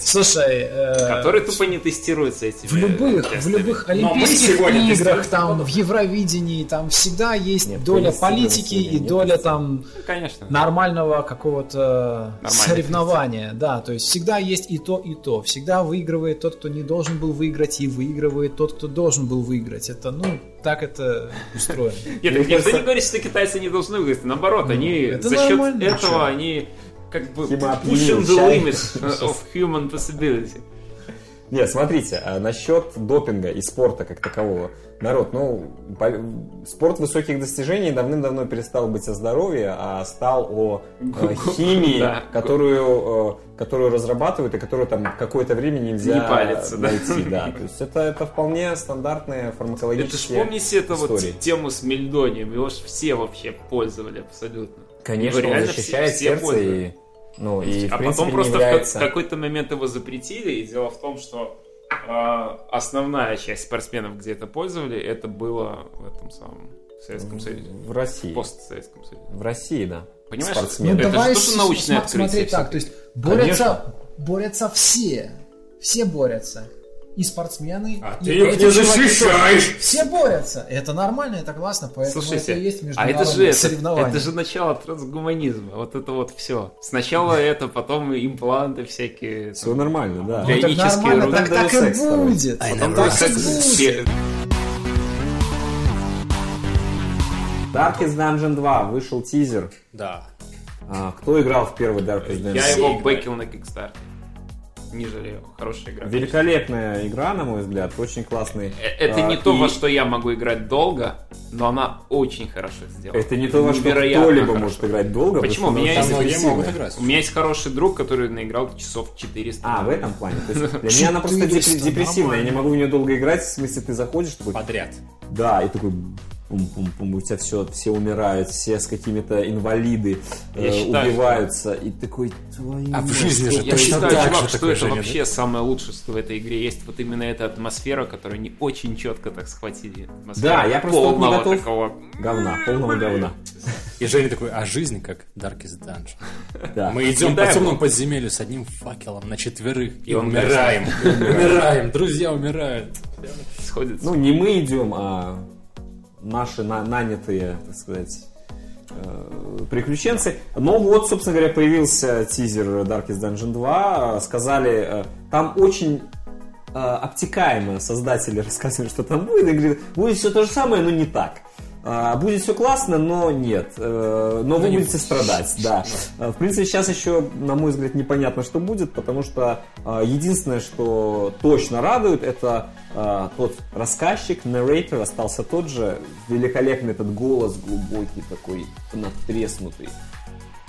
[SPEAKER 3] Слушай, э,
[SPEAKER 4] Который тупо не тестируется этими
[SPEAKER 3] в любых, в
[SPEAKER 4] тестами.
[SPEAKER 3] любых
[SPEAKER 1] Но мы
[SPEAKER 3] Олимпийских играх, там, в Евровидении, там всегда есть
[SPEAKER 2] Нет,
[SPEAKER 3] доля политики и доля там
[SPEAKER 4] Ну, конечно.
[SPEAKER 3] нормального какого-то соревнования, да, то есть всегда есть и то, и то, всегда выигрывает тот, кто не должен был выиграть, и выигрывает тот, кто должен был выиграть, это, ну, так это устроено.
[SPEAKER 4] Нет, так никто не говорит, что китайцы не должны выиграть. Наоборот, они
[SPEAKER 3] это
[SPEAKER 4] за счет этого они как бы pushing the
[SPEAKER 2] чай.
[SPEAKER 4] limit of human possibility.
[SPEAKER 2] Нет, смотрите, а насчет допинга и спорта как такового. Народ, ну, по- спорт высоких достижений давным-давно перестал быть о здоровье, а стал о э, химии,
[SPEAKER 4] Да.
[SPEAKER 2] которую, э, которую разрабатывают и которую там какое-то время нельзя
[SPEAKER 4] Не палится, да.
[SPEAKER 2] найти. Да. То есть это, это вполне стандартные
[SPEAKER 4] Это ж помните это вот тему с мельдонием, его ж все вообще пользовали абсолютно.
[SPEAKER 2] Конечно, он защищает
[SPEAKER 4] все- все
[SPEAKER 2] сердце
[SPEAKER 4] пользовали.
[SPEAKER 2] и, ну, и в
[SPEAKER 4] а
[SPEAKER 2] принципе,
[SPEAKER 4] потом просто в
[SPEAKER 2] является...
[SPEAKER 4] как- какой-то момент его запретили, и дело в том, что а, основная часть спортсменов, где это пользовали, это было в этом самом Советском Союзе.
[SPEAKER 2] в России.
[SPEAKER 4] Постсоветском Союзе.
[SPEAKER 2] В России, да.
[SPEAKER 4] Понимаешь,
[SPEAKER 2] Спортсмены.
[SPEAKER 3] Ну
[SPEAKER 4] это
[SPEAKER 3] давай
[SPEAKER 4] же тоже научное
[SPEAKER 3] см-
[SPEAKER 4] открытие.
[SPEAKER 3] смотреть так, то есть борются, борются все, все борются, и спортсмены,
[SPEAKER 1] А
[SPEAKER 3] и
[SPEAKER 1] ты их не защищаешь.
[SPEAKER 3] Все борются, это нормально, это классно, поэтому
[SPEAKER 4] Слушайте,
[SPEAKER 3] это и есть
[SPEAKER 4] а это же,
[SPEAKER 3] международные
[SPEAKER 4] это,
[SPEAKER 3] соревнования.
[SPEAKER 4] это же начало трансгуманизма. Вот это вот все. Сначала это, потом импланты всякие.
[SPEAKER 2] Все нормально, да.
[SPEAKER 3] Ну, так
[SPEAKER 4] Бионические
[SPEAKER 3] нормально, так, так и будет.
[SPEAKER 4] Потом
[SPEAKER 3] так
[SPEAKER 4] просто
[SPEAKER 3] и будет.
[SPEAKER 4] все-
[SPEAKER 2] Darkest Dungeon 2 вышел тизер.
[SPEAKER 1] Да.
[SPEAKER 2] А, кто играл в первый Darkest Dungeon?
[SPEAKER 4] Я его бэкил на Kickstarter. Не жалею. Хорошая игра.
[SPEAKER 2] Великолепная игра, на мой взгляд, очень классный.
[SPEAKER 4] Э, Это
[SPEAKER 2] А,
[SPEAKER 4] не то,
[SPEAKER 2] и
[SPEAKER 4] во что я могу играть долго, но она очень хорошо сделана.
[SPEAKER 2] Это не то, во что кто-либо может играть долго.
[SPEAKER 4] Почему? У меня есть-. У меня есть хороший друг, который наиграл часов 400.
[SPEAKER 2] А, в этом плане. То есть для меня она просто
[SPEAKER 3] 400,
[SPEAKER 2] депр- депрессивная. Я не могу в нее долго играть. В смысле, ты заходишь, такой,
[SPEAKER 1] Подряд.
[SPEAKER 2] да, и такой пум-пум-пум, у тебя все, все умирают, все с какими-то инвалиды
[SPEAKER 4] Я
[SPEAKER 2] э,
[SPEAKER 4] считаю,
[SPEAKER 2] убиваются, и такой, твою
[SPEAKER 1] А в жизни же
[SPEAKER 2] что
[SPEAKER 4] Я
[SPEAKER 1] точно
[SPEAKER 4] считаю,
[SPEAKER 1] так
[SPEAKER 4] чувак,
[SPEAKER 1] же
[SPEAKER 4] что это
[SPEAKER 1] Женя,
[SPEAKER 4] вообще самое лучшее, что в этой игре есть. Вот именно эта атмосфера, которую они очень четко так схватили. Атмосфера
[SPEAKER 2] Да, я просто не готов.
[SPEAKER 4] такого.
[SPEAKER 2] говна, полного говна.
[SPEAKER 1] И Женя такой, а жизнь как Darkest Dungeon.
[SPEAKER 2] Да.
[SPEAKER 1] Мы идем
[SPEAKER 4] Не
[SPEAKER 1] по темному подземелью с одним факелом на четверых и
[SPEAKER 4] он
[SPEAKER 1] умираем. Умираем, друзья умирают.
[SPEAKER 4] Сходится.
[SPEAKER 2] Ну, не мы идем, а наши на- нанятые, так сказать, э, приключенцы. Но вот, собственно говоря, появился тизер Darkest Dungeon 2. Сказали, э, там очень э, обтекаемо создатели рассказывали, что там будет. И говорят, будет все то же самое, но не так. А, Будет все классно, но нет. Э, Но вы
[SPEAKER 1] не
[SPEAKER 2] будете
[SPEAKER 1] будет.
[SPEAKER 2] страдать, да. Э, В принципе, сейчас еще, на мой взгляд, непонятно, что будет, потому что э, единственное, что точно радует, это тот рассказчик, нарратор остался тот же, великолепный этот голос глубокий такой, надтреснутый.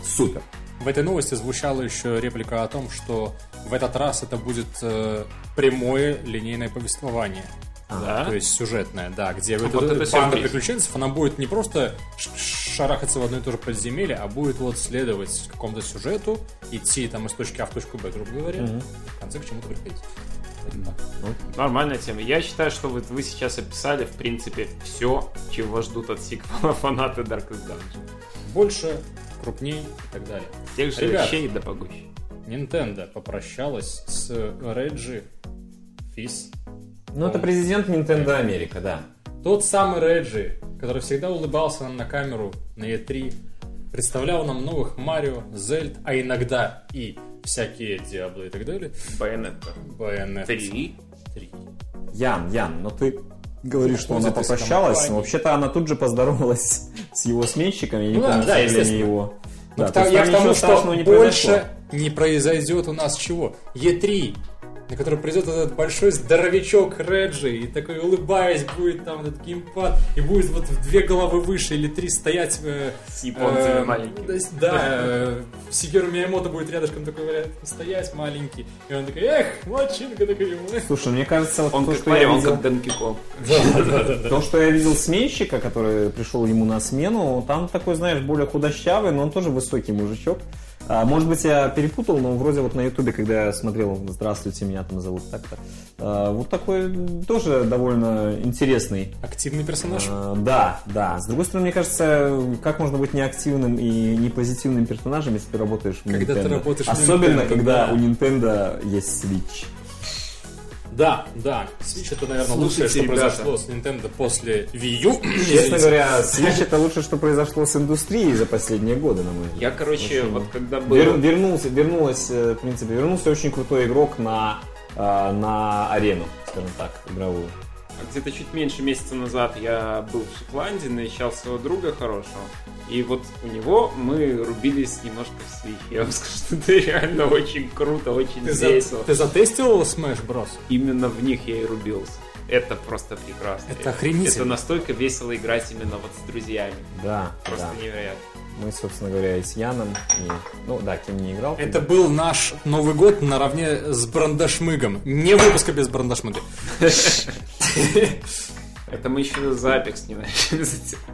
[SPEAKER 2] Супер.
[SPEAKER 1] В этой новости звучала еще реплика о том, что в этот раз это будет э, прямое линейное повествование.
[SPEAKER 4] Да?
[SPEAKER 1] То есть сюжетное, да, где вот,
[SPEAKER 4] Вот
[SPEAKER 1] эта банда приключенцев, она будет не просто шарахаться в одно и то же подземелье, а будет вот следовать какому-то сюжету, идти там из точки А в точку Б, грубо говоря, и в конце к чему-то приходить.
[SPEAKER 4] Нормальная тема. Я считаю, что вот вы сейчас описали, в принципе, все, чего ждут от сиквела фанаты Darkest Dungeon.
[SPEAKER 1] Больше, крупней и так далее.
[SPEAKER 4] Тех же
[SPEAKER 1] Ребят.
[SPEAKER 4] вещей да погуще.
[SPEAKER 1] Nintendo попрощалась с Реджи Фис.
[SPEAKER 2] Ну, это президент Nintendo Америка, да.
[SPEAKER 1] Тот самый Реджи, который всегда улыбался нам на камеру на E3, представлял нам новых Марио, Зельд, а иногда и всякие Диабло и так далее.
[SPEAKER 4] Байонетта.
[SPEAKER 1] Bayonetta
[SPEAKER 4] Три.
[SPEAKER 1] 3.
[SPEAKER 2] Ян, Ян, но ты говоришь, что она попрощалась, но вообще-то она тут же поздоровалась с его сменщиком, я не
[SPEAKER 1] Ну
[SPEAKER 2] помню
[SPEAKER 1] да, естественно.
[SPEAKER 2] его.
[SPEAKER 1] Ну,
[SPEAKER 2] Да,
[SPEAKER 1] к
[SPEAKER 2] то
[SPEAKER 1] я к тому, что
[SPEAKER 2] не
[SPEAKER 1] больше не произойдет у нас чего? Е3, на который придет этот большой здоровячок Реджи и такой улыбаясь будет там этот геймпад и будет вот в две головы выше или три стоять э,
[SPEAKER 4] С японцами
[SPEAKER 1] э,
[SPEAKER 4] маленькими.
[SPEAKER 1] Да, э, Сигеру Миямото будет рядышком такой вариант стоять маленький. И он такой, эх, мальчинка такой. эх».
[SPEAKER 2] Слушай, мне кажется, вот
[SPEAKER 4] Он
[SPEAKER 2] то,
[SPEAKER 4] как
[SPEAKER 2] что я
[SPEAKER 4] Марио, он
[SPEAKER 2] видел...
[SPEAKER 4] как Донки Конг.
[SPEAKER 2] То, что я видел сменщика, который пришел ему на смену, там такой, знаешь, более худощавый, но он тоже высокий мужичок. А, может быть, я перепутал, но вроде вот на ютубе, когда я смотрел «Здравствуйте, меня там зовут так-то», а, вот такой тоже довольно интересный.
[SPEAKER 1] Активный персонаж.
[SPEAKER 2] А, да, да. С другой стороны, мне кажется, как можно быть неактивным и не позитивным персонажем, если ты работаешь в
[SPEAKER 1] Когда ты
[SPEAKER 2] Nintendo?
[SPEAKER 1] работаешь в
[SPEAKER 2] Особенно,
[SPEAKER 1] Nintendo,
[SPEAKER 2] когда
[SPEAKER 1] да.
[SPEAKER 2] у Nintendo есть Switch.
[SPEAKER 1] Да, да. Switch это, наверное,
[SPEAKER 4] Слушайте,
[SPEAKER 1] лучшее, что
[SPEAKER 4] ребята.
[SPEAKER 1] произошло с Nintendo после Wii U.
[SPEAKER 2] Честно говоря, Switch это лучше, что произошло с индустрией за последние годы, на мой взгляд.
[SPEAKER 4] Я, короче,
[SPEAKER 2] Очень.
[SPEAKER 4] вот когда был...
[SPEAKER 2] Вер- вернулся, вернулась, э, в принципе, вернулся очень крутой игрок на, э, на арену, скажем так, игровую.
[SPEAKER 4] Где-то чуть меньше месяца назад я был в Шотландии, навещал своего друга хорошего. И вот у него мы рубились немножко в Switch. Я вам скажу, что это реально очень круто, очень
[SPEAKER 1] Ты, за-
[SPEAKER 4] весело.
[SPEAKER 1] ты затестил Smash Bros?
[SPEAKER 4] Именно в них я и рубился. Это просто прекрасно.
[SPEAKER 1] Это охренительно.
[SPEAKER 4] Это настолько весело играть именно вот с друзьями.
[SPEAKER 2] Да,
[SPEAKER 4] Просто
[SPEAKER 2] да.
[SPEAKER 4] невероятно.
[SPEAKER 2] Мы, собственно говоря, и с Яном, и, ну да, Ким не играл.
[SPEAKER 1] Это был наш Новый год наравне с Брандашмыгом. Не выпуска без Брандашмыга.
[SPEAKER 4] Это мы еще за Apex не начали затевать.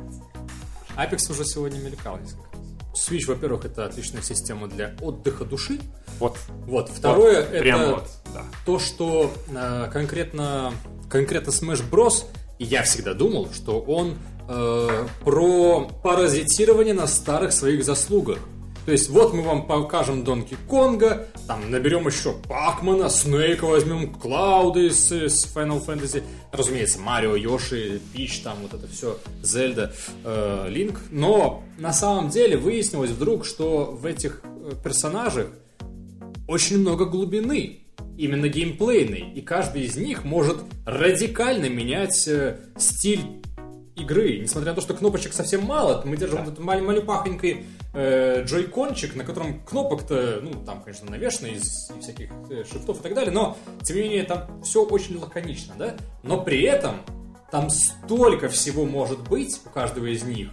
[SPEAKER 1] Apex уже сегодня мелькал несколько. Switch, во-первых, это отличная система для отдыха души.
[SPEAKER 4] Вот.
[SPEAKER 1] Вот. Второе,
[SPEAKER 4] Вот,
[SPEAKER 1] это
[SPEAKER 4] вот, да.
[SPEAKER 1] то, что э, конкретно, конкретно Smash Bros. и Я всегда думал, что он э, про паразитирование на старых своих заслугах. То есть вот мы вам покажем Донки Конга, там наберем еще Пакмана, Снейка возьмем, Клауды с, с Final Fantasy, разумеется, Марио, Йоши, Пич, там вот это все, Зельда, э, Линк. Но на самом деле выяснилось вдруг, что в этих э, персонажах очень много глубины, именно геймплейной, и каждый из них может радикально менять э, стиль игры. Несмотря на то, что кнопочек совсем мало, мы держим этот мал- малюпахонький э, джойкончик, на котором кнопок-то, ну, там, конечно, навешано из всяких э, шрифтов и так далее, но, тем не менее, там все очень лаконично, да? Но при этом там столько всего может быть у каждого из них,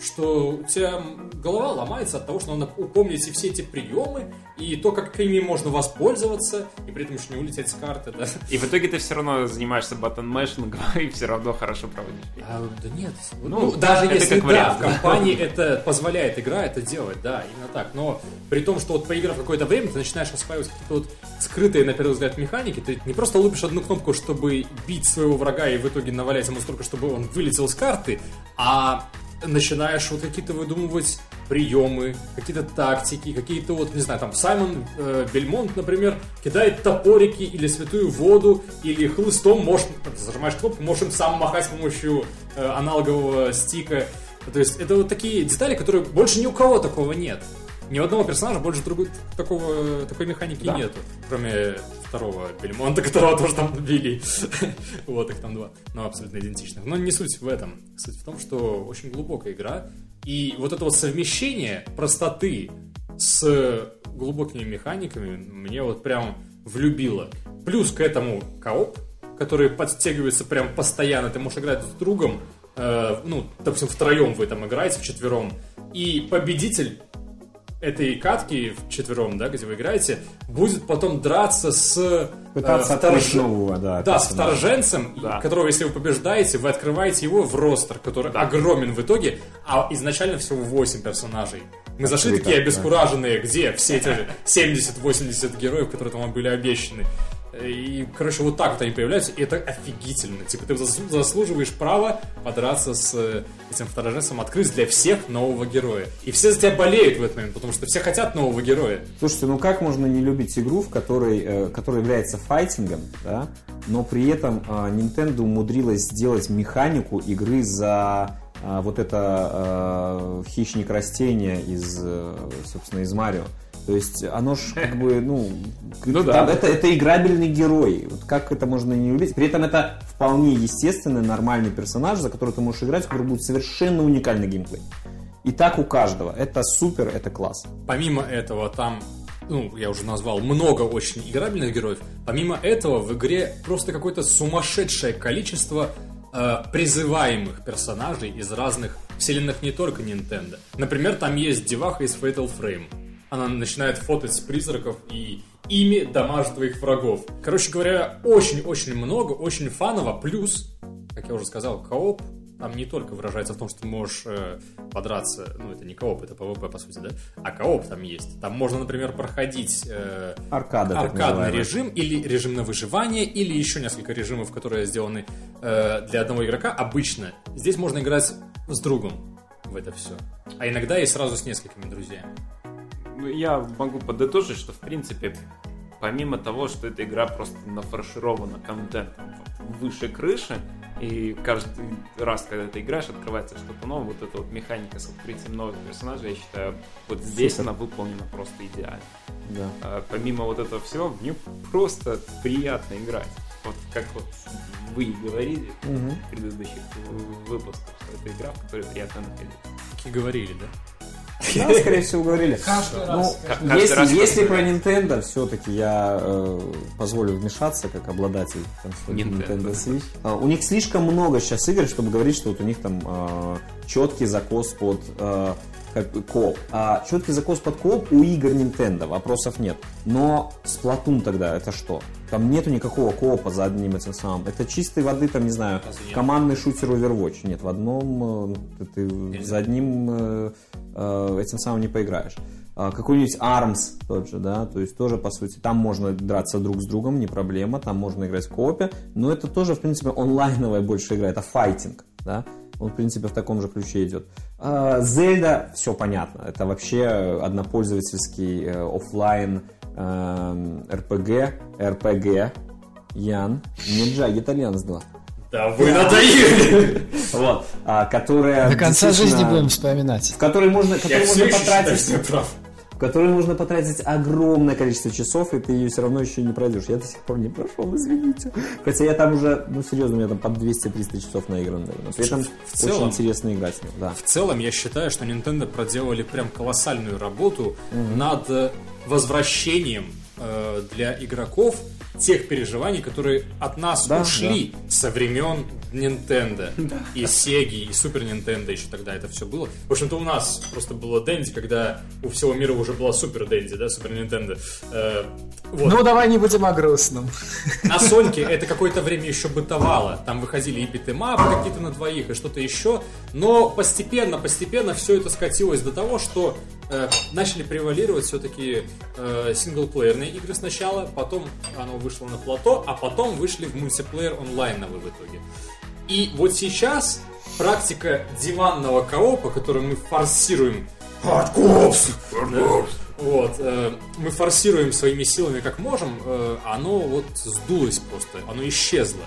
[SPEAKER 1] что у тебя голова ломается от того, что надо упомнить и все эти приемы, и то, как ими можно воспользоваться, и при этом еще не улететь с карты, да.
[SPEAKER 4] И в итоге ты все равно занимаешься button-mashing ом и все равно хорошо проводишь.
[SPEAKER 1] А, да нет.
[SPEAKER 4] Ну,
[SPEAKER 1] Ну, даже если
[SPEAKER 4] как
[SPEAKER 1] да,
[SPEAKER 4] вариант,
[SPEAKER 1] в
[SPEAKER 4] да.
[SPEAKER 1] компании это позволяет игра это делать, да, именно так. Но при том, что вот поиграв какое-то время, ты начинаешь осваивать какие-то вот скрытые, на первый взгляд, механики, ты не просто лупишь одну кнопку, чтобы бить своего врага и в итоге навалять ему столько, чтобы он вылетел с карты, а начинаешь вот какие-то выдумывать приемы, какие-то тактики, какие-то вот, не знаю, там, Саймон э, Бельмонт, например, кидает топорики или святую воду, или хлыстом можешь, зажимаешь кнопку, можешь им сам махать с помощью э, аналогового стика. То есть это вот такие детали, которые больше ни у кого такого нет. Ни одного персонажа больше другой, такого, такой механики
[SPEAKER 2] Да.
[SPEAKER 1] нету. Кроме второго Бельмонта, которого тоже там били. вот их там два. Но абсолютно идентичных. Но не суть в этом. Суть в том, что очень глубокая игра. И вот это вот совмещение простоты с глубокими механиками мне вот прям влюбило. Плюс к этому кооп, который подстегивается прям постоянно. Ты можешь играть с другом, э, ну, допустим, втроем вы там играете, вчетвером. И победитель этой катки в четвером, да, где вы играете, будет потом драться с
[SPEAKER 2] Пытаться
[SPEAKER 1] э, вторж-
[SPEAKER 2] нового, да.
[SPEAKER 1] да, с вторженцем,
[SPEAKER 4] Да.
[SPEAKER 1] которого, если вы побеждаете, вы открываете его в ростер, который огромен в итоге, а изначально всего 8 персонажей. Мы зашли
[SPEAKER 2] Открыто,
[SPEAKER 1] такие
[SPEAKER 2] да.
[SPEAKER 1] обескураженные, где все эти 70-80 героев, которые там были обещаны. И, короче, вот так вот они появляются, и это офигительно. Типа, ты зас- заслуживаешь права подраться с э, этим второженцем, открыть для всех нового героя. И все за тебя болеют в этот момент, потому что все хотят нового героя.
[SPEAKER 2] Слушайте, ну как можно не любить игру, в которой, э, которая является файтингом, да, но при этом э, Nintendo умудрилась сделать механику игры за э, вот это э, хищник растения из, э, собственно, из Марио. То есть оно ж как бы, ну,
[SPEAKER 4] Ну да.
[SPEAKER 2] это, это играбельный герой. Вот как это можно не любить? При этом это вполне естественный, нормальный персонаж, за который ты можешь играть, у которого будет совершенно уникальный геймплей. И так у каждого. Это супер, это класс.
[SPEAKER 1] Помимо этого, там, ну, я уже назвал, много очень играбельных героев. Помимо этого, в игре просто какое-то сумасшедшее количество э, призываемых персонажей из разных вселенных не только Nintendo. Например, там есть деваха из Fatal Frame. Она начинает фотать призраков и ими дамажит твоих врагов. Короче говоря, очень-очень много, очень фаново. Плюс, как я уже сказал, кооп там не только выражается в том, что ты можешь э, подраться, ну это не кооп, это PvP по сути, да, а кооп там есть. Там можно, например, проходить э,
[SPEAKER 2] Аркада,
[SPEAKER 1] аркадный режим или режим на выживание, или еще несколько режимов, которые сделаны э, для одного игрока. Обычно здесь можно играть с другом в это все. А иногда и сразу с несколькими друзьями.
[SPEAKER 4] Ну, я могу подытожить, что, в принципе, помимо того, что эта игра просто нафарширована контентом выше крыши, и каждый раз, когда ты играешь, открывается что-то новое, вот эта вот механика с открытием новых персонажей, я считаю, вот здесь
[SPEAKER 2] Супер.
[SPEAKER 4] она выполнена просто идеально.
[SPEAKER 2] Да.
[SPEAKER 4] А, помимо вот этого всего, в нее просто приятно играть. Вот как вот вы и говорили
[SPEAKER 2] Мгм.
[SPEAKER 4] в предыдущих выпусках, что это игра, в которой приятно находиться.
[SPEAKER 1] Так и говорили, да?
[SPEAKER 2] Да, скорее всего, говорили.
[SPEAKER 3] Каждый
[SPEAKER 2] Ну,
[SPEAKER 3] раз.
[SPEAKER 4] Каждый раз,
[SPEAKER 2] если,
[SPEAKER 4] когда
[SPEAKER 2] если про. Nintendo, все-таки я э, позволю вмешаться как обладатель консоли
[SPEAKER 4] Nintendo.
[SPEAKER 2] Nintendo Switch. А, у них слишком много сейчас игр, чтобы говорить, что вот у них там э, четкий закос под э, кооп. А четкий закос под кооп у игр Nintendo, вопросов нет. Но Splatoon тогда это что? Там нету никакого коопа за одним этим самым. Это чистой воды, там, не знаю, командный шутер Overwatch. Нет, в одном э, ты, ты за одним э, этим самым не поиграешь. А, Какой-нибудь ARMS тот же, да, то есть тоже, по сути, там можно драться друг с другом, не проблема, там можно играть в коопе, но это тоже, в принципе, онлайновая больше игра, это файтинг, да, он, в принципе, в таком же ключе идет. А, Зельда, все понятно, это вообще однопользовательский э, эм, РПГ, РПГ, Ян, Ниджаги итальянс 2.
[SPEAKER 1] Да вы надоели!
[SPEAKER 2] Вот, а, которая...
[SPEAKER 3] До конца жизни будем вспоминать.
[SPEAKER 2] В которой можно, можно потратить в которой нужно потратить огромное количество часов, и ты ее все равно еще не пройдешь. Я до сих пор не прошел, извините. Хотя я там уже, ну серьезно, у меня там под 200-300 часов наигран, наверное. При этом
[SPEAKER 1] в целом-
[SPEAKER 2] очень интересно играть да.
[SPEAKER 1] В целом, я считаю, что Nintendo проделали прям колоссальную работу над э, возвращением э, для игроков тех переживаний, которые от нас
[SPEAKER 2] Да,
[SPEAKER 1] ушли со времен Nintendo. И Sega, и Super Nintendo еще тогда это все было. В общем-то, у нас просто было Дэнди, когда у всего мира уже была Супер Дэнди, да, Супер Nintendo. Э, вот.
[SPEAKER 3] Ну, давай не будем о грустном.
[SPEAKER 1] На Соньке это какое-то время еще бытовало. Там выходили и битэмапы какие-то на двоих, и что-то еще. Но постепенно, постепенно все это скатилось до того, что э, начали превалировать все-таки э, синглплеерные игры сначала, потом оно вышло на плато, а потом вышли в мультиплеер онлайновый в итоге. И вот сейчас практика диванного коопа, который мы форсируем Hardcops! Да? Вот, э, мы форсируем своими силами как можем, э, оно вот сдулось просто, оно исчезло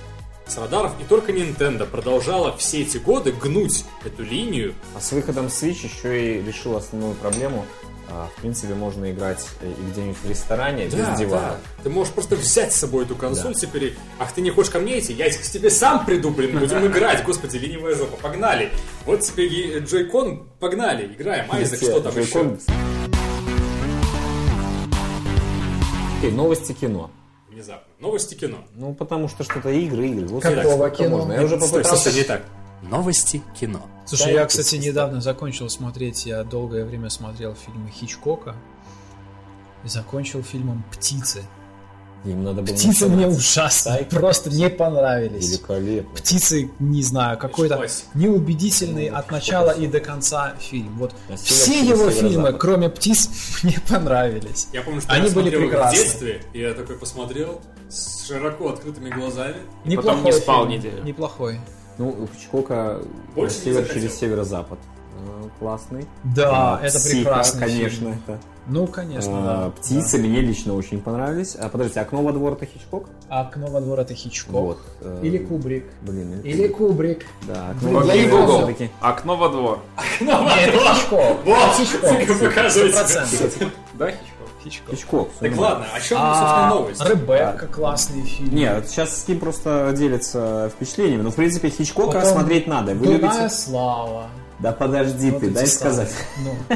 [SPEAKER 1] с радаров, и только Nintendo продолжала все эти годы гнуть эту линию.
[SPEAKER 2] А с выходом Switch еще и решил основную проблему. А, В принципе, можно играть и где-нибудь в ресторане без дивана.
[SPEAKER 1] Ты можешь просто взять с собой эту консоль теперь. и, Ах, ты не хочешь ко мне идти? Я к тебе сам приду, блин, будем играть. Господи, ленивая жопа, погнали. Вот тебе Joy-Con, погнали, играем. Айзек, что там еще?
[SPEAKER 2] Окей, новости кино.
[SPEAKER 1] Внезапно. Новости кино.
[SPEAKER 2] Ну, потому что что-то игры, игры. Вот
[SPEAKER 3] Какого кино?
[SPEAKER 2] можно? Я уже
[SPEAKER 1] Стой,
[SPEAKER 2] попытался...
[SPEAKER 1] стой, не так. Новости кино.
[SPEAKER 3] Слушай,
[SPEAKER 2] Да,
[SPEAKER 3] я, кстати, недавно закончил смотреть, я долгое время смотрел фильмы Хичкока. И закончил фильмом «Птицы».
[SPEAKER 2] Им надо было
[SPEAKER 3] Птицы мне ужасно, просто не понравились.
[SPEAKER 2] Великолепно.
[SPEAKER 3] Птицы, не знаю, какой-то неубедительный от начала и до конца фильм. Вот
[SPEAKER 2] А
[SPEAKER 3] все его фильмы, кроме птиц, мне понравились.
[SPEAKER 1] Я помню, что
[SPEAKER 3] Они
[SPEAKER 1] я
[SPEAKER 3] были
[SPEAKER 1] их в
[SPEAKER 3] прекрасны.
[SPEAKER 1] детстве, и я такой посмотрел, с широко открытыми глазами.
[SPEAKER 4] И потом не спал
[SPEAKER 3] фильм.
[SPEAKER 4] неделю.
[SPEAKER 3] Неплохой.
[SPEAKER 2] Ну, у Хичкока север через северо-запад. Э, Классный.
[SPEAKER 3] Да,
[SPEAKER 2] А,
[SPEAKER 3] это
[SPEAKER 2] «Психа»,
[SPEAKER 3] прекрасно.
[SPEAKER 2] конечно, это.
[SPEAKER 3] Ну, конечно,
[SPEAKER 2] А,
[SPEAKER 3] да.
[SPEAKER 2] Птицы мне лично очень понравились. А подождите, окно во двор это Хичкок?
[SPEAKER 3] Да. Окно во двор это Хичкок.
[SPEAKER 2] Вот. э,
[SPEAKER 3] Или Кубрик.
[SPEAKER 2] Блин,
[SPEAKER 3] Или Кубрик.
[SPEAKER 2] Да,
[SPEAKER 3] Блин,
[SPEAKER 2] окно во двор
[SPEAKER 3] Google.
[SPEAKER 2] всё-таки.
[SPEAKER 4] Окно во двор.
[SPEAKER 3] Это Хичкок.
[SPEAKER 1] Вот,
[SPEAKER 3] Хичкок.
[SPEAKER 1] показывайте.
[SPEAKER 3] 100%.
[SPEAKER 4] Да, Хичкок?
[SPEAKER 3] Хичкок.
[SPEAKER 2] Хичкок.
[SPEAKER 1] Так
[SPEAKER 2] нормально.
[SPEAKER 1] ладно, о чем, собственно,
[SPEAKER 3] А,
[SPEAKER 1] новость?
[SPEAKER 3] Ребекка классный фильм.
[SPEAKER 2] Нет, сейчас с кем просто делится впечатлениями. Но, в принципе, Хичкока
[SPEAKER 3] Потом
[SPEAKER 2] смотреть надо. Вы
[SPEAKER 3] Дурная
[SPEAKER 2] любите...
[SPEAKER 3] слава.
[SPEAKER 2] Да подожди
[SPEAKER 3] Вот
[SPEAKER 2] ты, дай сказать.
[SPEAKER 3] Ну.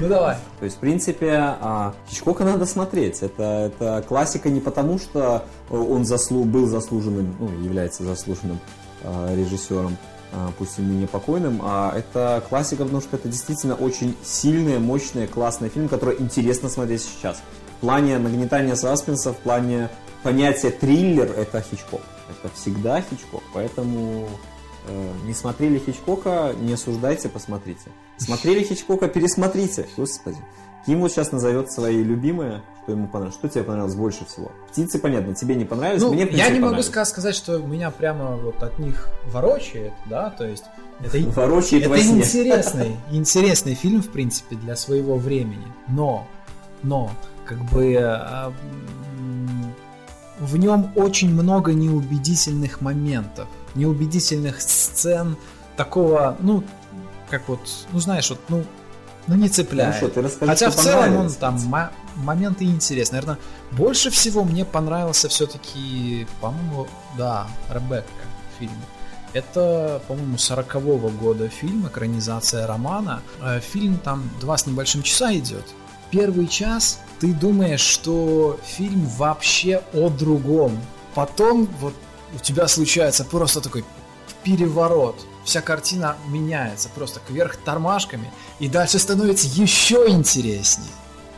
[SPEAKER 3] Ну давай.
[SPEAKER 2] То есть, в принципе, а, Хичкока надо смотреть. Это, это классика не потому, что он заслу, был заслуженным, ну, является заслуженным а, режиссером, а, пусть и ныне покойным, а это классика, потому что это действительно очень сильный, мощный, классный фильм, который интересно смотреть сейчас. В плане нагнетания саспенса, в плане понятия триллер, это Хичкок. Это всегда Хичкок, поэтому э, не смотрели Хичкока, не осуждайте, посмотрите. Смотрели Хичкока, пересмотрите. Господи. Ким вот сейчас назовет свои любимые, что ему понравилось. Что тебе понравилось больше всего? Птицы, понятно, тебе не понравились,
[SPEAKER 3] Ну,
[SPEAKER 2] мне,
[SPEAKER 3] я не могу сказать, что меня прямо вот от них ворочает, да, то есть это,
[SPEAKER 2] Ворочает во
[SPEAKER 3] это интересный, интересный фильм, в принципе, для своего времени. Но, но, как бы а, в нем очень много неубедительных моментов, неубедительных сцен, такого, ну, как вот, ну знаешь, вот, ну, ну не цепляет.
[SPEAKER 2] Хорошо, ты расскажи,
[SPEAKER 3] Хотя в
[SPEAKER 2] что
[SPEAKER 3] целом он там мо- моменты интересные. Наверное, больше всего мне понравился все-таки, по-моему, да, Ребекка фильм. Это, по-моему, 40-го года фильм, экранизация романа. Э, Фильм там два с небольшим часа идет. Первый час ты думаешь, что фильм вообще о другом. Потом вот у тебя случается просто такой переворот. Вся картина меняется просто кверх тормашками, и дальше становится еще интереснее.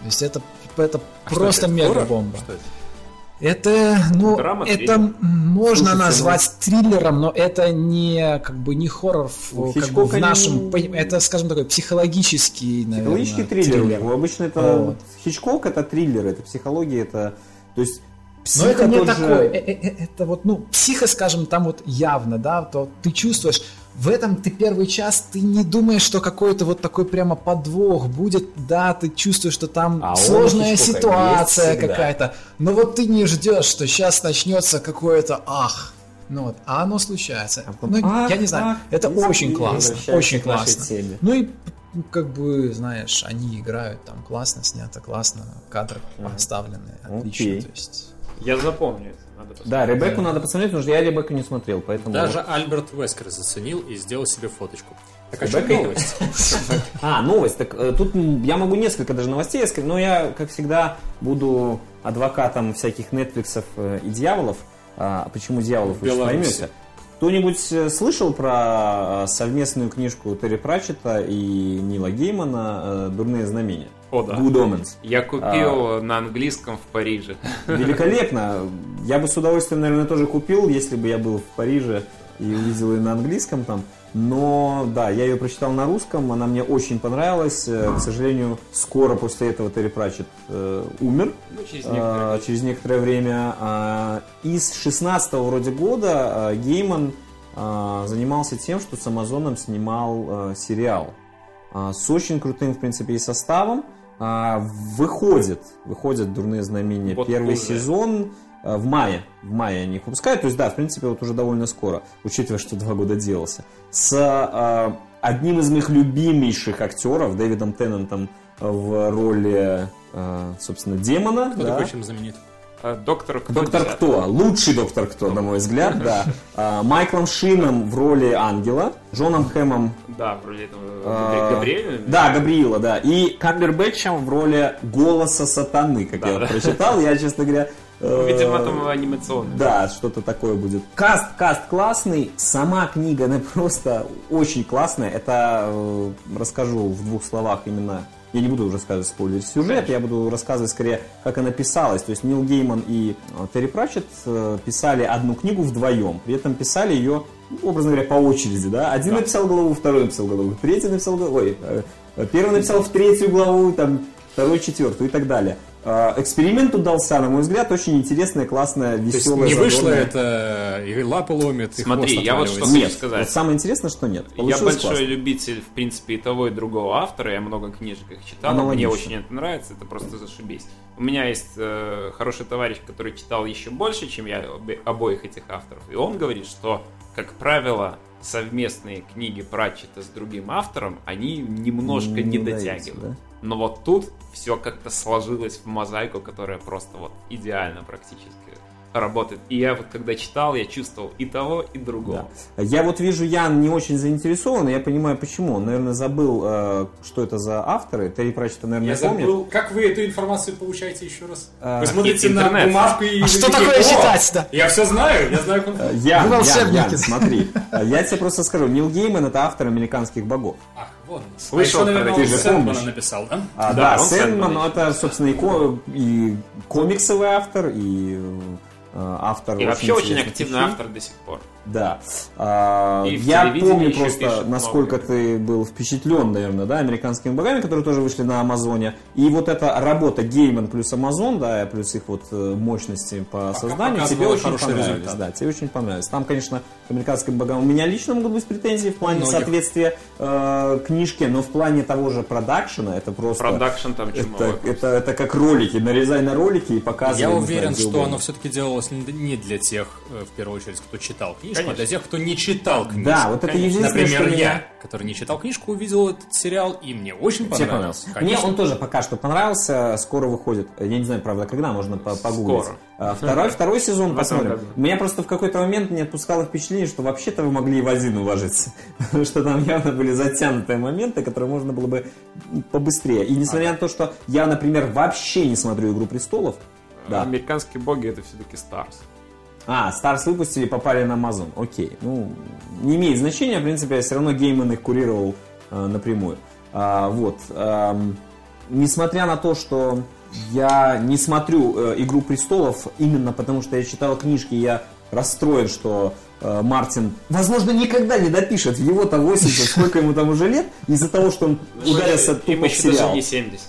[SPEAKER 3] То есть это, это
[SPEAKER 1] А
[SPEAKER 3] просто
[SPEAKER 1] это,
[SPEAKER 3] мега
[SPEAKER 1] хоррор?
[SPEAKER 3] бомба.
[SPEAKER 1] Что это?
[SPEAKER 3] Это, ну,
[SPEAKER 4] Драма,
[SPEAKER 3] это
[SPEAKER 4] триллер.
[SPEAKER 3] можно
[SPEAKER 2] Слушайте,
[SPEAKER 3] назвать триллером, но это не как бы не хоррор в, как бы, в нашем,
[SPEAKER 2] не-
[SPEAKER 3] поним- это, скажем такой психологический, наверное,
[SPEAKER 2] Психологический триллер. него. Обычно это
[SPEAKER 3] Вот.
[SPEAKER 2] Хичкок это триллер, это психология, это. То есть
[SPEAKER 3] Но
[SPEAKER 2] психа
[SPEAKER 3] это не
[SPEAKER 2] тот же-
[SPEAKER 3] такой, э, э, э, это вот, ну, психо, скажем, там вот явно, да, то ты чувствуешь, в этом ты первый час, ты не думаешь, что какой-то вот такой прямо подвох будет, да, ты чувствуешь, что там
[SPEAKER 2] А
[SPEAKER 3] сложная ситуация какая-то, но вот ты не ждешь, что сейчас начнется какое-то ах, ну вот, а оно случается.
[SPEAKER 2] А потом,
[SPEAKER 3] Ну,
[SPEAKER 2] ах,
[SPEAKER 3] я не знаю,
[SPEAKER 2] ах,
[SPEAKER 3] это очень классно, очень классно.
[SPEAKER 2] теме.
[SPEAKER 3] Ну и ну, как бы, знаешь, они играют там классно, снято классно, кадры поставлены отлично, то есть...
[SPEAKER 4] Я запомню это. Надо посмотреть.
[SPEAKER 2] Да, Ребекку
[SPEAKER 3] Да.
[SPEAKER 2] надо посмотреть, потому что я Ребекку не смотрел, поэтому.
[SPEAKER 1] Даже Альберт Вескер заценил и сделал себе фоточку. Так о чем
[SPEAKER 2] Ребеккой?
[SPEAKER 1] новость?
[SPEAKER 2] А, новость. Так э, тут я могу несколько даже новостей, сказать, но я, как всегда, буду адвокатом всяких Нетфликсов э, и дьяволов. А почему дьяволов вы поймете? Кто-нибудь э, слышал про совместную книжку Терри Пратчета и Нила Геймана «Дурные знамения»?
[SPEAKER 4] О, да.
[SPEAKER 2] Good Omens.
[SPEAKER 4] Я купил на английском в Париже.
[SPEAKER 2] Великолепно. Я бы с удовольствием, наверное, тоже купил, если бы я был в Париже и увидел ее на английском там. Но да, я ее прочитал на русском, она мне очень понравилась. Э, К сожалению, скоро после этого Терри Пратчет э, умер.
[SPEAKER 4] Ну, через
[SPEAKER 2] э,
[SPEAKER 4] некоторое
[SPEAKER 2] через некоторое время. А, Из 16 вроде года э, Гейман э, занимался тем, что с Амазоном снимал э, сериал а, с очень крутым, в принципе, и составом. А, Выходит, выходят «Дурные знамения»
[SPEAKER 4] Вот
[SPEAKER 2] первый
[SPEAKER 4] уже.
[SPEAKER 2] сезон а, в мае. В мае они их выпускают. То есть, да, в принципе, вот уже довольно скоро, учитывая, что два года делался. С а, одним из моих любимейших актеров, Дэвидом Теннантом в роли, а, собственно, демона.
[SPEAKER 1] Кто
[SPEAKER 2] да.
[SPEAKER 1] такой чем знаменит?
[SPEAKER 4] Доктор Кто?
[SPEAKER 2] Доктор. Кто? Лучший доктор Кто, на мой взгляд, да. Майклом Шином в роли ангела, Джоном Хэмом
[SPEAKER 4] Да, вроде этого
[SPEAKER 2] А,
[SPEAKER 4] Габриэля.
[SPEAKER 2] Да, Габриила, да. И Камбербэтчем в роли голоса сатаны, как
[SPEAKER 4] Да,
[SPEAKER 2] я
[SPEAKER 4] да.
[SPEAKER 2] прочитал. Я, честно говоря... э,
[SPEAKER 4] Видимо, там анимационный.
[SPEAKER 2] Да, что-то такое будет. Каст, каст классный, сама книга, она просто очень классная. Это э, расскажу в двух словах именно. Я не буду рассказывать спойлер сюжет, я буду рассказывать скорее, как она писалась. То есть Нил Гейман и э, Терри Пратчетт э, писали одну книгу вдвоем. При этом писали ее, ну, образно говоря, по очереди. Да? Один
[SPEAKER 4] Да.
[SPEAKER 2] написал главу, второй написал главу, третий написал главу. Ой, э, первый написал в третью главу, там второй четвертую и так далее. А, Эксперимент удался, на мой взгляд, очень интересная, классная,
[SPEAKER 1] То есть
[SPEAKER 2] веселая.
[SPEAKER 1] не вышло
[SPEAKER 2] задорная.
[SPEAKER 1] это, и лапы ломит, и
[SPEAKER 4] Смотри,
[SPEAKER 1] хвост
[SPEAKER 4] я вот что.
[SPEAKER 2] Нет,
[SPEAKER 4] хочу сказать.
[SPEAKER 2] вот самое интересное, что нет.
[SPEAKER 4] Я
[SPEAKER 2] Получилось
[SPEAKER 4] большой
[SPEAKER 2] классно.
[SPEAKER 4] любитель, в принципе, и того, и другого автора. Я много книжек их читал.
[SPEAKER 2] Аналогично.
[SPEAKER 4] Мне очень это нравится, это просто зашибись. У меня есть э, хороший товарищ, который читал еще больше, чем я обоих этих авторов. И он говорит, что, как правило, совместные книги Пратчета с другим автором, они немножко не,
[SPEAKER 2] удается,
[SPEAKER 4] дотягивают. Но вот тут все как-то сложилось в мозаику, которая просто вот идеально практически работает. И я вот когда читал, я чувствовал и того, и другого.
[SPEAKER 2] Да. Я вот вижу, Ян не очень заинтересован, и я понимаю почему. Он, наверное, забыл, э, что это за авторы. Терри Пратчета, наверное,
[SPEAKER 1] Я
[SPEAKER 2] помнит.
[SPEAKER 1] забыл, как вы эту информацию получаете еще раз?
[SPEAKER 2] А,
[SPEAKER 1] Вы смотрите на
[SPEAKER 4] интернет.
[SPEAKER 1] бумажку и...
[SPEAKER 3] А что
[SPEAKER 1] такие,
[SPEAKER 3] такое
[SPEAKER 1] «О,
[SPEAKER 3] читать, да?»
[SPEAKER 1] Я все знаю, я знаю, как он...
[SPEAKER 2] Э, Ян, Ян. Ян, смотри. Э, Я тебе просто скажу. Нил Гейман это автор американских богов.
[SPEAKER 1] Ах, вот.
[SPEAKER 4] Слышал
[SPEAKER 1] а еще, наверное, он Сэндмана написал, да?
[SPEAKER 2] А,
[SPEAKER 4] Да,
[SPEAKER 2] да, Сэндман,
[SPEAKER 4] Сэндман
[SPEAKER 2] ну, это, собственно, и, ко- и комиксовый автор, и э, автор
[SPEAKER 4] И вообще очень активный автор до сих пор.
[SPEAKER 2] Да. А,
[SPEAKER 4] И
[SPEAKER 2] я помню просто,
[SPEAKER 4] пишет
[SPEAKER 2] насколько
[SPEAKER 4] много.
[SPEAKER 2] ты был впечатлен, наверное, да, американскими богами, которые тоже вышли на Амазоне. И вот эта работа Гейман плюс Амазон, да, плюс их вот э, мощности по созданию, тебе очень понравились.
[SPEAKER 1] результат.
[SPEAKER 2] Да, тебе очень понравилось. Там, конечно, к американским богам у меня лично могут быть претензии в плане
[SPEAKER 1] многих.
[SPEAKER 2] соответствия э, книжке, но в плане того же продакшена это просто...
[SPEAKER 4] Продакшн там
[SPEAKER 2] Это, это, это как ролики, нарезай на ролики и показывай.
[SPEAKER 1] Я уверен,
[SPEAKER 2] знаю,
[SPEAKER 1] что оно все-таки делалось не для тех, э, в первую очередь, кто читал книжку, а
[SPEAKER 4] Конечно.
[SPEAKER 1] для тех, кто не читал книжку.
[SPEAKER 2] Да, вот это единственное,
[SPEAKER 1] Например,
[SPEAKER 2] что меня-
[SPEAKER 1] я, который не читал книжку, увидел этот сериал, и мне очень
[SPEAKER 2] Тебе
[SPEAKER 1] понравился.
[SPEAKER 2] понравился. Мне
[SPEAKER 1] Конечно.
[SPEAKER 2] он тоже пока что понравился. Скоро выходит. Я не знаю, правда, когда можно по- погуглить.
[SPEAKER 4] Скоро.
[SPEAKER 2] А, Второй, второй сезон посмотрим.
[SPEAKER 4] году.
[SPEAKER 2] Меня просто в какой-то момент не отпускало впечатление, что вообще-то вы могли и в один уложиться. Потому что там явно были затянутые моменты, которые можно было бы побыстрее. И несмотря на то, что я, например, вообще не смотрю «Игру престолов», да.
[SPEAKER 4] Американские боги это все-таки Старс.
[SPEAKER 2] А, Старс выпустили, попали на Amazon. Окей. Ну, не имеет значения, в принципе, я все равно Гейман их курировал э, напрямую. А, вот. Ам, несмотря на то, что я не смотрю э, Игру престолов, именно потому что я читал книжки, я расстроен, что э, Мартин, возможно, никогда не допишет его-то 80, сколько ему там уже лет, из-за того, что он ударился тупо в
[SPEAKER 4] еще даже
[SPEAKER 2] сериал.
[SPEAKER 4] не 70.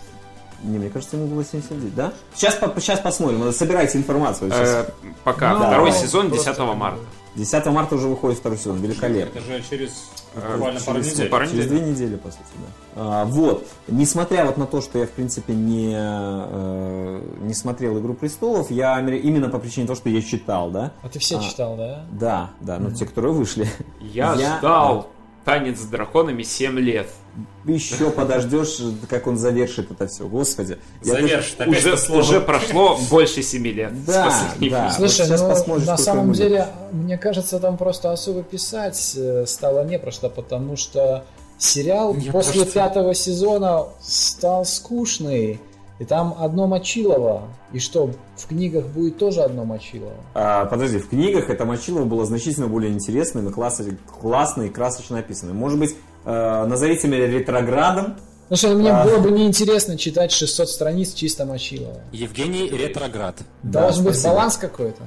[SPEAKER 2] Не, мне кажется, ему было 79, да? Сейчас, по- сейчас посмотрим, собирайте информацию. Сейчас.
[SPEAKER 4] Э, Пока.
[SPEAKER 3] Ну,
[SPEAKER 4] Второй
[SPEAKER 3] да.
[SPEAKER 4] сезон
[SPEAKER 3] Просто
[SPEAKER 4] 10 марта.
[SPEAKER 2] 10 марта уже выходит второй сезон, великолепно.
[SPEAKER 1] Это же через
[SPEAKER 4] Э,
[SPEAKER 1] буквально пару
[SPEAKER 2] через
[SPEAKER 1] недель.
[SPEAKER 4] пару
[SPEAKER 2] Через две недели, по сути, да. А, вот. Несмотря вот на то, что я, в принципе, не, э, не смотрел «Игру престолов», я именно по причине того, что я читал, да?
[SPEAKER 3] А ты все
[SPEAKER 2] А.
[SPEAKER 3] читал, да?
[SPEAKER 2] Да, да, ну те, которые вышли.
[SPEAKER 4] Я,
[SPEAKER 2] Я-
[SPEAKER 4] ждал танец с драконами 7 лет.
[SPEAKER 2] Еще подождешь, как он завершит это все. Господи. Я
[SPEAKER 1] Завершит опять
[SPEAKER 4] Уже,
[SPEAKER 1] слово.
[SPEAKER 4] уже прошло больше 7 лет.
[SPEAKER 2] Да, да.
[SPEAKER 3] Слушай,
[SPEAKER 2] вот сейчас
[SPEAKER 3] ну,
[SPEAKER 2] посмотришь,
[SPEAKER 3] на самом
[SPEAKER 2] будет.
[SPEAKER 3] деле, мне кажется, там просто особо писать э, стало не про что, потому что сериал
[SPEAKER 1] Не
[SPEAKER 3] после
[SPEAKER 1] что.
[SPEAKER 3] пятого сезона стал скучный. И там одно Мочилово. И что, в книгах будет тоже одно Мочилово?
[SPEAKER 2] А, подожди, в книгах это Мочилово было значительно более интересным и классно, классно и красочно описанным. Может быть, назовите меня ретроградом,
[SPEAKER 3] Потому что мне
[SPEAKER 2] А.
[SPEAKER 3] было бы неинтересно читать 600 страниц чисто Мочилова.
[SPEAKER 1] Евгений Ретроград.
[SPEAKER 2] Да,
[SPEAKER 3] Должен быть
[SPEAKER 2] спасибо.
[SPEAKER 3] баланс какой-то.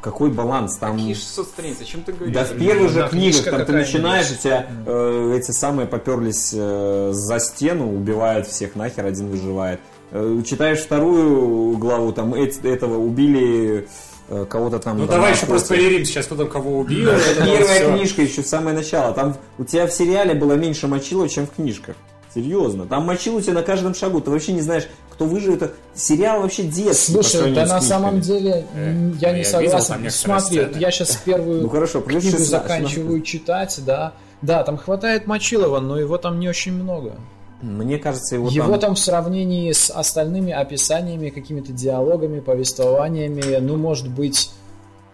[SPEAKER 2] Какой баланс там?
[SPEAKER 4] Какие 600 страниц? О чем ты говоришь?
[SPEAKER 2] Да в первых же
[SPEAKER 3] Да,
[SPEAKER 2] книгах там ты начинаешь, у тебя э, эти самые поперлись э, за стену, убивают всех нахер, один выживает. Э, читаешь вторую главу, там эт- этого убили э, кого-то там.
[SPEAKER 1] Ну
[SPEAKER 2] там
[SPEAKER 1] давай еще проспойлерим сейчас, кто там кого убил. Вот это
[SPEAKER 2] первая
[SPEAKER 1] всё.
[SPEAKER 2] книжка еще самое начало. Там у тебя в сериале было меньше мочила, чем в книжках. Серьезно. Там мочил у тебя на каждом шагу. Ты вообще не знаешь, кто выживет. Сериал вообще детский.
[SPEAKER 3] Слушай, да на самом деле
[SPEAKER 1] Э,
[SPEAKER 3] я не
[SPEAKER 1] я
[SPEAKER 3] согласен.
[SPEAKER 1] видел
[SPEAKER 3] Смотри,
[SPEAKER 1] сцены.
[SPEAKER 3] я сейчас первую
[SPEAKER 2] Ну хорошо,
[SPEAKER 3] книгу
[SPEAKER 2] 16.
[SPEAKER 3] заканчиваю читать, да. Да, там хватает Мочилова, но его там не очень много.
[SPEAKER 2] Мне кажется, его,
[SPEAKER 3] его
[SPEAKER 2] там...
[SPEAKER 3] там... в сравнении с остальными описаниями, какими-то диалогами, повествованиями, ну, может быть,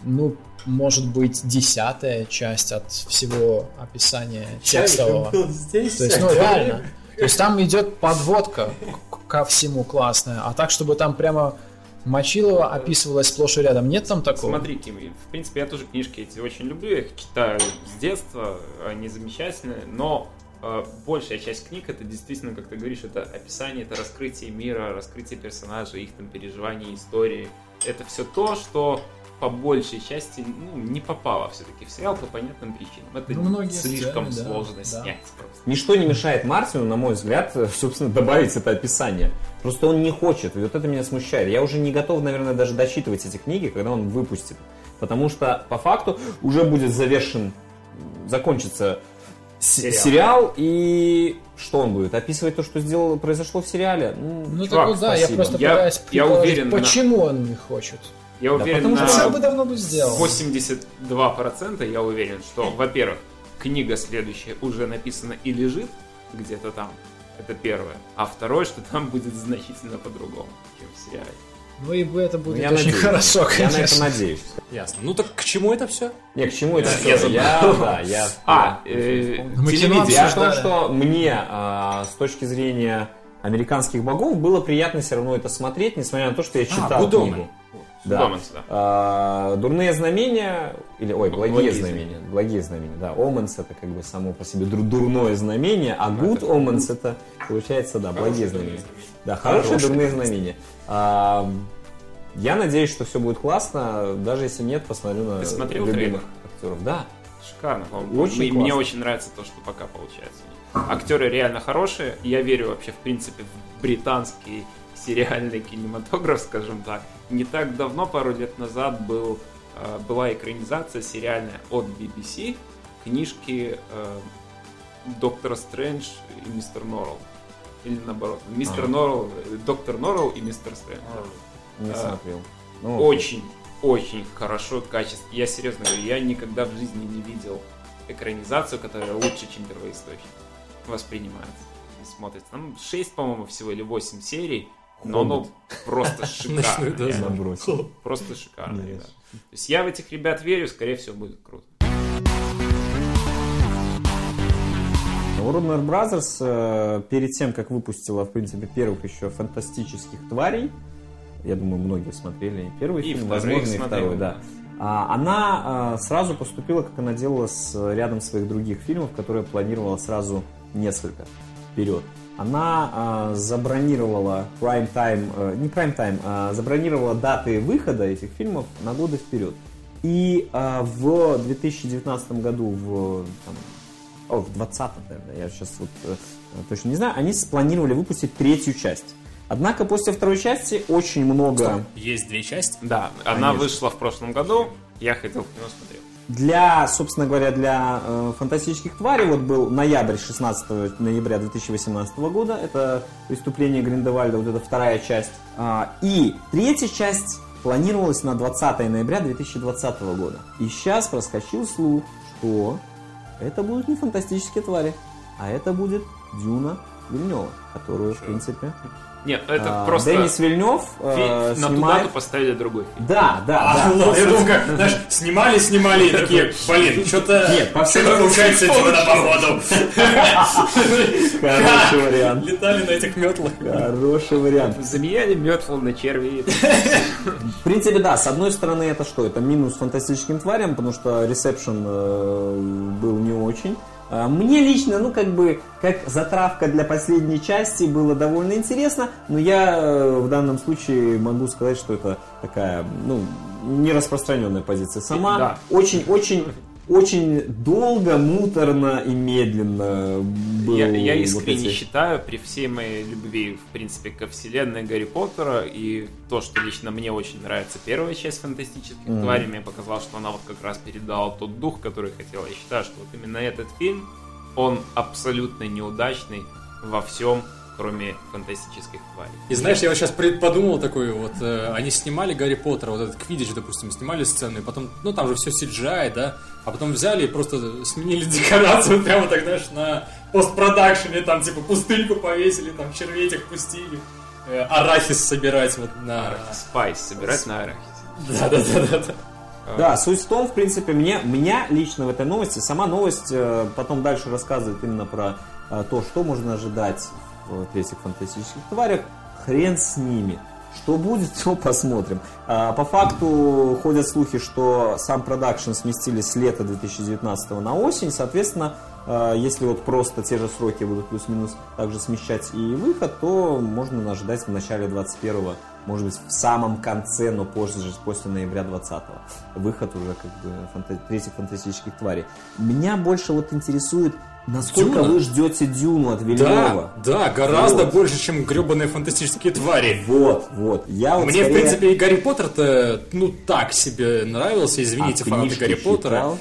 [SPEAKER 3] ну, может быть, десятая часть от всего описания текстового.
[SPEAKER 1] здесь.
[SPEAKER 3] То есть, ну, реально. То есть там идет подводка ко всему классная, а так, чтобы там прямо Мочилова описывалась сплошь и рядом. Нет там такого?
[SPEAKER 4] Смотри, Ким, в принципе, я тоже книжки эти очень люблю, я их читаю с детства, они замечательные, но большая часть книг это действительно, как ты говоришь, это описание, это раскрытие мира, раскрытие персонажей, их там переживаний, истории. Это все то, что по большей части ну, не попала все-таки в сериал по понятным причинам. Это
[SPEAKER 3] Ну, многие
[SPEAKER 4] слишком
[SPEAKER 3] сцены, да,
[SPEAKER 4] сложно
[SPEAKER 3] да.
[SPEAKER 4] снять просто.
[SPEAKER 2] Ничто не мешает Мартину, на мой взгляд, собственно, добавить это описание. Просто он не хочет, и вот это меня смущает. Я уже не готов, наверное, даже дочитывать эти книги, когда он выпустит. Потому что, по факту, уже будет завершен, закончится
[SPEAKER 1] Сериал.
[SPEAKER 2] сериал, и что он будет? Описывать то, что сделал, произошло в сериале? Ну,
[SPEAKER 3] Ну
[SPEAKER 4] Чувак,
[SPEAKER 3] так да, я
[SPEAKER 2] спасибо.
[SPEAKER 3] просто
[SPEAKER 4] Я-
[SPEAKER 3] пытаюсь
[SPEAKER 4] я уверен на-
[SPEAKER 3] почему он не хочет.
[SPEAKER 4] Я
[SPEAKER 2] Да,
[SPEAKER 4] уверен
[SPEAKER 2] потому
[SPEAKER 4] на
[SPEAKER 2] что
[SPEAKER 3] Хотя бы давно бы сделал.
[SPEAKER 4] 82% я уверен, что, во-первых, книга следующая уже написана и лежит где-то там. Это первое. А второе, что там будет значительно по-другому, чем в сериале.
[SPEAKER 3] Ну и это будет
[SPEAKER 2] я
[SPEAKER 3] очень
[SPEAKER 2] надеюсь.
[SPEAKER 3] хорошо,
[SPEAKER 2] Я на это
[SPEAKER 3] конечно.
[SPEAKER 2] надеюсь.
[SPEAKER 1] Ясно. Ну так к чему это все?
[SPEAKER 2] Не, к чему это все?
[SPEAKER 4] я забыл.
[SPEAKER 2] Я, да, я...
[SPEAKER 4] А,
[SPEAKER 2] я-
[SPEAKER 4] э, телевидение.
[SPEAKER 2] Я о том, что мне а, с точки зрения американских богов было приятно все равно это смотреть, несмотря на то, что я читал
[SPEAKER 1] Гудомен.
[SPEAKER 2] книгу. Да.
[SPEAKER 4] Да.
[SPEAKER 2] А, дурные знамения, или, ой, благие,
[SPEAKER 4] Благие
[SPEAKER 2] знамения, благие знамения, да, Оменс это как бы само по себе дур- дурное знамение, а good Omens это, получается, да, благие знамения. Да, хорошие дурные знамения. А, я надеюсь, что все будет классно, даже если нет, посмотрю на
[SPEAKER 4] Ты смотрел
[SPEAKER 2] любимых актеров. Да,
[SPEAKER 4] Шикарно, по-моему.
[SPEAKER 2] Очень
[SPEAKER 4] Мне-
[SPEAKER 2] классно.
[SPEAKER 4] Мне очень нравится то, что пока получается. Актеры реально хорошие. Я верю вообще, в принципе, в британский сериальный кинематограф, скажем так. Не так давно, пару лет назад, был, э, была экранизация сериальная от BBC книжки э, Доктора Стрэндж и Мистер Норрелл. Или наоборот. Мистер
[SPEAKER 2] Ага.
[SPEAKER 4] Норрелл, э, Доктор Норрелл и Мистер Стрэндж.
[SPEAKER 2] не
[SPEAKER 4] А,
[SPEAKER 2] смотрел. Ну,
[SPEAKER 4] Очень, очень хорошо, качественно. Я серьезно говорю, я никогда в жизни не видел экранизацию, которая лучше, чем первоисточник. Воспринимается и смотрится. Там 6, по-моему, всего или 8 серий, но оно просто шикарно. Просто шикарно, ребят. То есть я в этих ребят верю, скорее всего, будет круто.
[SPEAKER 2] Warner Brothers э, перед тем, как выпустила, в принципе, первых еще фантастических тварей, я думаю, многие смотрели первый
[SPEAKER 4] И
[SPEAKER 2] фильм, возможно, и
[SPEAKER 4] смотрели,
[SPEAKER 2] второй, да. А, Она а, сразу поступила, как она делала с рядом своих других фильмов, которые планировала сразу несколько вперед. Она а, забронировала prime time, э, не prime time, а забронировала даты выхода этих фильмов на годы вперед. И а, в 2019 году, в, там, о, в 20 наверное, я сейчас вот э, точно не знаю, они спланировали выпустить третью часть. Однако после второй части очень много...
[SPEAKER 1] Есть две части.
[SPEAKER 4] Да, она
[SPEAKER 2] Конечно.
[SPEAKER 4] вышла в прошлом году, я ходил в кино смотрел.
[SPEAKER 2] Для, собственно говоря, для э, фантастических тварей вот был ноябрь, 16 ноября 2018 года, это «Преступление Гриндевальда», вот это вторая часть. А, и третья часть планировалась на 20 ноября 2020 года. И сейчас проскочил слух, что это будут не фантастические твари, а это будет Дюна Вильнева, которую, в принципе,
[SPEAKER 4] Нет, это
[SPEAKER 2] а,
[SPEAKER 4] просто
[SPEAKER 2] Денис Вильнев э,
[SPEAKER 4] на ту
[SPEAKER 2] снимает...
[SPEAKER 4] дату поставили другой фильм.
[SPEAKER 2] Да, да,
[SPEAKER 1] А,
[SPEAKER 2] да.
[SPEAKER 1] ладно, я думал, как, знаешь, снимали, снимали, и такие, блин, что-то...
[SPEAKER 2] Нет, по всем
[SPEAKER 1] получается чудо, походу.
[SPEAKER 2] Хороший вариант.
[SPEAKER 1] Летали на этих метлах.
[SPEAKER 2] Хороший вариант.
[SPEAKER 4] Заменяли Мётфул на черви.
[SPEAKER 2] В принципе, да, с одной стороны, это что? Это минус фантастическим тварям, потому что ресепшн э, был не очень. А, Мне лично, ну, как бы, как затравка для последней части было довольно интересно, но я э, в данном случае могу сказать, что это такая, ну, нераспространенная позиция. Сама
[SPEAKER 4] Да.
[SPEAKER 2] Очень долго, муторно и медленно был
[SPEAKER 4] Я, я
[SPEAKER 2] вот
[SPEAKER 4] искренне
[SPEAKER 2] эти-
[SPEAKER 4] считаю, при всей моей любви, в принципе, ко вселенной Гарри Поттера, и то, что лично мне очень нравится первая часть фантастических
[SPEAKER 2] Мгм.
[SPEAKER 4] тварей, мне показалось, что она вот как раз передала тот дух, который хотела. Я считаю, что вот именно этот фильм, он абсолютно неудачный во всем, кроме фантастических тварей.
[SPEAKER 1] И знаешь, я вот сейчас подумал такой, вот, э, они снимали Гарри Поттера, вот этот Квидич, допустим, снимали сцену, и потом, ну, там же все CGI, да, а потом взяли и просто сменили декорацию прямо так, знаешь, на постпродакшене, там, типа, пустыньку повесили, там, червей пустили, э, арахис собирать вот на...
[SPEAKER 4] Spice собирать на Арракисе.
[SPEAKER 1] Да-да-да-да.
[SPEAKER 2] Да, суть в том, в принципе, мне, меня лично в этой новости, сама новость э, потом дальше рассказывает именно про э, то, что можно ожидать в третьих фантастических тварях. Хрен с ними. Что будет, то посмотрим. А, по факту ходят слухи, что сам продакшн сместили с лета 2019 на осень. Соответственно, э, если вот просто те же сроки будут плюс-минус также смещать и выход, то можно ожидать в начале 2021 может быть, в самом конце, но позже, после ноября 20-го. Выход уже как бы фанта- третьих фантастических тварей. Меня больше вот интересует, насколько
[SPEAKER 1] Дюна?
[SPEAKER 2] вы ждете Дюну от Вильнева.
[SPEAKER 1] Да, да, гораздо
[SPEAKER 2] Вот.
[SPEAKER 1] больше, чем гребаные фантастические твари.
[SPEAKER 2] Вот, вот. Я вот
[SPEAKER 1] Мне, в
[SPEAKER 2] скорее-
[SPEAKER 1] принципе, и Гарри Поттер-то, ну, так себе нравился. Извините,
[SPEAKER 2] А
[SPEAKER 1] фанаты Гарри Поттера.
[SPEAKER 2] читал?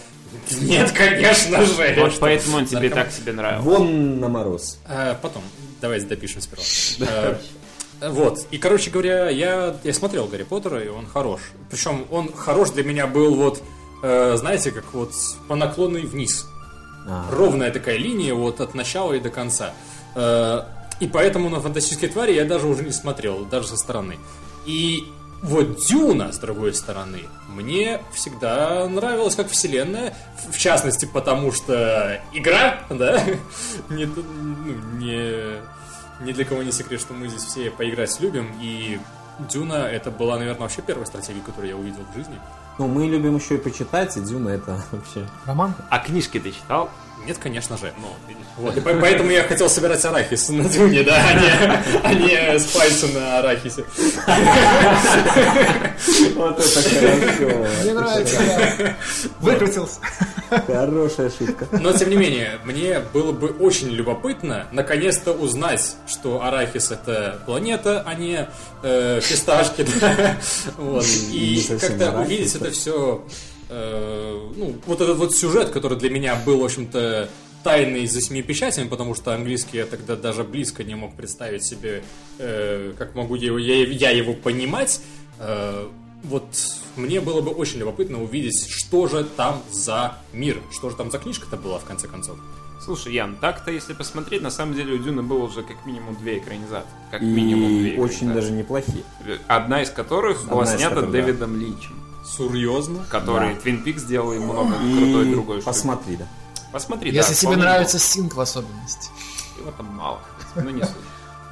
[SPEAKER 1] Нет, конечно же.
[SPEAKER 4] Вот
[SPEAKER 1] Что?
[SPEAKER 4] поэтому он тебе так себе нравился.
[SPEAKER 2] Вон на мороз.
[SPEAKER 1] Э, потом, давайте допишем сперва. Э, Вот, и, короче говоря, я, я смотрел Гарри Поттера, и он хорош. Причем он хорош для меня был вот, э, знаете, как вот по наклонной вниз.
[SPEAKER 2] А.
[SPEAKER 1] Ровная такая линия вот от начала и до конца. Э, И поэтому на «Фантастические твари» я даже уже не смотрел, даже со стороны. И вот «Дюна», с другой стороны, мне всегда нравилась как вселенная, в- частности, потому что игра, да, не, ну, не, ни для кого не секрет, что мы здесь все поиграть любим, и «Дюна» это была, наверное, вообще первая стратегия, которую я увидел в жизни.
[SPEAKER 2] Ну, мы любим еще и почитать, и Дюна это вообще...
[SPEAKER 3] Роман?
[SPEAKER 4] А книжки ты читал?
[SPEAKER 1] Нет, конечно же.
[SPEAKER 4] Ну, видишь.
[SPEAKER 1] Вот, и по- поэтому я хотел собирать арахис на дюне, да, а не, а не спайсы на арахисе.
[SPEAKER 2] Вот это хорошо.
[SPEAKER 3] Мне нравится. Выкрутился.
[SPEAKER 2] Хорошая шутка.
[SPEAKER 1] Но, тем не менее, мне было бы очень любопытно наконец-то узнать, что арахис это планета, а не э, фисташки. да. Вот. И как-то увидеть это все, ну, вот этот вот сюжет, который для меня был, в общем-то, тайный за семи печатями, потому что английский я тогда даже близко не мог представить себе, э, как могу я его, я, я его понимать. Э, вот мне было бы очень любопытно увидеть, что же там за мир, что же там за книжка-то была, в конце концов.
[SPEAKER 4] Слушай, Ян, так-то, если посмотреть, на самом деле у Дюны было уже как минимум две экранизации. Как минимум две
[SPEAKER 2] И очень даже неплохие.
[SPEAKER 4] Одна из которых была
[SPEAKER 2] Одна из
[SPEAKER 4] снята
[SPEAKER 2] которых, да.
[SPEAKER 4] Дэвидом Линчем,
[SPEAKER 1] Серьезно?
[SPEAKER 4] который
[SPEAKER 2] Да.
[SPEAKER 4] Твин Пикс сделал и много крутой
[SPEAKER 2] И
[SPEAKER 4] другой штуки.
[SPEAKER 2] посмотри, да.
[SPEAKER 4] Посмотри, да,
[SPEAKER 3] Если тебе
[SPEAKER 4] вполне
[SPEAKER 3] нравится Синк в особенности.
[SPEAKER 4] Его там мало, но не суть.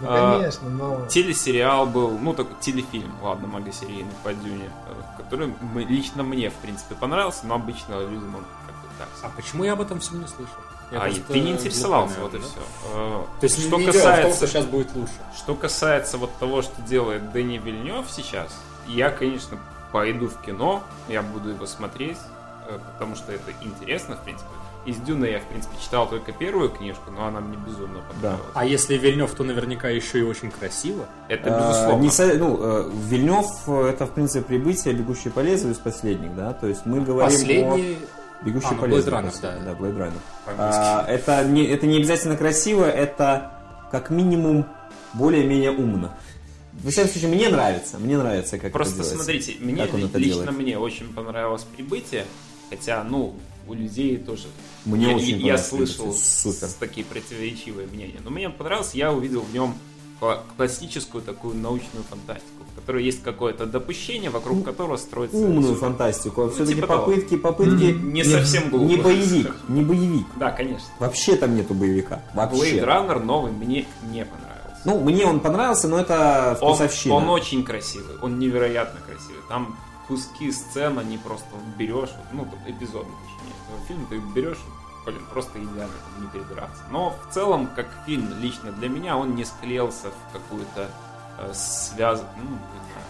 [SPEAKER 3] Ну,
[SPEAKER 4] А,
[SPEAKER 3] конечно, но...
[SPEAKER 4] Телесериал был, ну, такой телефильм, ладно, многосерийный по Дюне, э, который мы- лично мне, в принципе, понравился, но обычно людям он как бы так.
[SPEAKER 1] А почему я об этом всем не слышал? Я
[SPEAKER 4] А, ты не интересовался, вот и
[SPEAKER 1] наверное,
[SPEAKER 4] все.
[SPEAKER 1] да? То есть
[SPEAKER 4] что
[SPEAKER 1] не в том,
[SPEAKER 4] касается,
[SPEAKER 1] что сейчас будет лучше.
[SPEAKER 4] что касается вот того, что делает Дэнни Вильнев сейчас, я, конечно, пойду в кино, я буду его смотреть, э, потому что это интересно, в принципе. Из Дюны я, в принципе, читал только первую книжку, но она мне безумно понравилась.
[SPEAKER 1] А если Вильнев, то наверняка еще и очень красиво.
[SPEAKER 4] Это
[SPEAKER 2] Э,
[SPEAKER 4] безусловно.
[SPEAKER 2] не со- ну, э, Вильнев э, это, в принципе, прибытие «Бегущий по лезвию» из последних, да? То есть мы говорим
[SPEAKER 1] Последний...
[SPEAKER 2] о «Бегущий
[SPEAKER 1] А, ну,
[SPEAKER 2] по лезвию».
[SPEAKER 1] Runner, да.
[SPEAKER 2] Да, Blade Runner. А, это, не, это не обязательно красиво, это как минимум более-менее умно. В всяком случае, мне нравится. Мне нравится, как
[SPEAKER 4] Просто
[SPEAKER 2] это делается.
[SPEAKER 4] смотрите, мне
[SPEAKER 2] Как он это
[SPEAKER 4] лично
[SPEAKER 2] делает?
[SPEAKER 4] мне очень понравилось прибытие, хотя, ну, у людей тоже.
[SPEAKER 2] Мне
[SPEAKER 4] я,
[SPEAKER 2] очень
[SPEAKER 4] я слышал.
[SPEAKER 2] Супер.
[SPEAKER 4] такие противоречивые мнения. Но мне понравилось, я увидел в нем кла- классическую такую научную фантастику, которой есть какое-то допущение, вокруг которого строится
[SPEAKER 2] Умную
[SPEAKER 4] сюжет.
[SPEAKER 2] фантастику. Все-таки
[SPEAKER 4] типа того.
[SPEAKER 2] попытки, попытки...
[SPEAKER 4] Не совсем глупо.
[SPEAKER 2] Не боевик, не боевик.
[SPEAKER 4] Да, конечно.
[SPEAKER 2] Вообще там нету боевика. Вообще.
[SPEAKER 4] Blade Runner новый мне не понравился.
[SPEAKER 2] Ну, мне он понравился, но это
[SPEAKER 4] он,
[SPEAKER 2] вкусовщина.
[SPEAKER 4] он очень красивый, он невероятно красивый. Там куски сцен, они просто берешь, ну, там, эпизодно, точнее, этого фильма ты берешь, блин, просто идеально не перебираться. Но в целом, как фильм, лично для меня, он не склеился в какую-то э, связь, ну.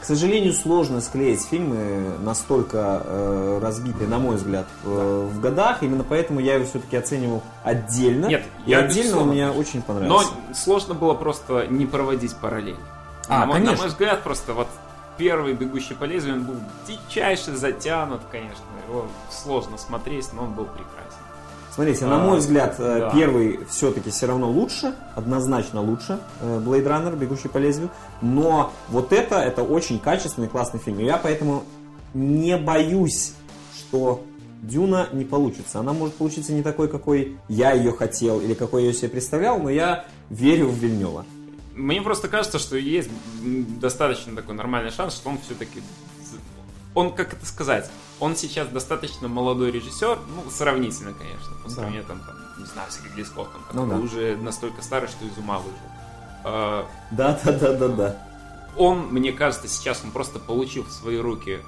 [SPEAKER 2] К сожалению, сложно склеить фильмы настолько э, разбитые, на мой взгляд, э, в годах. Именно поэтому я его все-таки оценивал отдельно.
[SPEAKER 4] Нет,
[SPEAKER 2] И
[SPEAKER 4] я
[SPEAKER 2] отдельно он мне
[SPEAKER 4] конечно.
[SPEAKER 2] очень
[SPEAKER 4] Но
[SPEAKER 2] понравился.
[SPEAKER 4] сложно было просто не проводить параллель.
[SPEAKER 2] А,
[SPEAKER 4] на, мой, на
[SPEAKER 2] конечно.
[SPEAKER 4] мой взгляд, просто вот первый «Бегущий по лезвию», он был дичайше затянут, конечно. Его сложно смотреть, но он был прекрасен.
[SPEAKER 2] Смотрите, на
[SPEAKER 4] А,
[SPEAKER 2] мой взгляд, э,
[SPEAKER 4] да.
[SPEAKER 2] первый все-таки все равно лучше, однозначно лучше, э, Blade Runner, Бегущий по лезвию. Но вот это, это очень качественный, классный фильм. И я поэтому не боюсь, что Дюна не получится. Она может получиться не такой, какой я ее хотел или какой я ее себе представлял, но я верю в Вильнева.
[SPEAKER 4] Мне просто кажется, что есть достаточно такой нормальный шанс, что он все-таки... Он, как это сказать, он сейчас достаточно молодой режиссер, ну, сравнительно, конечно, по
[SPEAKER 2] Да.
[SPEAKER 4] сравнению, там, там, не знаю, с Ридли Скоттом,
[SPEAKER 2] Ну
[SPEAKER 4] который
[SPEAKER 2] да.
[SPEAKER 4] уже настолько старый, что из ума выжил. А,
[SPEAKER 2] Да, да, да, да, да.
[SPEAKER 4] он, мне кажется, сейчас он просто получил в свои руки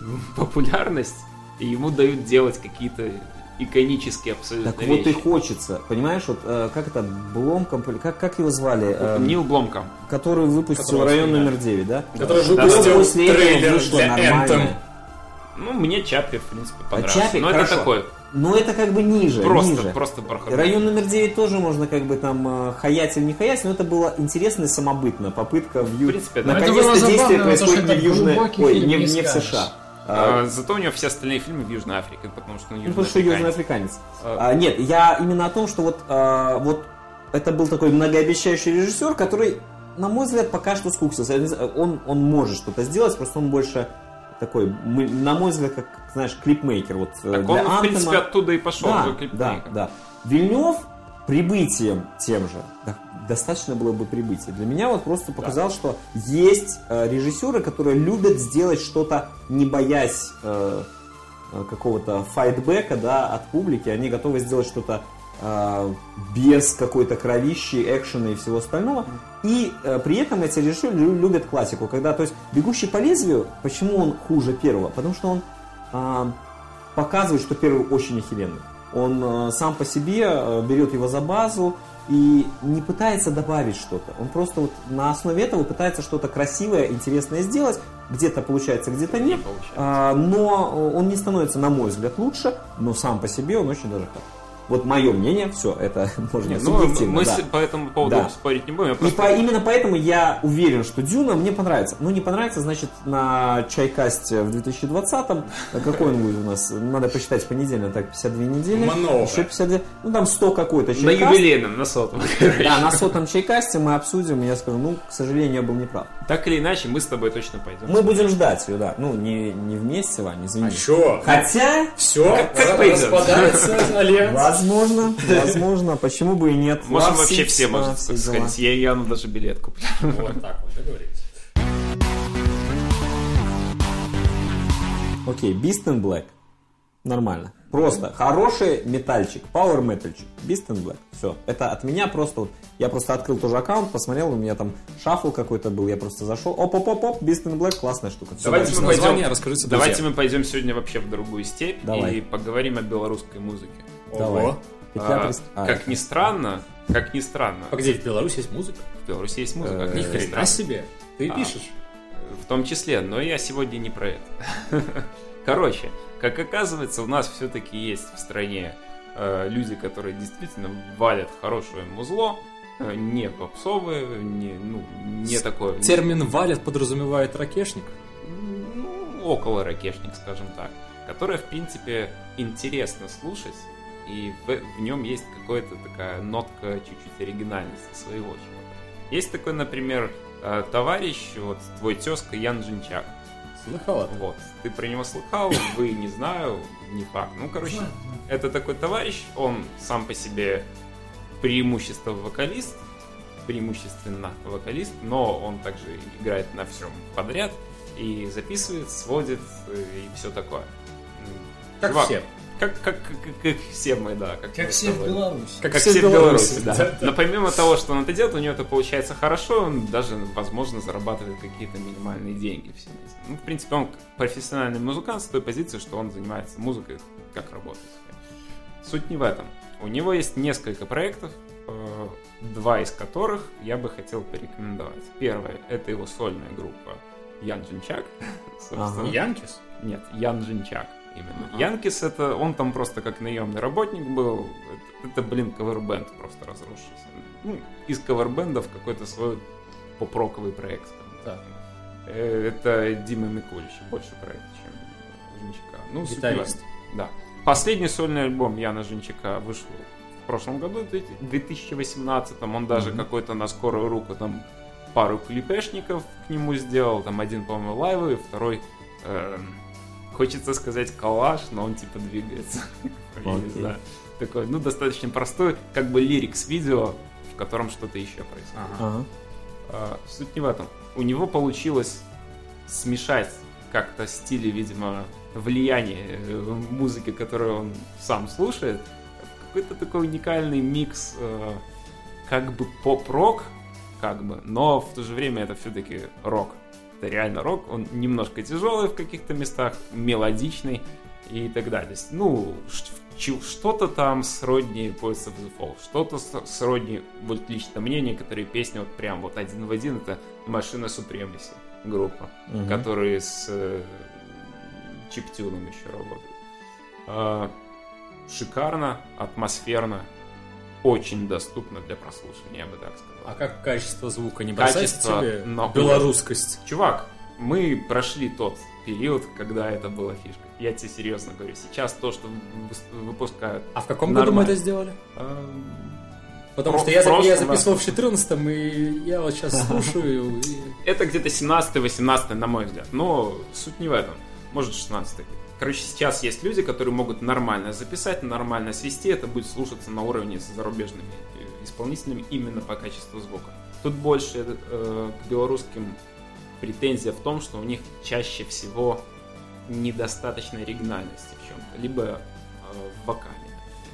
[SPEAKER 4] э, популярность, и ему дают делать какие-то иконические абсолютно
[SPEAKER 2] Так вот и
[SPEAKER 4] вещи.
[SPEAKER 2] хочется, понимаешь, вот э, как это, Бломком, как, как его звали? Э,
[SPEAKER 4] Нил Бломкам.
[SPEAKER 2] который выпустил район номер 9, да?
[SPEAKER 1] Который
[SPEAKER 4] Да,
[SPEAKER 1] выпустил
[SPEAKER 2] после этого
[SPEAKER 1] трейлер
[SPEAKER 2] вышло
[SPEAKER 1] для
[SPEAKER 2] нормальное.
[SPEAKER 1] Anthem.
[SPEAKER 4] Ну, мне Чаппи, в принципе, понравился.
[SPEAKER 2] Чаппи,
[SPEAKER 4] Но
[SPEAKER 2] хорошо.
[SPEAKER 4] это такой,
[SPEAKER 2] Но это как бы ниже,
[SPEAKER 4] просто,
[SPEAKER 2] ниже.
[SPEAKER 4] просто проходной.
[SPEAKER 2] Район номер 9 тоже можно как бы там э, хаять или не хаять, но это было интересно и самобытно. Попытка в, Ю...
[SPEAKER 4] В принципе, да.
[SPEAKER 2] Наконец-то действие происходит не в Южной... Ой, не, в-
[SPEAKER 3] не
[SPEAKER 2] не в. США. А,
[SPEAKER 4] А, Зато у него все остальные фильмы в Южной Африке, потому что он
[SPEAKER 2] Ну, потому что южный
[SPEAKER 4] южноафриканец.
[SPEAKER 2] африканец.
[SPEAKER 4] А.
[SPEAKER 2] А, нет, я именно о том, что вот, а, вот это был такой многообещающий режиссер, который, на мой взгляд, пока что скуксился. Он, он может что-то сделать, просто он больше такой, на мой взгляд, как, знаешь, клипмейкер. Вот, э,
[SPEAKER 4] Так
[SPEAKER 2] для
[SPEAKER 4] он, в
[SPEAKER 2] Антема-
[SPEAKER 4] принципе, оттуда и пошел,
[SPEAKER 2] да, да, да. Вильнев прибытием тем же, да, достаточно было бы прибытия. Для меня вот просто показал, что есть э, режиссеры, которые любят сделать что-то, не боясь э, э, какого-то файтбека да, от публики, они готовы сделать что-то э, без какой-то кровищи, экшена и всего остального. И э, при этом эти режиссеры лю- любят классику. Когда, то есть, «Бегущий по лезвию», почему он хуже первого? Потому что он а, показывает, что первый очень охеренный. Он э, сам по себе э, берет его за базу и не пытается добавить что-то. Он просто вот на основе этого пытается что-то красивое, интересное сделать. Где-то получается, где-то
[SPEAKER 4] Не
[SPEAKER 2] нет.
[SPEAKER 4] получается.
[SPEAKER 2] А, но он не становится, на мой взгляд, лучше, но сам по себе он очень даже хорош. Вот мое мнение, все, это можно
[SPEAKER 4] Не, ну,
[SPEAKER 2] субъективно,
[SPEAKER 4] мы
[SPEAKER 2] да.
[SPEAKER 4] с- по этому поводу
[SPEAKER 2] Да.
[SPEAKER 4] спорить не будем. Я
[SPEAKER 2] И
[SPEAKER 4] просто-
[SPEAKER 2] по- именно поэтому я уверен, что Дюна мне понравится. Ну, не понравится, значит, на Чайкасте в 2020-м, а какой он будет у нас? Надо посчитать понедельно, так, 52 недели.
[SPEAKER 1] Много.
[SPEAKER 2] Еще 52, ну, там 100 какой-то
[SPEAKER 4] На
[SPEAKER 2] Чайкаст.
[SPEAKER 4] юбилейном, на сотом.
[SPEAKER 2] Да, на сотом Чайкасте мы обсудим, и я скажу, ну, к сожалению, я был неправ.
[SPEAKER 4] Так или иначе, мы с тобой точно пойдем.
[SPEAKER 2] Мы будем ждать ее, да. Ну, не, не вместе, Вань,
[SPEAKER 1] А
[SPEAKER 2] извини.
[SPEAKER 1] чё?
[SPEAKER 2] Хотя,
[SPEAKER 1] Все,
[SPEAKER 4] как пойдет.
[SPEAKER 1] распадается альянс.
[SPEAKER 2] Возможно, возможно, почему бы и нет.
[SPEAKER 4] Можем вообще все, можно
[SPEAKER 2] все
[SPEAKER 4] сказать. Я Яну даже билет куплю.
[SPEAKER 1] Вот так вот, договорились.
[SPEAKER 2] Окей, Beast in Black. Нормально. Просто хороший метальчик, power метальчик. Beast in Black. Все. Это от меня просто вот. Я просто открыл тоже аккаунт, посмотрел, у меня там шафл какой-то был, я просто зашел. Оп-оп-оп-оп, Beast in Black, классная штука. Всё,
[SPEAKER 4] Давайте
[SPEAKER 2] дальше.
[SPEAKER 4] мы
[SPEAKER 1] название,
[SPEAKER 4] пойдем.
[SPEAKER 1] расскажите,
[SPEAKER 4] Давайте мы пойдем сегодня вообще в другую степь
[SPEAKER 2] Давай.
[SPEAKER 4] и поговорим о белорусской музыке.
[SPEAKER 2] Давай.
[SPEAKER 4] А,
[SPEAKER 2] а,
[SPEAKER 4] Как ни странно, как ни странно,
[SPEAKER 1] Погоди, в Беларуси есть музыка?
[SPEAKER 4] в Беларуси есть музыка.
[SPEAKER 2] Э,
[SPEAKER 4] как
[SPEAKER 1] Ни
[SPEAKER 4] ни
[SPEAKER 1] хрена себе. Ты
[SPEAKER 4] А.
[SPEAKER 1] пишешь.
[SPEAKER 4] В том числе, но я сегодня не про это. Короче, как оказывается, у нас все-таки есть в стране э, люди, которые действительно валят хорошее музло, э, не попсовые, не, ну, не такое...
[SPEAKER 1] Термин «валят» подразумевает ракешник.
[SPEAKER 4] ну, около ракешник, скажем так, которое, в принципе, интересно слушать, и в, в нем есть какая-то такая нотка чуть-чуть оригинальности своего чего-то. Есть такой, например, э, товарищ, вот твой тезка Ян Жинчак.
[SPEAKER 1] Слыхал это?
[SPEAKER 4] Вот, ты про него слыхал, вы не знаю, не факт. Ну, короче, это такой товарищ, он сам по себе преимущество вокалист, преимущественно вокалист, но он также играет на всем подряд и записывает, сводит э, и все такое.
[SPEAKER 1] Как
[SPEAKER 4] чувак,
[SPEAKER 1] все.
[SPEAKER 4] Как, как, как, как все мы, да. Как, мы
[SPEAKER 3] Как
[SPEAKER 4] с
[SPEAKER 3] все в. Беларуси.
[SPEAKER 1] Как,
[SPEAKER 4] Как
[SPEAKER 1] все
[SPEAKER 4] все
[SPEAKER 1] в
[SPEAKER 4] Беларуси,
[SPEAKER 1] да.
[SPEAKER 4] да. Но помимо того, что он это делает, у него это получается хорошо, он даже, возможно, зарабатывает какие-то минимальные деньги всем. Ну, в принципе, он профессиональный музыкант с той позиции, что он занимается музыкой, как работает. Суть не в этом. У него есть несколько проектов, э, два из которых я бы хотел порекомендовать. Первое — это его сольная группа Ян Джинчак. собственно.
[SPEAKER 2] Ага.
[SPEAKER 1] Янкис?
[SPEAKER 4] Нет, Ян Жинчак именно.
[SPEAKER 1] Ага.
[SPEAKER 4] Янкис это, он там просто как наемный работник был. Это, это, блин, кавербенд просто разрушился. Ну, из кавербендов какой-то свой поп-роковый проект, так. Э, Это Дима Микулич, больше проект, чем Жинчака. Ну,
[SPEAKER 1] Гитарист.
[SPEAKER 4] Да. Последний сольный альбом Яна Жинчака вышел в прошлом году, в 2018 Он даже
[SPEAKER 2] Мгм.
[SPEAKER 4] какой-то на скорую руку там пару клипешников к нему сделал. Там один, по-моему, лайвый, второй эм, хочется сказать коллаж, но он типа двигается. Я не знаю. Такой, ну, достаточно простой, как бы лирикс видео, в котором что-то еще происходит.
[SPEAKER 1] Ага.
[SPEAKER 2] Ага.
[SPEAKER 4] А, Суть не в этом. У него получилось смешать как-то стили, видимо, влияние э, музыки, которую он сам слушает. Какой-то такой уникальный микс э, как бы поп-рок, как бы, но в то же время это все-таки рок. Это реально рок, он немножко тяжелый в каких-то местах, мелодичный, и так далее. Ну, что-то там сродни Poets of the Fall, что-то сродни, вот лично мне, некоторые песни вот прям вот один в один, это Машина Супремиси группа,
[SPEAKER 2] Мгм.
[SPEAKER 4] которые с э, чиптюном еще работают. А, шикарно, атмосферно, очень доступно для прослушивания, я бы так сказал.
[SPEAKER 1] А как качество звука не
[SPEAKER 4] Качество,
[SPEAKER 1] тебе
[SPEAKER 4] но-
[SPEAKER 1] белорусскость?
[SPEAKER 4] Чувак, мы прошли тот период, когда это было фишкой. Я тебе серьезно говорю. Сейчас то, что выпускают...
[SPEAKER 1] А в каком году мы
[SPEAKER 4] Нормально.
[SPEAKER 1] это сделали?
[SPEAKER 4] э,
[SPEAKER 1] Потому
[SPEAKER 4] Про-
[SPEAKER 1] что я, я записывал в 14 и я вот сейчас слушаю. и-
[SPEAKER 4] Это где-то 17-18, на мой взгляд. Но суть не в этом. Может, 16 Короче, сейчас есть люди, которые могут нормально записать, нормально свести. Это будет слушаться на уровне с зарубежными исполнителями именно по качеству звука. Тут больше э, к белорусским претензия в том, что у них чаще всего недостаточно оригинальности в чем-то. Либо э, в вокале,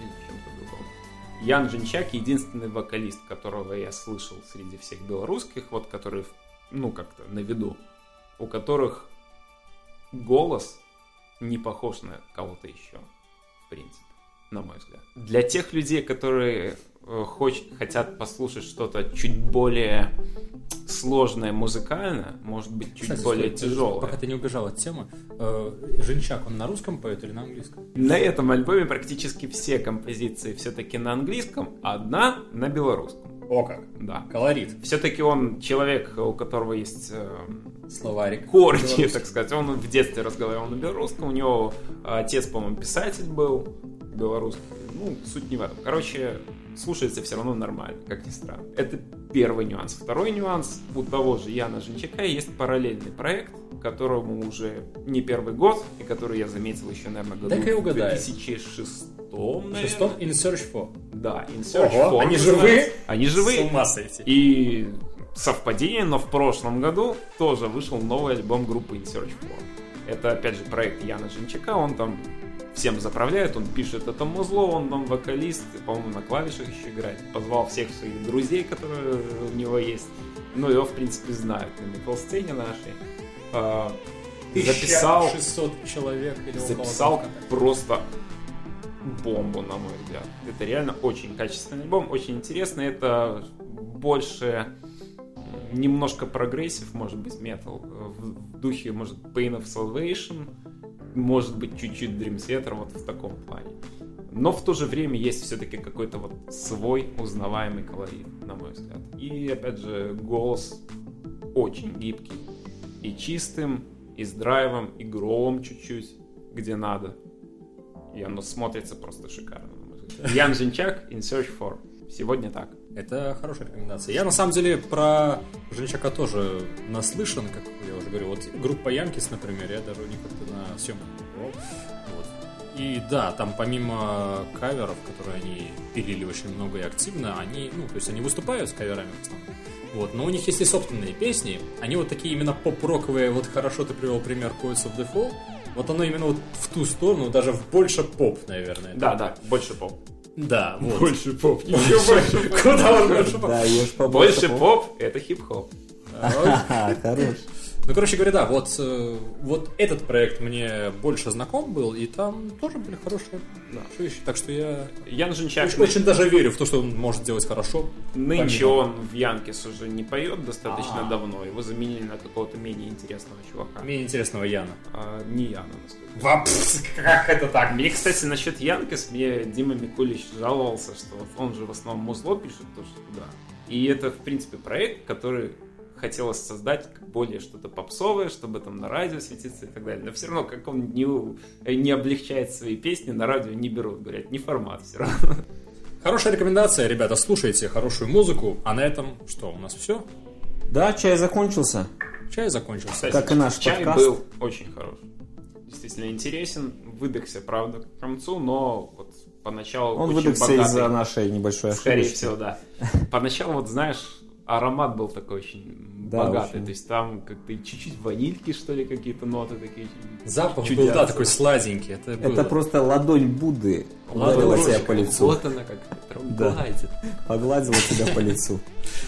[SPEAKER 4] или в чем-то другом. Ян Женчак единственный вокалист, которого я слышал среди всех белорусских, вот который, ну, как-то на виду, у которых голос не похож на кого-то еще, в принципе, на мой взгляд. Для тех людей, которые хоч- хотят послушать что-то чуть более сложное музыкально, может быть, чуть
[SPEAKER 1] Кстати,
[SPEAKER 4] более
[SPEAKER 1] стой,
[SPEAKER 4] тяжелое.
[SPEAKER 1] Пока ты не убежал от темы. э, Женчак, он на русском поет или на английском?
[SPEAKER 4] На этом альбоме практически все композиции все-таки на английском, а одна на белорусском.
[SPEAKER 1] О как.
[SPEAKER 4] Да.
[SPEAKER 1] Колорит.
[SPEAKER 4] Все-таки он человек, у которого есть э,
[SPEAKER 1] Словарик.
[SPEAKER 4] корни,
[SPEAKER 1] Белорусский.
[SPEAKER 4] так сказать. Он в детстве разговаривал на белорусском, у него отец, по-моему, писатель был белорусский. Ну, суть не в этом. Короче, слушается все равно нормально, как ни странно. Это первый нюанс. Второй нюанс. У того же Яна Женчака есть параллельный проект, которому уже не первый год, и который я заметил еще, наверное, году
[SPEAKER 1] Дай-ка я
[SPEAKER 4] в
[SPEAKER 1] угадаю.
[SPEAKER 4] 2006
[SPEAKER 1] В
[SPEAKER 4] наверное.
[SPEAKER 1] шестом In Search For.
[SPEAKER 4] Да, In Search
[SPEAKER 1] Ого,
[SPEAKER 4] For
[SPEAKER 1] они живые?
[SPEAKER 4] Они живые.
[SPEAKER 1] С ума сойти.
[SPEAKER 4] И совпадение, но в прошлом году тоже вышел новый альбом группы In Search For. Это, опять же, проект Яна Женчака, он там всем заправляет, он пишет это музло, он там вокалист, по-моему, на клавишах еще играет. Позвал всех своих друзей, которые у него есть. Ну, его, в принципе, знают на метал-сцене нашей. А, Записал
[SPEAKER 1] 600 человек или
[SPEAKER 4] записал просто бомбу, на мой взгляд. Это реально очень качественный альбом, очень интересный. Это больше немножко прогрессив, может быть, метал. В в духе, может, Pain of Salvation, может быть, чуть-чуть Dream вот в таком плане. Но в то же время есть все-таки какой-то вот свой узнаваемый колорит, на мой взгляд. И, опять же, голос очень гибкий. И чистым, и с драйвом, и громом чуть-чуть, где надо. И оно смотрится просто шикарно. Ян Женчак, In Search For. Сегодня так.
[SPEAKER 1] Это хорошая рекомендация. Я на самом деле про Женчака тоже наслышан, как я уже говорил. Вот группа Янкис, например, я даже у них как-то на съемках бывал. Вот. И да, там помимо каверов, которые они пилили очень много и активно, они, ну, то есть они выступают с каверами в основном. Вот, но у них есть и собственные песни. Они вот такие именно поп-роковые. Вот хорошо ты привел пример Poets of Fall. Вот оно именно вот в ту сторону, даже в больше поп, наверное.
[SPEAKER 4] Да, да, больше поп.
[SPEAKER 1] Да, вот.
[SPEAKER 4] Больше поп.
[SPEAKER 1] Еще больше. Куда он больше поп?
[SPEAKER 2] Да, ешь побольше.
[SPEAKER 4] Больше поп, это хип-хоп.
[SPEAKER 2] Хорош.
[SPEAKER 1] Ну, короче говоря, да, вот, э, вот этот проект мне больше знаком был, и там тоже были хорошие вещи. Так что я
[SPEAKER 4] Ян Женчак,
[SPEAKER 1] очень, очень даже верю в то, что он может делать хорошо.
[SPEAKER 4] нынче
[SPEAKER 1] помимо-
[SPEAKER 4] он в Янкис уже не поет достаточно
[SPEAKER 1] А.
[SPEAKER 4] давно. Его заменили на какого-то менее интересного чувака.
[SPEAKER 1] Мне интересного Яна.
[SPEAKER 4] А, не Яна, насколько
[SPEAKER 1] Как это так?
[SPEAKER 4] Мне, кстати, насчет Янкис, мне Дима Микулич жаловался, что он же в основном музло пишет тоже туда. И это, в принципе, проект, который хотелось создать более что-то попсовое, чтобы там на радио светиться и так далее. Но все равно, как он не, у- не облегчает свои песни, на радио не берут, говорят, не формат все равно.
[SPEAKER 1] Хорошая рекомендация, ребята, слушайте хорошую музыку. А на этом что, у нас все?
[SPEAKER 2] Да, чай закончился.
[SPEAKER 1] Чай закончился.
[SPEAKER 4] Кстати,
[SPEAKER 2] Как и наш
[SPEAKER 4] чай
[SPEAKER 2] подкаст.
[SPEAKER 4] был очень хорош. Действительно интересен, выдохся, правда, к концу, но вот поначалу
[SPEAKER 2] Он
[SPEAKER 4] очень
[SPEAKER 2] выдохся
[SPEAKER 4] богатый.
[SPEAKER 2] из-за нашей небольшой
[SPEAKER 4] Скорее
[SPEAKER 2] ошибки.
[SPEAKER 4] всего, да. Поначалу, вот знаешь, аромат был такой очень
[SPEAKER 2] Да,
[SPEAKER 4] богатый.
[SPEAKER 2] очень.
[SPEAKER 4] То есть там как-то чуть-чуть ванильки, что ли, какие-то ноты такие.
[SPEAKER 1] Запах был,
[SPEAKER 4] чудятся.
[SPEAKER 1] да, такой сладенький. Это, было.
[SPEAKER 2] Это просто ладонь Будды ударила тебя по лицу.
[SPEAKER 4] Вот она как
[SPEAKER 2] Да.
[SPEAKER 4] гладит.
[SPEAKER 2] Погладила тебя по лицу.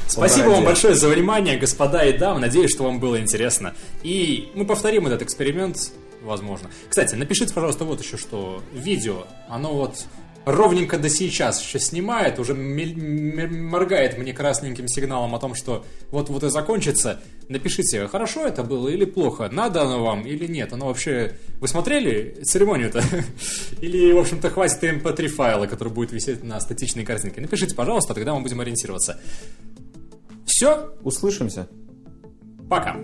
[SPEAKER 1] Спасибо вам большое за внимание, господа и дамы. Надеюсь, что вам было интересно. И мы повторим этот эксперимент возможно. Кстати, напишите, пожалуйста, вот еще что. Видео, оно вот ровненько до сейчас еще снимает, уже моргает мне красненьким сигналом о том, что вот-вот и закончится. Напишите, хорошо это было или плохо, надо оно вам или нет. Оно вообще... Вы смотрели церемонию-то? Или, в общем-то, хватит mp3 эм файла, который будет висеть на статичной картинке? Напишите, пожалуйста, тогда мы будем ориентироваться. Все.
[SPEAKER 2] Услышимся.
[SPEAKER 1] Пока.